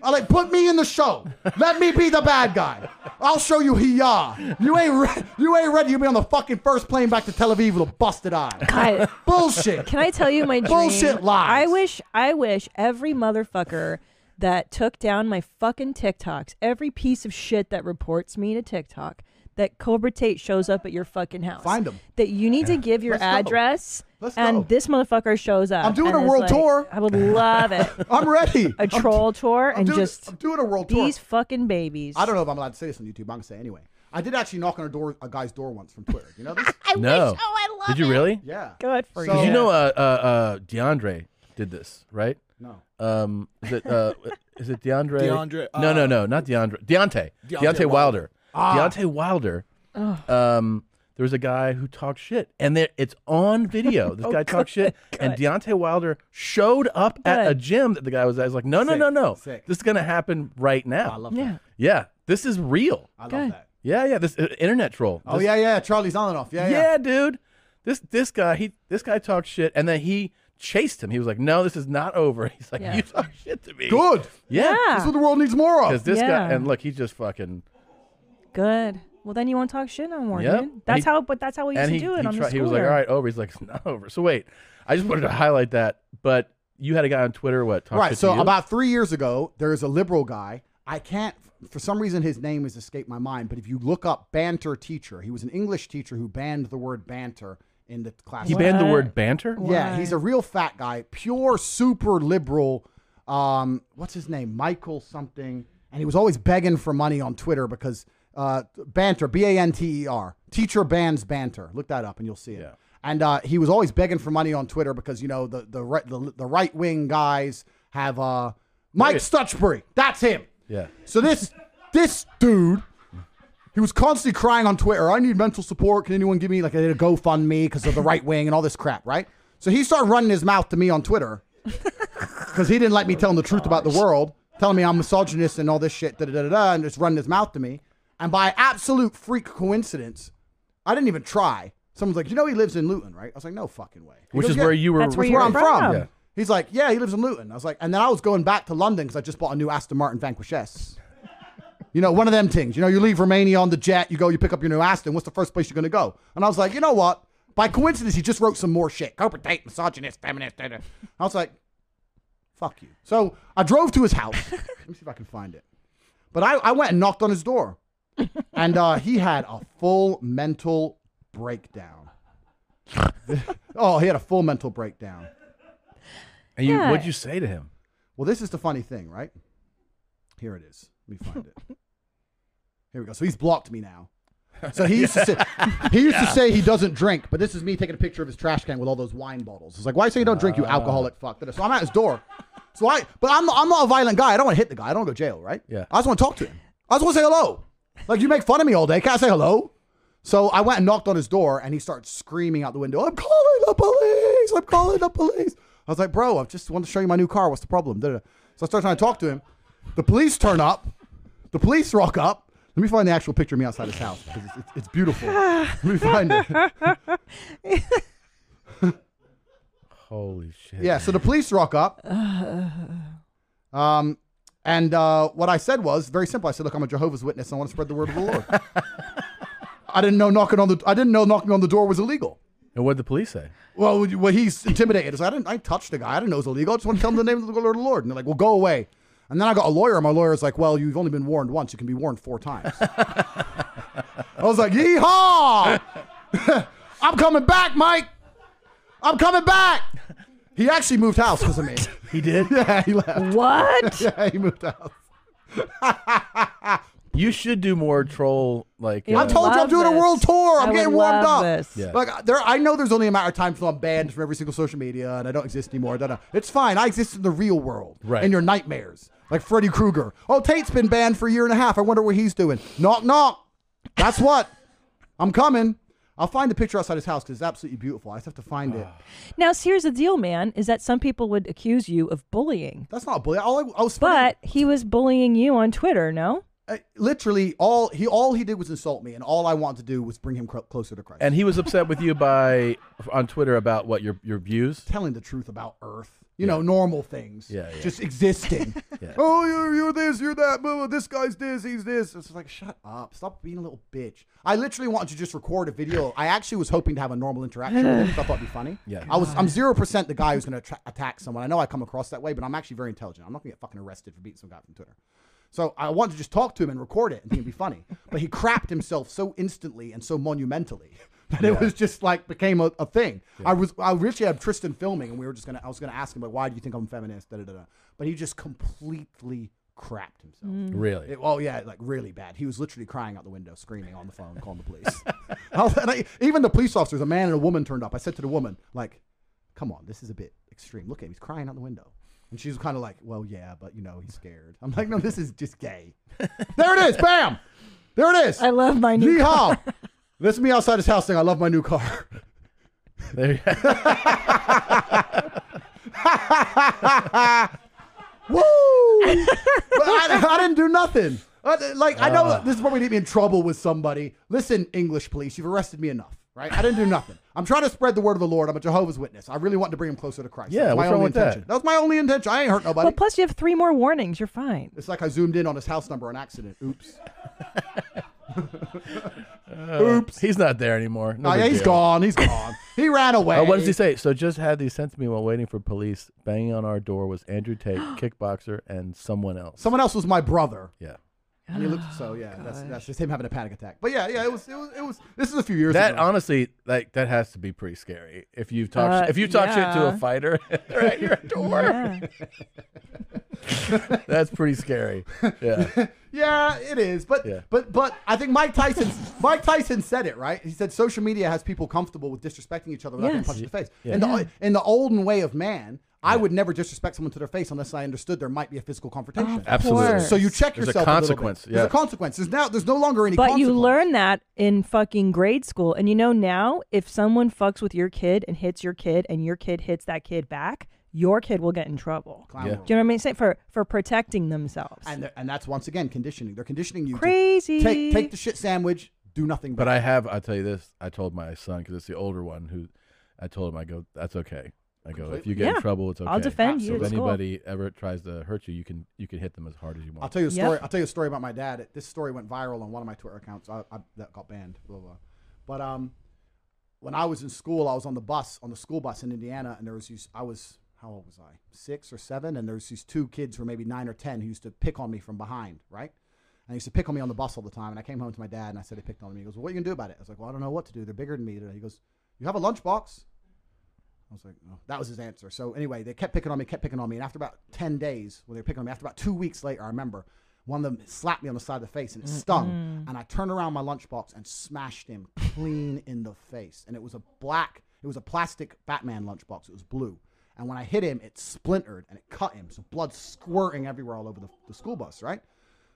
I like put me in the show. Let me be the bad guy. I'll show you hey ya. You ain't re- you ain't ready. You'll be on the fucking first plane back to Tel Aviv with a busted eye. God, Bullshit. Can I tell you my dream? Bullshit lies. I wish, I wish every motherfucker that took down my fucking TikToks, every piece of shit that reports me to TikTok, that Cobra Tate shows up at your fucking house. Find 'em. That you need to give your Let's go. address. Let's and go. this motherfucker shows up. I'm doing and a is world like- tour. I would love it. I'm ready. A troll tour I'm and doing, just I'm doing a world tour. these fucking babies. I don't know if I'm allowed to say this on YouTube. I'm gonna say it anyway. I did actually knock on a door, a guy's door once from Twitter. You know this? no. Oh, I love it. Did you really? yeah. Good for So- you. Did you know uh, uh, uh, DeAndre did this, right? No. Um, is it uh, is it DeAndre? DeAndre, no, no, uh, no, not DeAndre. Deontay. Deontay Deontay, Wilder. Ah. Deontay Wilder. Um, there was a guy who talked shit, and there, it's on video. This guy talked shit, and Deontay Wilder showed up at a Good. gym that the guy was at. He's like, no, no, Sick, no, no. sick. This is gonna happen right now. I love Yeah. that. yeah, this is real. I love Good. that. Yeah, yeah. This uh, internet troll. Oh This- yeah, yeah. Charlie Zelenoff. Yeah, yeah, yeah. dude. This this guy he this guy talked shit, and then he chased him. He was like, "No, this is not over." He's like, Yeah. "You talk shit to me." Good. Yeah. That's what the world needs more of. Because of. this Yeah. guy and look, he's just fucking. Good. Well, then you won't talk shit no more, Yep. dude. That's He- how. But that's how we used and to he do it he, on the tried- he was like, scooter. "All right, over." He's like, "It's not over." So wait, I just wanted to highlight that. But you had a guy on Twitter what talk Right. shit So to you? about three years ago, there is a liberal guy. I can't, for some reason, his name has escaped my mind. But if you look up banter teacher, he was an English teacher who banned the word banter in the class. he banned the word banter. Yeah, he's a real fat guy, pure super liberal. Um, what's his name? Michael something. And he was always begging for money on Twitter because uh, banter, B A N T E R, teacher bans banter. Look that up and you'll see it. Yeah. And uh, he was always begging for money on Twitter because you know the the right the, the right wing guys have uh, Mike Stuchbery. That's him. Yeah. So this this dude, he was constantly crying on Twitter. I need mental support. Can anyone give me like a GoFundMe because of the right wing and all this crap, right? So he started running his mouth to me on Twitter because he didn't like me telling the truth about the world, telling me I'm misogynist and all this shit, da da da da, da, and just running his mouth to me. And by absolute freak coincidence, I didn't even try. Someone's like, you know, he lives in Luton, right? I was like, no fucking way. He Which goes, is "Yeah." where you were. That's where where I'm from. from. Yeah. He's like, yeah, he lives in Luton. I was like, and then I was going back to London because I just bought a new Aston Martin Vanquish S. You know, one of them things. You know, you leave Romania on the jet, you go, you pick up your new Aston. What's the first place you're going to go? And I was like, you know what? By coincidence, he just wrote some more shit. Cobra Tate, misogynist, feminist. Da, da. I was like, fuck you. So I drove to his house. Let me see if I can find it. But I, I went and knocked on his door. and uh, he had a full mental breakdown. oh, he had a full mental breakdown. And you, Yeah. what'd you say to him? Well, this is the funny thing, right? Here it is. Let me find it. Here we go. So he's blocked me now. So he used to say he used to say he doesn't drink, but this is me taking a picture of his trash can with all those wine bottles. It's like, why say you don't drink, you uh. alcoholic fuck? So I'm at his door. So I, but I'm I'm not a violent guy. I don't want to hit the guy. I don't want to go to jail, right? Yeah. I just want to talk to him. I just want to say hello. Like you make fun of me all day. Can't I say hello? So I went and knocked on his door, and he starts screaming out the window, "I'm calling the police! I'm calling the police!" I was like, "Bro, I just want to show you my new car. What's the problem?" Da-da. So I started trying to talk to him. The police turn up. The police rock up. Let me find the actual picture of me outside his house because it's, it's, it's beautiful. Let me find it. Holy shit. Yeah, so the police rock up. Um, and uh, what I said was very simple. I said, "Look, I'm a Jehovah's Witness. I want to spread the word of the Lord." I didn't know knocking on the I didn't know knocking on the door was illegal. And what did the police say? Well, would you- well, he's intimidated. So I didn't. I touched the guy. I didn't know it was illegal. I just want to tell him the name of the Lord of the Lord. And they're like, "Well, go away." And then I got a lawyer. and My lawyer's like, "Well, you've only been warned once. You can be warned four times." I was like, "Yeehaw! I'm coming back, Mike. I'm coming back." He actually moved house because of me. He did. Yeah, he left. What? Yeah, he moved house. You should do more troll like. Yeah. uh, I told you I'm love doing a world tour. I'm I would getting warmed love up. this. Yeah. Like there, I know there's only a matter of time until I'm banned from every single social media and I don't exist anymore. Da-da. It's fine. I exist in the real world. Right. In your nightmares, like Freddy Krueger. Oh, Tate's been banned for a year and a half. I wonder what he's doing. Knock knock. That's what. I'm coming. I'll find the picture outside his house because it's absolutely beautiful. I just have to find it. Now, so here's the deal, man. Is that some people would accuse you of bullying, That's not bullying. bully. All I, I was but he was bullying you on Twitter. No. Uh, literally all he all he did was insult me, and all I wanted to do was bring him cl- closer to Christ. and he was upset with you by on Twitter about what your your views. telling the truth about Earth. You know, normal things. Yeah, yeah. Just existing. Yeah. Oh, you're, you're this, you're that. blah, blah, This guy's this, he's this. It's like, shut up. Stop being a little bitch. I literally wanted to just record a video. I actually was hoping to have a normal interaction with him. 'cause I thought it'd be funny. Yeah. I was. I'm zero percent the guy who's going to attack someone. I know I come across that way, but I'm actually very intelligent. I'm not going to get fucking arrested for beating some guy from Twitter. So I wanted to just talk to him and record it and think it'd be funny. But he crapped himself so instantly and so monumentally that it was just like became a, a thing. I was I originally had Tristan filming and we were just gonna I was gonna ask him like why do you think I'm a feminist? Da, da, da, da. But he just completely crapped himself. Mm. Really? It- oh yeah, like really bad. He was literally crying out the window, screaming on the phone, calling the police. Was- and I- even the police officers, a man and a woman turned up. I said to the woman, like, "Come on, this is a bit extreme. Look at him; he's crying out the window." And she was kind of like, "Well, yeah, but you know, he's scared." I'm like, "No, this is just gay." there it is, bam, there it is. I love my new car. This is me outside his house saying, "I love my new car." There you- go. Woo! but I, I didn't do nothing. I- like I know uh. this is probably get me in trouble with somebody. Listen, English police, you've arrested me enough, right? I didn't do nothing. I'm trying to spread the word of the Lord. I'm a Jehovah's Witness. I really wanted to bring him closer to Christ. Yeah, That's my what's wrong only with intention. That was my only intention. I ain't hurt nobody. Well, plus you have three more warnings. You're fine. it's like I zoomed in on his house number on accident. Oops. Oops. He's not there anymore. No Oh, yeah, big he's deal. gone. He's gone. He ran away. Oh, what does he say? So just had these sent to me while waiting for police. Banging on our door was Andrew Tate, kickboxer, and someone else. Someone else was my brother. yeah. And he looked so yeah. That's that's just him having a panic attack. But yeah, yeah. It was it was it was. This is a few years ago. That ago. honestly, like that has to be pretty scary. If you talk, Uh, if you talk shit to yeah. a fighter, they're at your door. Yeah. That's pretty scary. Yeah. Yeah, it is. But Yeah. but but I think Mike Tyson Mike Tyson said it right. He said social media has people comfortable with disrespecting each other without getting Yes. punched in the face. Yeah. In the in the olden way of man, I would never disrespect someone to their face unless I understood there might be a physical confrontation. Of Absolutely. course. So you check There's a yourself. little bit. consequence, There's yeah. a consequence. There's now there's no longer any. But you consequence. learn that in fucking grade school. And you know now, if someone fucks with your kid and hits your kid and your kid hits that kid back, your kid will get in trouble. Clown Yeah. world. Do you know what I mean? Say for for protecting themselves. And they're- and that's once again conditioning. They're conditioning you. to Crazy. Take take the shit sandwich. Do nothing. But I have, I'll tell you this. I told my son because it's the older one who, I told him, I go, that's okay. I go, if you get Yeah. in trouble, it's okay. I'll defend you So if at school. anybody ever tries to hurt you, you can you can hit them as hard as you want. I'll tell you a Yep. story. I'll tell you a story about my dad. This story went viral on one of my Twitter accounts. I, I, that got banned. Blah, blah. But um, when I was in school, I was on the bus on the school bus in Indiana, and there was these. I was how old was I? Six or seven, and there was these two kids who were maybe nine or ten who used to pick on me from behind, right? And they used to pick on me on the bus all the time. And I came home to my dad and I said they picked on me. He goes, "Well, what are you gonna do about it?" I was like, "Well, I don't know what to do. They're bigger than me." He goes, "You have a lunchbox." I was like, oh. that was his answer. So anyway, they kept picking on me, kept picking on me, and after about ten days, when they were picking on me, after about two weeks later, I remember one of them slapped me on the side of the face and it stung, and I turned around my lunchbox and smashed him clean in the face, and it was a black, it was a plastic Batman lunchbox. It was blue, and when I hit him, it splintered and it cut him, so blood squirting everywhere all over the, the school bus, right?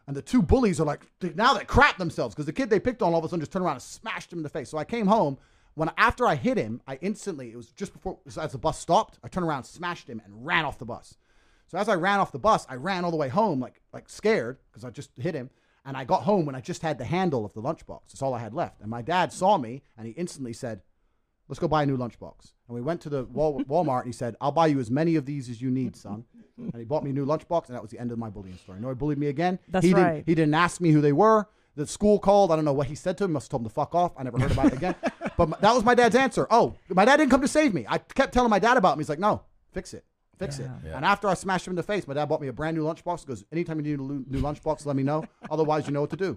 And the two bullies are like, now they crap themselves because the kid they picked on all of a sudden just turned around and smashed him in the face. So I came home. When after I hit him, I instantly, it was just before, as the bus stopped, I turned around, smashed him, and ran off the bus. So as I ran off the bus, I ran all the way home, like like scared because I just hit him. And I got home when I just had the handle of the lunchbox. That's all I had left. And my dad saw me, and he instantly said, "Let's go buy a new lunchbox." And we went to the Wal- Walmart, and he said, "I'll buy you as many of these as you need, son." And he bought me a new lunchbox, and that was the end of my bullying story. No, he bullied me again. That's he right. Didn't, he didn't ask me who they were. The school called. I don't know what he said to him. Must have told him to fuck off. I never heard about it again. But my- that was my dad's answer. Oh, my dad didn't come to save me. I kept telling my dad about him. He's like, no, fix it. Fix it. Yeah. And after I smashed him in the face, my dad bought me a brand new lunchbox. He goes, anytime you need a new lunchbox, let me know. Otherwise, you know what to do.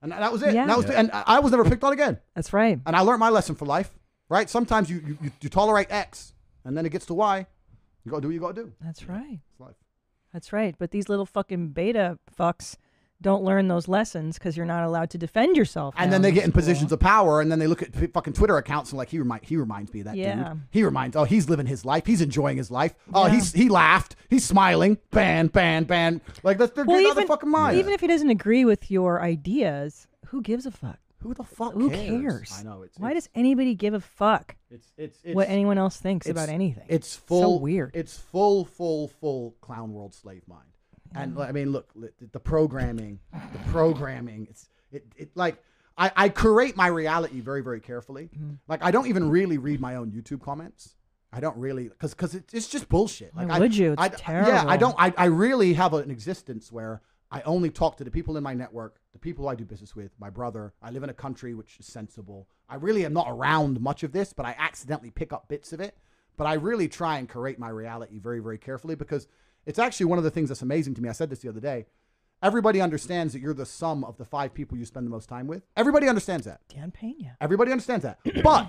And that was it. Yeah. And, that was Yeah. and I was never picked on again. That's right. And I learned my lesson for life, right? Sometimes you, you, you, you tolerate X, and then it gets to Y. You got to do what you got to do. That's right. It's life. That's right. But these little fucking beta fucks, don't learn those lessons because you're not allowed to defend yourself. And then they get in school. positions of power, and then they look at fucking Twitter accounts and like he remind he reminds me of that Yeah. dude. He reminds, oh, he's living his life. He's enjoying his life. Oh, Yeah. he's he laughed. He's smiling. Ban, ban, ban. Like that's they're Well, getting out of even, their fucking mind. even if he doesn't agree with your ideas, who gives a fuck? Who the fuck Who cares? cares? I know it's Why it's, does anybody give a fuck it's it's, it's what anyone else thinks about anything? It's full weird. It's full, full, full clown world slave mind. And I mean, look, the programming, the programming. It's it, it like I, I curate my reality very, very carefully. Mm-hmm. Like I don't even really read my own YouTube comments. I don't really because because it, it's just bullshit. Why Like I, would you? It's I, Yeah, I don't. I, I really have an existence where I only talk to the people in my network, the people I do business with, my brother. I live in a country which is sensible. I really am not around much of this, but I accidentally pick up bits of it. But I really try and curate my reality very, very carefully because it's actually one of the things that's amazing to me. I said this the other day. Everybody understands that you're the sum of the five people you spend the most time with. Everybody understands that. Dan Pena. Everybody understands that. But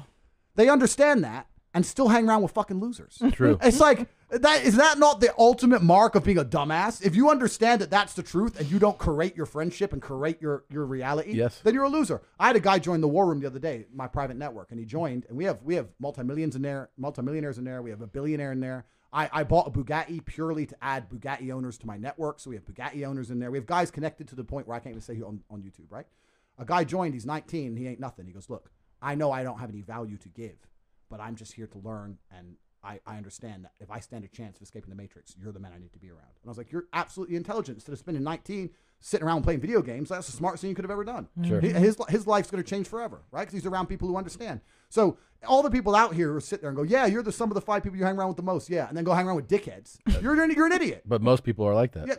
they understand that and still hang around with fucking losers. True. It's like that is that not the ultimate mark of being a dumbass? If you understand that that's the truth and you don't curate your friendship and curate your your reality, Yes. then you're a loser. I had a guy join the war room the other day, my private network, and he joined, and we have we have multi-millions in there, multimillionaires in there, we have a billionaire in there. I, I bought a Bugatti purely to add Bugatti owners to my network. So we have Bugatti owners in there. We have guys connected to the point where I can't even say who on, on YouTube, right? A guy joined, he's 19, he ain't nothing. He goes, Look, I know I don't have any value to give, but I'm just here to learn and I, I understand that if I stand a chance of escaping the matrix, you're the man I need to be around. And I was like, You're absolutely intelligent. Instead of spending 19 sitting around playing video games, that's the smartest thing you could have ever done. Mm-hmm. Sure. He- his, his life's going to change forever, right? Because he's around people who understand. So all the people out here who sit there and go, Yeah, you're the sum of the five people you hang around with the most. Yeah. And then go hang around with dickheads. You're, an- you're an idiot. But most people are like that. Yeah,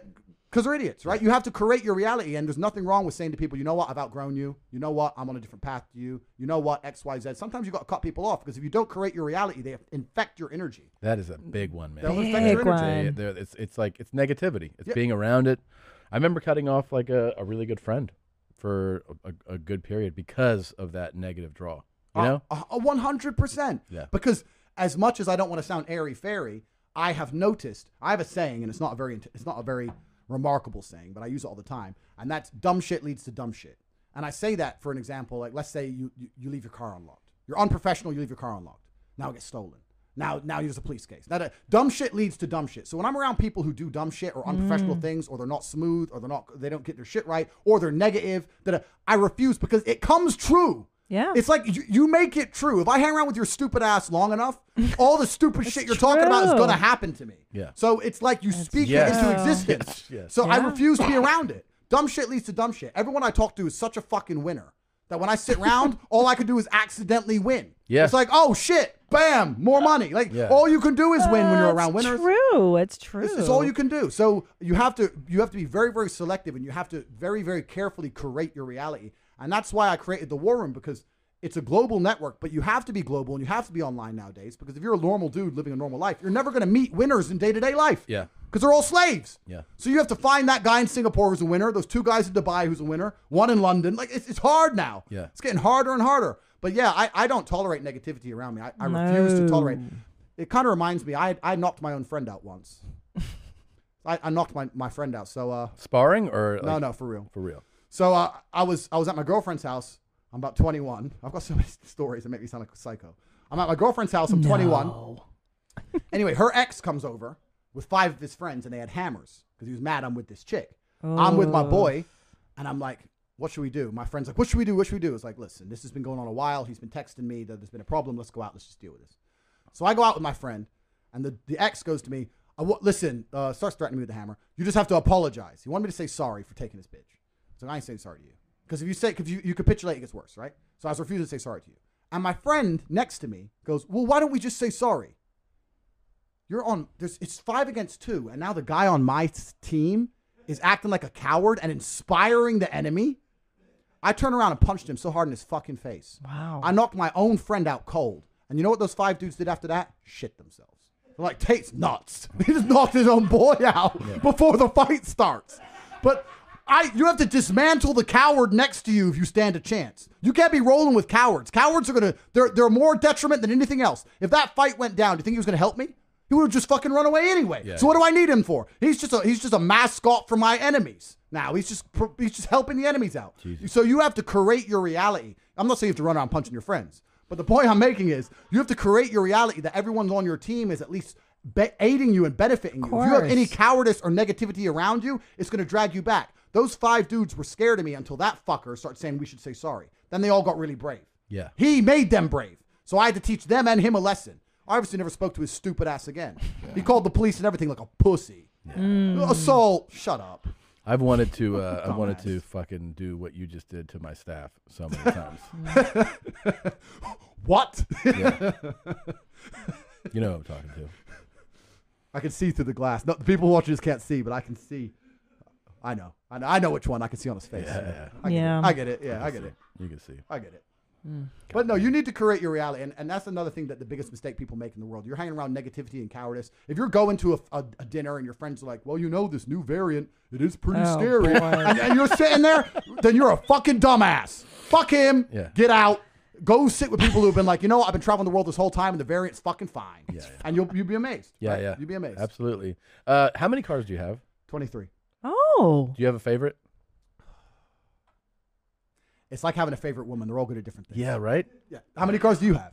because they're idiots, right? You have to create your reality, and there's nothing wrong with saying to people, you know what, I've outgrown you. You know what, I'm on a different path to you. You know what, X, Y, Z. Sometimes you got to cut people off because if you don't create your reality, they infect your energy. That is a big one, man. They'll affect your Big energy. one. It's it's like it's negativity. It's Yeah. being around it. I remember cutting off like a, a really good friend for a, a, good period because of that negative draw. You know? A- a one hundred percent. Yeah. Because as much as I don't want to sound airy fairy, I have noticed. I have a saying, and it's not a very it's not a very remarkable saying, but I use it all the time, and that's dumb shit leads to dumb shit. And I say that for an example, like let's say you you, you leave your car unlocked. You're unprofessional. You leave your car unlocked. Now it gets stolen. Now, now there's a police case. Now, that- dumb shit leads to dumb shit. So when I'm around people who do dumb shit or unprofessional things, or they're not smooth, or they're not, they don't get their shit right, or they're negative, that I refuse because it comes true. Yeah. It's like you, you make it true. If I hang around with your stupid ass long enough, all the stupid shit you're talking about is going to happen to me. Yeah. So it's like you speak Yes. it into existence. Yes, yes. So I refuse to be around it. Dumb shit leads to dumb shit. Everyone I talk to is such a fucking winner that when I sit around, all I can do is accidentally win. Yeah. It's like, oh shit, bam, more money. Like Yeah. all you can do is win when you're around winners. True. It's true. It's, it's all you can do. So you have to you have to be very very selective, and you have to very very carefully create your reality. And that's why I created the War Room because it's a global network. But you have to be global, and you have to be online nowadays. Because if you're a normal dude living a normal life, you're never going to meet winners in day to day life. Yeah. Because they're all slaves. Yeah. So you have to find that guy in Singapore who's a winner, those two guys in Dubai who's a winner, one in London. Like it's, it's hard now. Yeah. It's getting harder and harder. But yeah, I, I don't tolerate negativity around me. I, I refuse to tolerate. It kind of reminds me. I I knocked my own friend out once. I, I knocked my, my friend out. So uh, Sparring or no, like- no, for real. for real. So uh, I was I was at my girlfriend's house. I'm about 21. I've got so many stories that make me sound like a psycho. I'm at my girlfriend's house. I'm 21. anyway, her ex comes over with five of his friends, and they had hammers because he was mad I'm with this chick. I'm with my boy, and I'm like, what should we do? My friend's like, what should we do? What should we do? It's like, listen, this has been going on a while. He's been texting me that there's been a problem. Let's go out. Let's just deal with this. So I go out with my friend, and the, the ex goes to me, I wa- listen, uh, starts threatening me with the hammer. You just have to apologize. He wanted me to say sorry for taking his bitch. So I ain't saying sorry to you. Because if you say, because you, you capitulate, it gets worse, right? So I was refusing to say sorry to you. And my friend next to me goes, well, why don't we just say sorry? You're on, there's, it's five against two. And now the guy on my team is acting like a coward and inspiring the enemy. I turned around and punched him so hard in his fucking face. Wow. I knocked my own friend out cold. And you know what those five dudes did after that? Shit themselves. They're like, Tate's nuts. He just knocked his own boy out before the fight starts. But I, you have to dismantle the coward next to you if you stand a chance. You can't be rolling with cowards. Cowards are gonna, they're, they're more detriment than anything else. If that fight went down, do you think he was gonna help me? He would have just fucking run away anyway. Yeah. So what do I need him for? He's just a he's just a mascot for my enemies. Now he's just he's just helping the enemies out. So you have to create your reality. I'm not saying you have to run around punching your friends, but the point I'm making is you have to create your reality that everyone on your team is at least be- aiding you and benefiting you. If you have any cowardice or negativity around you, it's going to drag you back. Those five dudes were scared of me until that fucker started saying we should say sorry. Then they all got really brave. Yeah. He made them brave. So I had to teach them and him a lesson. I obviously never spoke to his stupid ass again. He called the police and everything like a pussy. Assault. Shut up. I've wanted to. Uh, I wanted to fucking do what you just did to my staff so many times. What? Yeah. you know who I'm talking to. I can see through the glass. No, the people watching this can't see, but I can see. I know. I know. I know which one. I can see on his face. Yeah. I get Yeah. It. I get it. Yeah, I get it. You can see. I get it. But no, you need to create your reality, and, and that's another thing that the biggest mistake people make in the world. You're hanging around negativity and cowardice. If you're going to a, a, a dinner and your friends are like, "Well, you know this new variant, it is pretty Oh, scary," and, and you're sitting there, then you're a fucking dumbass. Fuck him. Yeah. Get out. Go sit with people who've been like, you know. I've been traveling the world this whole time, and the variant's fucking fine. Yeah, yeah. And you'll you'll be amazed. Yeah, right? yeah. You'll be amazed. Absolutely. Uh, how many cars do you have? Twenty three. Oh. Do you have a favorite? It's like having a favorite woman. They're all good at different things. Yeah, right. Yeah. How many cars do you have?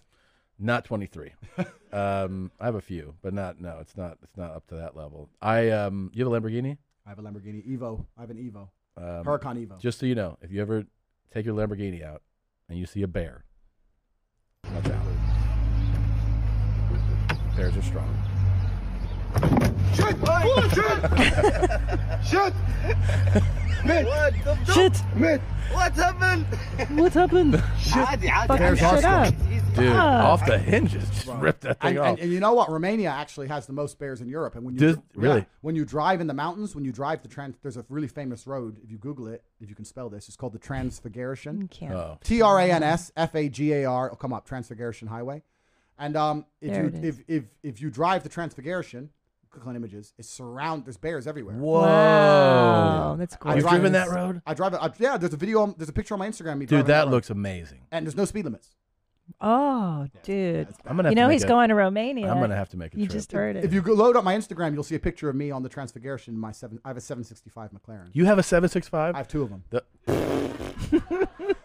Not 23. um, I have a few, but not. No, it's not. It's not up to that level. I um, you have a Lamborghini. I have a Lamborghini Evo. I have an Evo. Um, Huracan Evo. Just so you know, if you ever take your Lamborghini out and you see a bear, watch out. Bears are strong. Shit! What? Shit! Shit! Mate! What? Shit! Mate! What happened? What happened? Shit! There's Oscar. Dude, ah. off the hinges, just right. rip that thing and, off. And, and, you know what? Romania actually has the most bears in Europe. And when you Does, yeah, really, when you drive in the mountains, when you drive the trans, there's a really famous road. If you Google it, if you can spell this, it's called the Transfagarasan. Oh. T R A N S F A G A R. It'll come up, Transfagarasan Highway. And um, if there you if, if if you drive the Transfagarasan, click on images. It's surround. There's bears everywhere. whoa! Wow, that's cool. I You've driven that road? I drive it. I, yeah, there's a video. On, there's a picture on my Instagram. Me Dude, driving that looks amazing. And there's no speed limits. Oh, dude. I'm gonna. You know he's a- going to Romania. I'm gonna have to make a You trip. just heard it. If you go load up my Instagram, you'll see a picture of me on the Transfagarasan. in My seven. I have a 765 McLaren. You have a 765? I have two of them. The-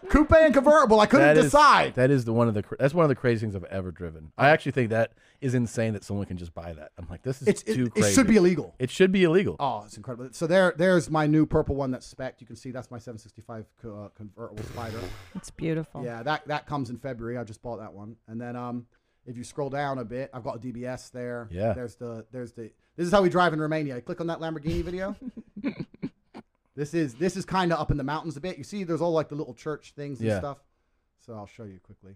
Coupe and convertible. I couldn't That is- decide. that is the one of the cra- that's one of the craziest things I've ever driven. I actually think that is insane that someone can just buy that. I'm like, this is It's, too it, crazy. it should be illegal. It should be illegal. Oh, it's incredible. So there, there's my new purple one that's spec. You can see that's my 765 co- uh, convertible Spider. it's beautiful. Yeah, that that comes in February. I just bought that one. And then um, if you scroll down a bit, I've got a DBS there. Yeah. There's the there's the this is how we drive in Romania. Click on that Lamborghini video. this is this is kind of up in the mountains a bit. You see, there's all like the little church things and Yeah. stuff. So I'll show you quickly.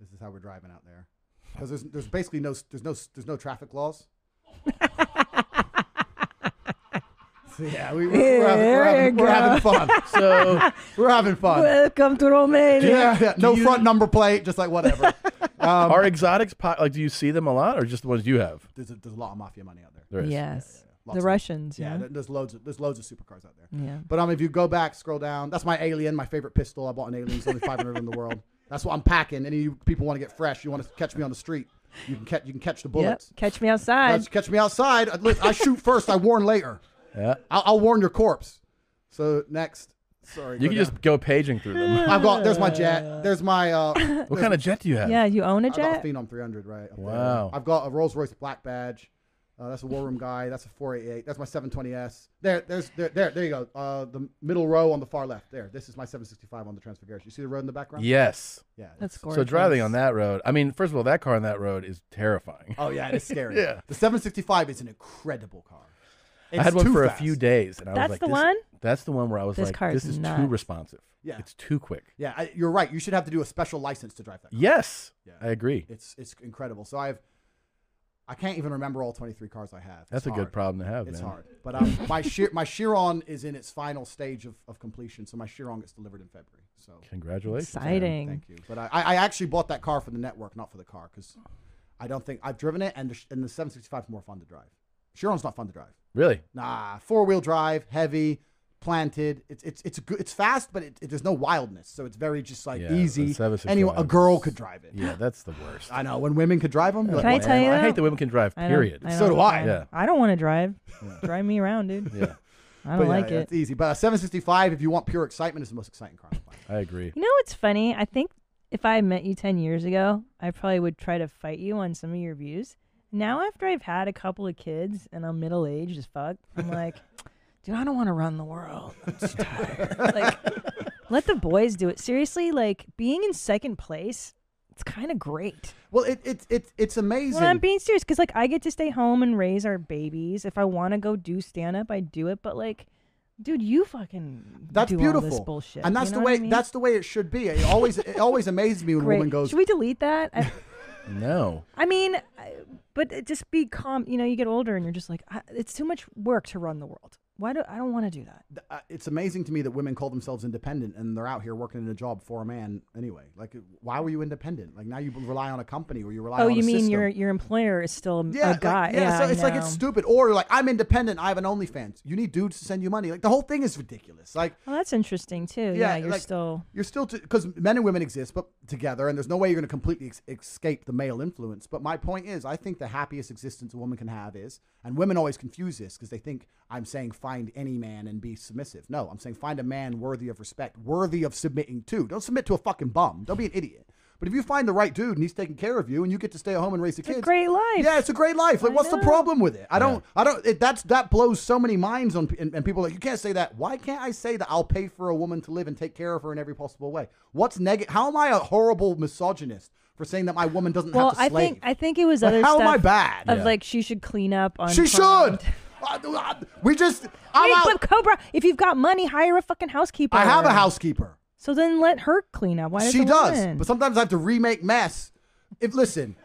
This is how we're driving out there. Because there's there's basically no there's no there's no traffic laws. So, yeah, we, we're, we're, having, we're, There having, you we're having fun. So We're having fun. Welcome to Romania. Yeah, yeah. No you- front number plate, just like whatever. Um, are exotics po- like? Do you see them a lot, or just the ones you have? there's, a, there's a lot of mafia money out there. There is. Yes. Lots The of- Russians. Yeah, Yeah. there's loads of there's loads of supercars out there. Yeah. But um, if you go back, scroll down, that's my Alien, my favorite pistol. I bought an Alien. It's only 500 in the world. That's what I'm packing. Any of you people want to get fresh? You want to catch me on the street? You can catch you can catch the Yep. bullets. Catch me outside. Catch, catch me outside. I, I shoot first. I warn later. Yeah. I'll, I'll warn your corpse. So next, sorry. You can down. just go paging through them. I've got. There's my jet. There's my. Uh, what kind of jet do you have? yeah, you own a I've got a jet? Phenom 300 right up there. Wow. I've got a Rolls Royce Black Badge. Uh, that's a War Room guy. That's a 488. That's my 720S. There, there's there, there, there you go. Uh, the middle row on the far left. There. This is my 765 on the Transfagarasan. You see the road in the background? Yes. Yeah. That's gorgeous. So driving on that road, I mean, first of all, that car on that road is terrifying. Oh yeah, it's scary. Yeah. The 765 is an incredible car. I had one for fast. a few days, and I That's was like, "That's the this- one? That's the one where I was This like, car this is is too responsive. Yeah. It's too quick. Yeah, I, you're right. You should have to do a special license to drive that. Car. Yes, Yeah. I agree. It's it's incredible. So I've I can't even remember all 23 cars I have. That's It's a good problem to have, It's man. hard. But um, my Chiron, my Chiron is in its final stage of, of completion. So my Chiron gets delivered in February. So Congratulations. Exciting. thank you. But I, I actually bought that car for the network, not for the car, because I don't think I've driven it, and the, and the 765 is more fun to drive. Chiron's not fun to drive. Really? Nah, four wheel drive, heavy, planted. It's it's it's good. It's fast, but it, it, there's no wildness. So it's very just like Yeah, easy. 765 Anyone, a girl could drive it. Yeah, that's the worst. I know when women could drive them. Can I tell you I hate that women can drive. I don't- Period. I So don't- do I. Yeah. I don't want to drive. Drive me around, dude. Yeah, I don't But yeah, like yeah, it. It's easy. But uh, a 765, if you want pure excitement, is the most exciting car. on the planet. I agree. You know what's funny? I think if I met you 10 years ago, I probably would try to fight you on some of your views. Now, after I've had a couple of kids and I'm middle aged as fuck, I'm like, dude, I don't want to run the world. I'm just tired. like, let the boys do it. Seriously, like, being in second place, it's kind of great. Well, it, it, it, it's amazing. Well, I'm being serious because, like, I get to stay home and raise our babies. If I want to go do stand up, I do it. But, like, dude, you fucking That's do beautiful. all this bullshit. And that's you the know what way I mean? that's the way it should be. It always it always amazes me when a Great. woman goes, Should we delete that? I, No. I mean, but uh, just be calm. You know, you get older and you're just like, it's too much work to run the world. Why do I don't want to do that? uh, it's amazing to me that women call themselves independent and they're out here working in a job for a man anyway. Like, why were you independent? Like now you rely on a company or you rely oh, on a you mean system. your your employer is still a, yeah, a guy? Like, yeah, yeah, so I it's like it's know. stupid. Or like I'm independent, I have an OnlyFans. You need dudes to send you money. Like the whole thing is ridiculous. Like Well, that's interesting too. Yeah, you're like, still. you're still because men and women exist, but together, and there's no way you're going to completely ex- escape the male influence. But my point is, I think the happiest existence a woman can have is, and women always confuse this because they think I'm saying find any man and be submissive. No, I'm saying find a man worthy of respect, worthy of submitting to. Don't submit to a fucking bum. Don't be an idiot. But if you find the right dude and he's taking care of you and you get to stay at home and raise the It's a kids, great life. Yeah, it's a great life. Like, I what's the problem with it? I don't, I don't. It, that's that blows so many minds on, and, and people are like you can't say that. Why can't I say that? I'll pay for a woman to live and take care of her in every possible way. What's negative? How am I a horrible misogynist for saying that my woman doesn't Well, have to I think I think it was Like, other how stuff am I bad? of Yeah. like she should clean up on. she should. We just. I'm Wait, out. but Cobra, if you've got money, hire a fucking housekeeper. I have a housekeeper. So then let her clean up. Why does she a does, woman? but sometimes I have to remake mess. If listen,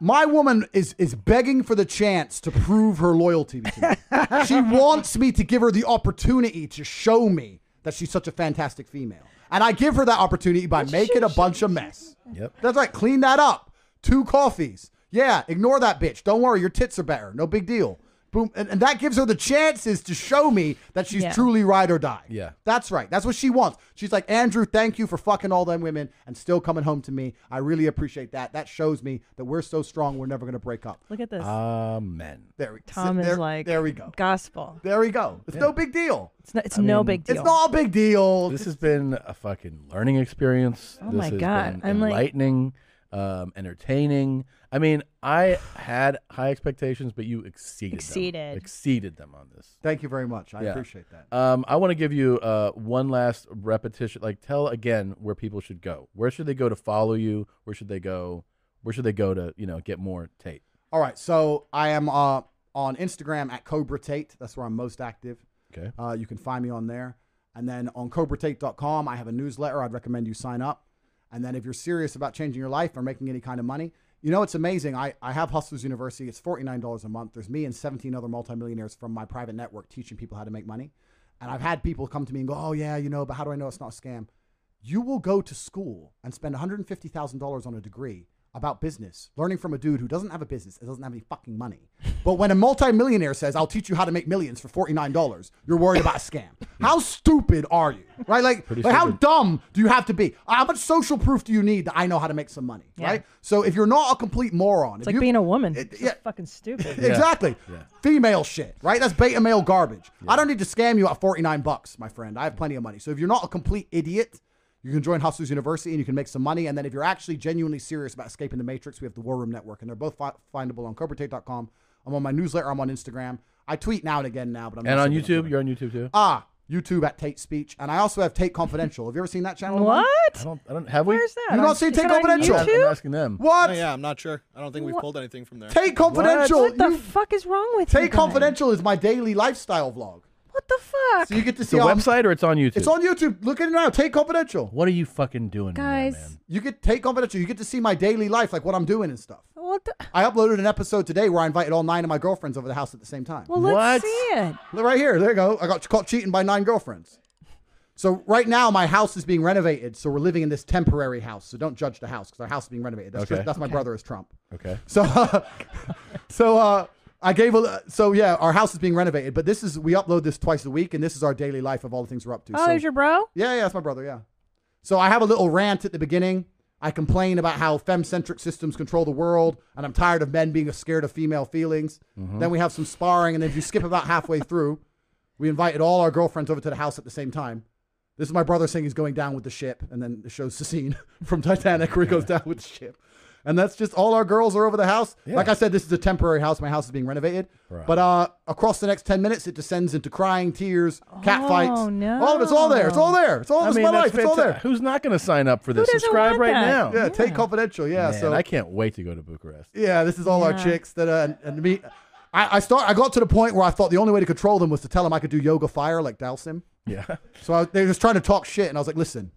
my woman is is begging for the chance to prove her loyalty to me. she wants me to give her the opportunity to show me that she's such a fantastic female, and I give her that opportunity by making a bunch of mess. Yep. That's right. Clean that up. Two coffees. Yeah, ignore that bitch. Don't worry, your tits are better. No big deal. Boom. And, and that gives her the chances to show me that she's Yeah. truly ride or die. Yeah. That's right. That's what she wants. She's like, Andrew, thank you for fucking all them women and still coming home to me. I really appreciate that. That shows me that we're so strong, we're never going to break up. Look at this. Amen. There we go. Tom there, is like There we go. gospel. There we go. It's no big deal. It's, not, it's no mean, big deal. It's not a big deal. This has been a fucking learning experience. Oh this my has God. been I'm like- enlightening, um, entertaining. I mean, I had high expectations, but you exceeded Exceeded. them. Exceeded them on this. Thank you very much. I Yeah. appreciate that. Um, I want to give you uh, one last repetition. Like, tell again where people should go. Where should they go to follow you? Where should they go? Where should they go to you know get more Tate? All right. So I am uh, on Instagram at Cobra Tate. That's where I'm most active. Okay. Uh, you can find me on there. And then on cobratate.com, I have a newsletter. I'd recommend you sign up. And then if you're serious about changing your life or making any kind of money, you know, it's amazing. I, I have Hustlers University. It's $49 a month. There's me and 17 other multimillionaires from my private network teaching people how to make money. And I've had people come to me and go, oh, yeah, you know, but how do I know it's not a scam? You will go to school and spend $150,000 on a degree about business, learning from a dude who doesn't have a business and doesn't have any fucking money. But when a multimillionaire says, I'll teach you how to make millions for $49, you're worried about a scam. How stupid are you? Right? Like, like how dumb do you have to be? How much social proof do you need that I know how to make some money? Yeah. Right? So if you're not a complete moron, It's if like you- being a woman. It- it's yeah. just fucking stupid. Exactly. Female shit, right? That's beta male garbage. I don't need to scam you at 49 bucks, my friend. I have plenty of money. So if you're not a complete idiot, you can join Hustlers University and you can make some money. And then if you're actually genuinely serious about escaping the matrix, we have the War Room Network, and they're both fi- findable on cobratate.com. I'm on my newsletter. I'm on Instagram. I tweet now and again now, but I'm And on YouTube, you're on YouTube too. Ah, YouTube at Tate Speech, and I also have Tate Confidential. Have you ever seen that channel? What? I don't. I don't. Have we? Where's that? You don't On- seen is Take it on Confidential? I'm asking them. What? Oh, yeah, I'm not sure. I don't think we've What? pulled anything from there. Tate Confidential. What the you- fuck is wrong with you? Tate guys? Confidential is my daily lifestyle vlog. What the fuck? So you get to It's see a how website or it's on YouTube. It's on YouTube. Look at it now. Tate Confidential. What are you fucking doing, in there, Guys. man? You get Tate Confidential. You get to see my daily life, like what I'm doing and stuff. What the? I uploaded an episode today where I invited all nine of my girlfriends over the house at the same time. Well, let's What? see it. Look right here. There you go. I got caught cheating by nine girlfriends. So right now my house is being renovated. So we're living in this temporary house. So don't judge the house because our house is being renovated. That's, Okay. just, that's my brother as Trump. Okay. So, so uh, I gave a so yeah. Our house is being renovated, but this is we upload this twice a week, and this is our daily life of all the things we're up to. Oh, so, there's your bro. yeah, yeah, that's my brother. Yeah. So I have a little rant at the beginning. I complain about how fem-centric systems control the world, and I'm tired of men being scared of female feelings. Mm-hmm. Then we have some sparring, and then if you skip about halfway through, we invited all our girlfriends over to the house at the same time. This is my brother saying he's going down with the ship, and then it shows the scene from Titanic where he goes down with the ship. And that's just all our girls are over the house. Like I said, this is a temporary house. My house is being renovated. Right. But uh, across the next 10 minutes, it descends into crying, tears, cat fights. Oh, no. All of it's all there. It's all there. It's all I this mean, is my life. It's all there. Who's not going to sign up for this? Subscribe right that? now. Yeah, Tate Confidential. Yeah. Man, so I can't wait to go to Bucharest. yeah, this is all our chicks that uh, and, and me. I, I start. I got to the point where I thought the only way to control them was to tell them I could do yoga fire like Dhalsim. Yeah. So I, they were just trying to talk shit, and I was like, "Listen,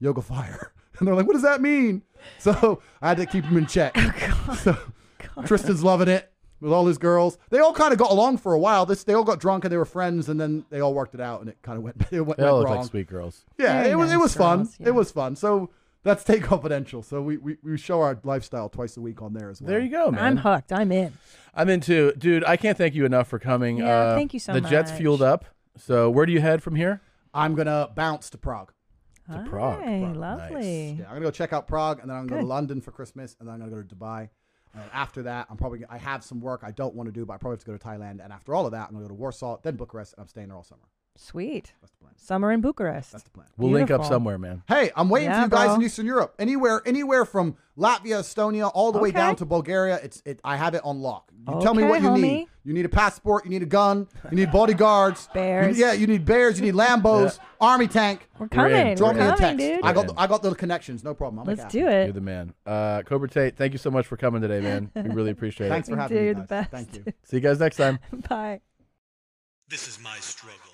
yoga fire," and they're like, "What does that mean?" So I had to keep them in check. So Tristan's loving it with all his girls. They all kind of got along for a while. This they all got drunk and they were friends, and then they all worked it out, and it kind of went it went, They all went wrong. like sweet girls. Yeah, Very it was it nice was fun. yeah. It was fun. So that's Tate Confidential. So we, we we show our lifestyle twice a week on there as well. There you go, man. I'm hooked. I'm in. I'm into, dude. I can't thank you enough for coming. Yeah, uh, thank you so much. The jet's fueled up. So where do you head from here? I'm gonna bounce to Prague. To Prague. Lovely. Yeah, I'm gonna go check out Prague, and then I'm gonna go to London for Christmas, and then I'm gonna go to Dubai. And after that, I'm probably I have some work I don't want to do, but I probably have to go to Thailand. And after all of that, I'm gonna go to Warsaw, then Bucharest, and I'm staying there all summer. Sweet. That's the plan. Summer in Bucharest. That's the plan. We'll link up somewhere, man. Hey, I'm waiting Yeah, for you guys bro. in Eastern Europe. Anywhere, anywhere from Latvia, Estonia, all the way down to Bulgaria. It's it. I have it on lock. You tell me Okay, what you homie. need. You need a passport. You need a gun. You need bodyguards. Bears. You- yeah, you need bears. You need Lambos. Army tank. We're in. coming. Drop We're me a text. dude. I got the, I got the connections. No problem. I'll Let's do it. You're the man. Uh, Cobra Tate, thank you so much for coming today, man. We really appreciate it. Thanks for having do, me. you're Guys. the best. Thank you. See you guys next time. Bye. This is my struggle.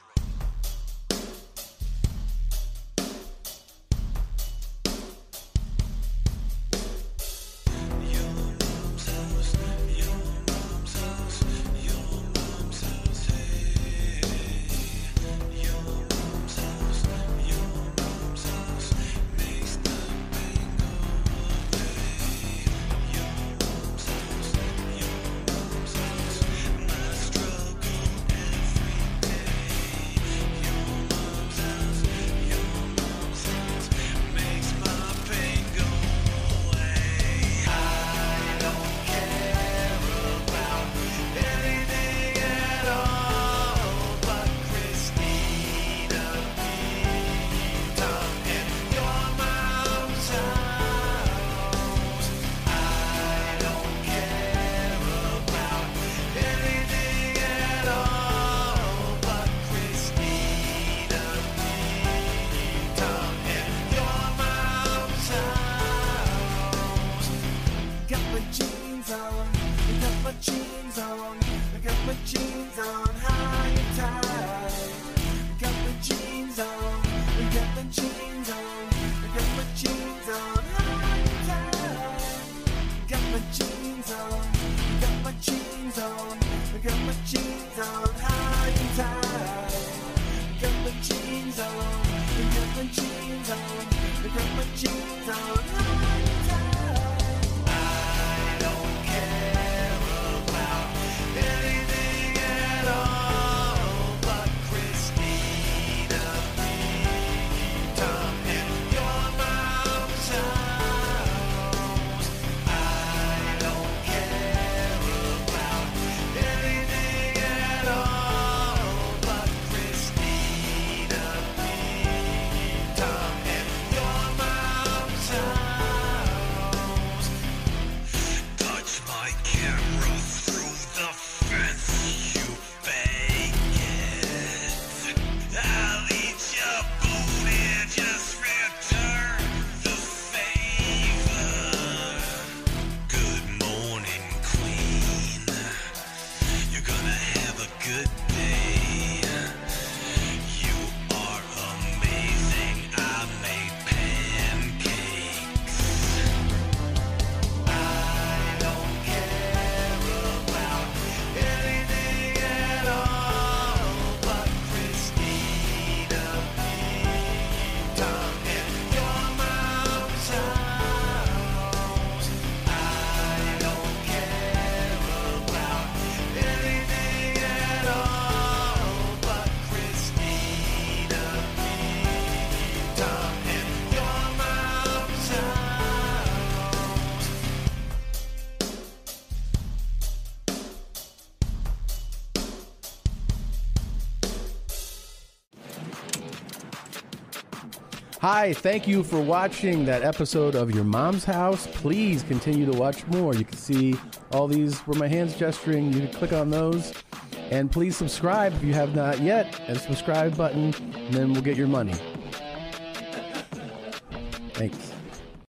Hi, thank you for watching that episode of Your Mom's House. Please continue to watch more. You can see all these where my hands gesturing. You can click on those. And please subscribe if you have not yet. And subscribe button, and then we'll get your money.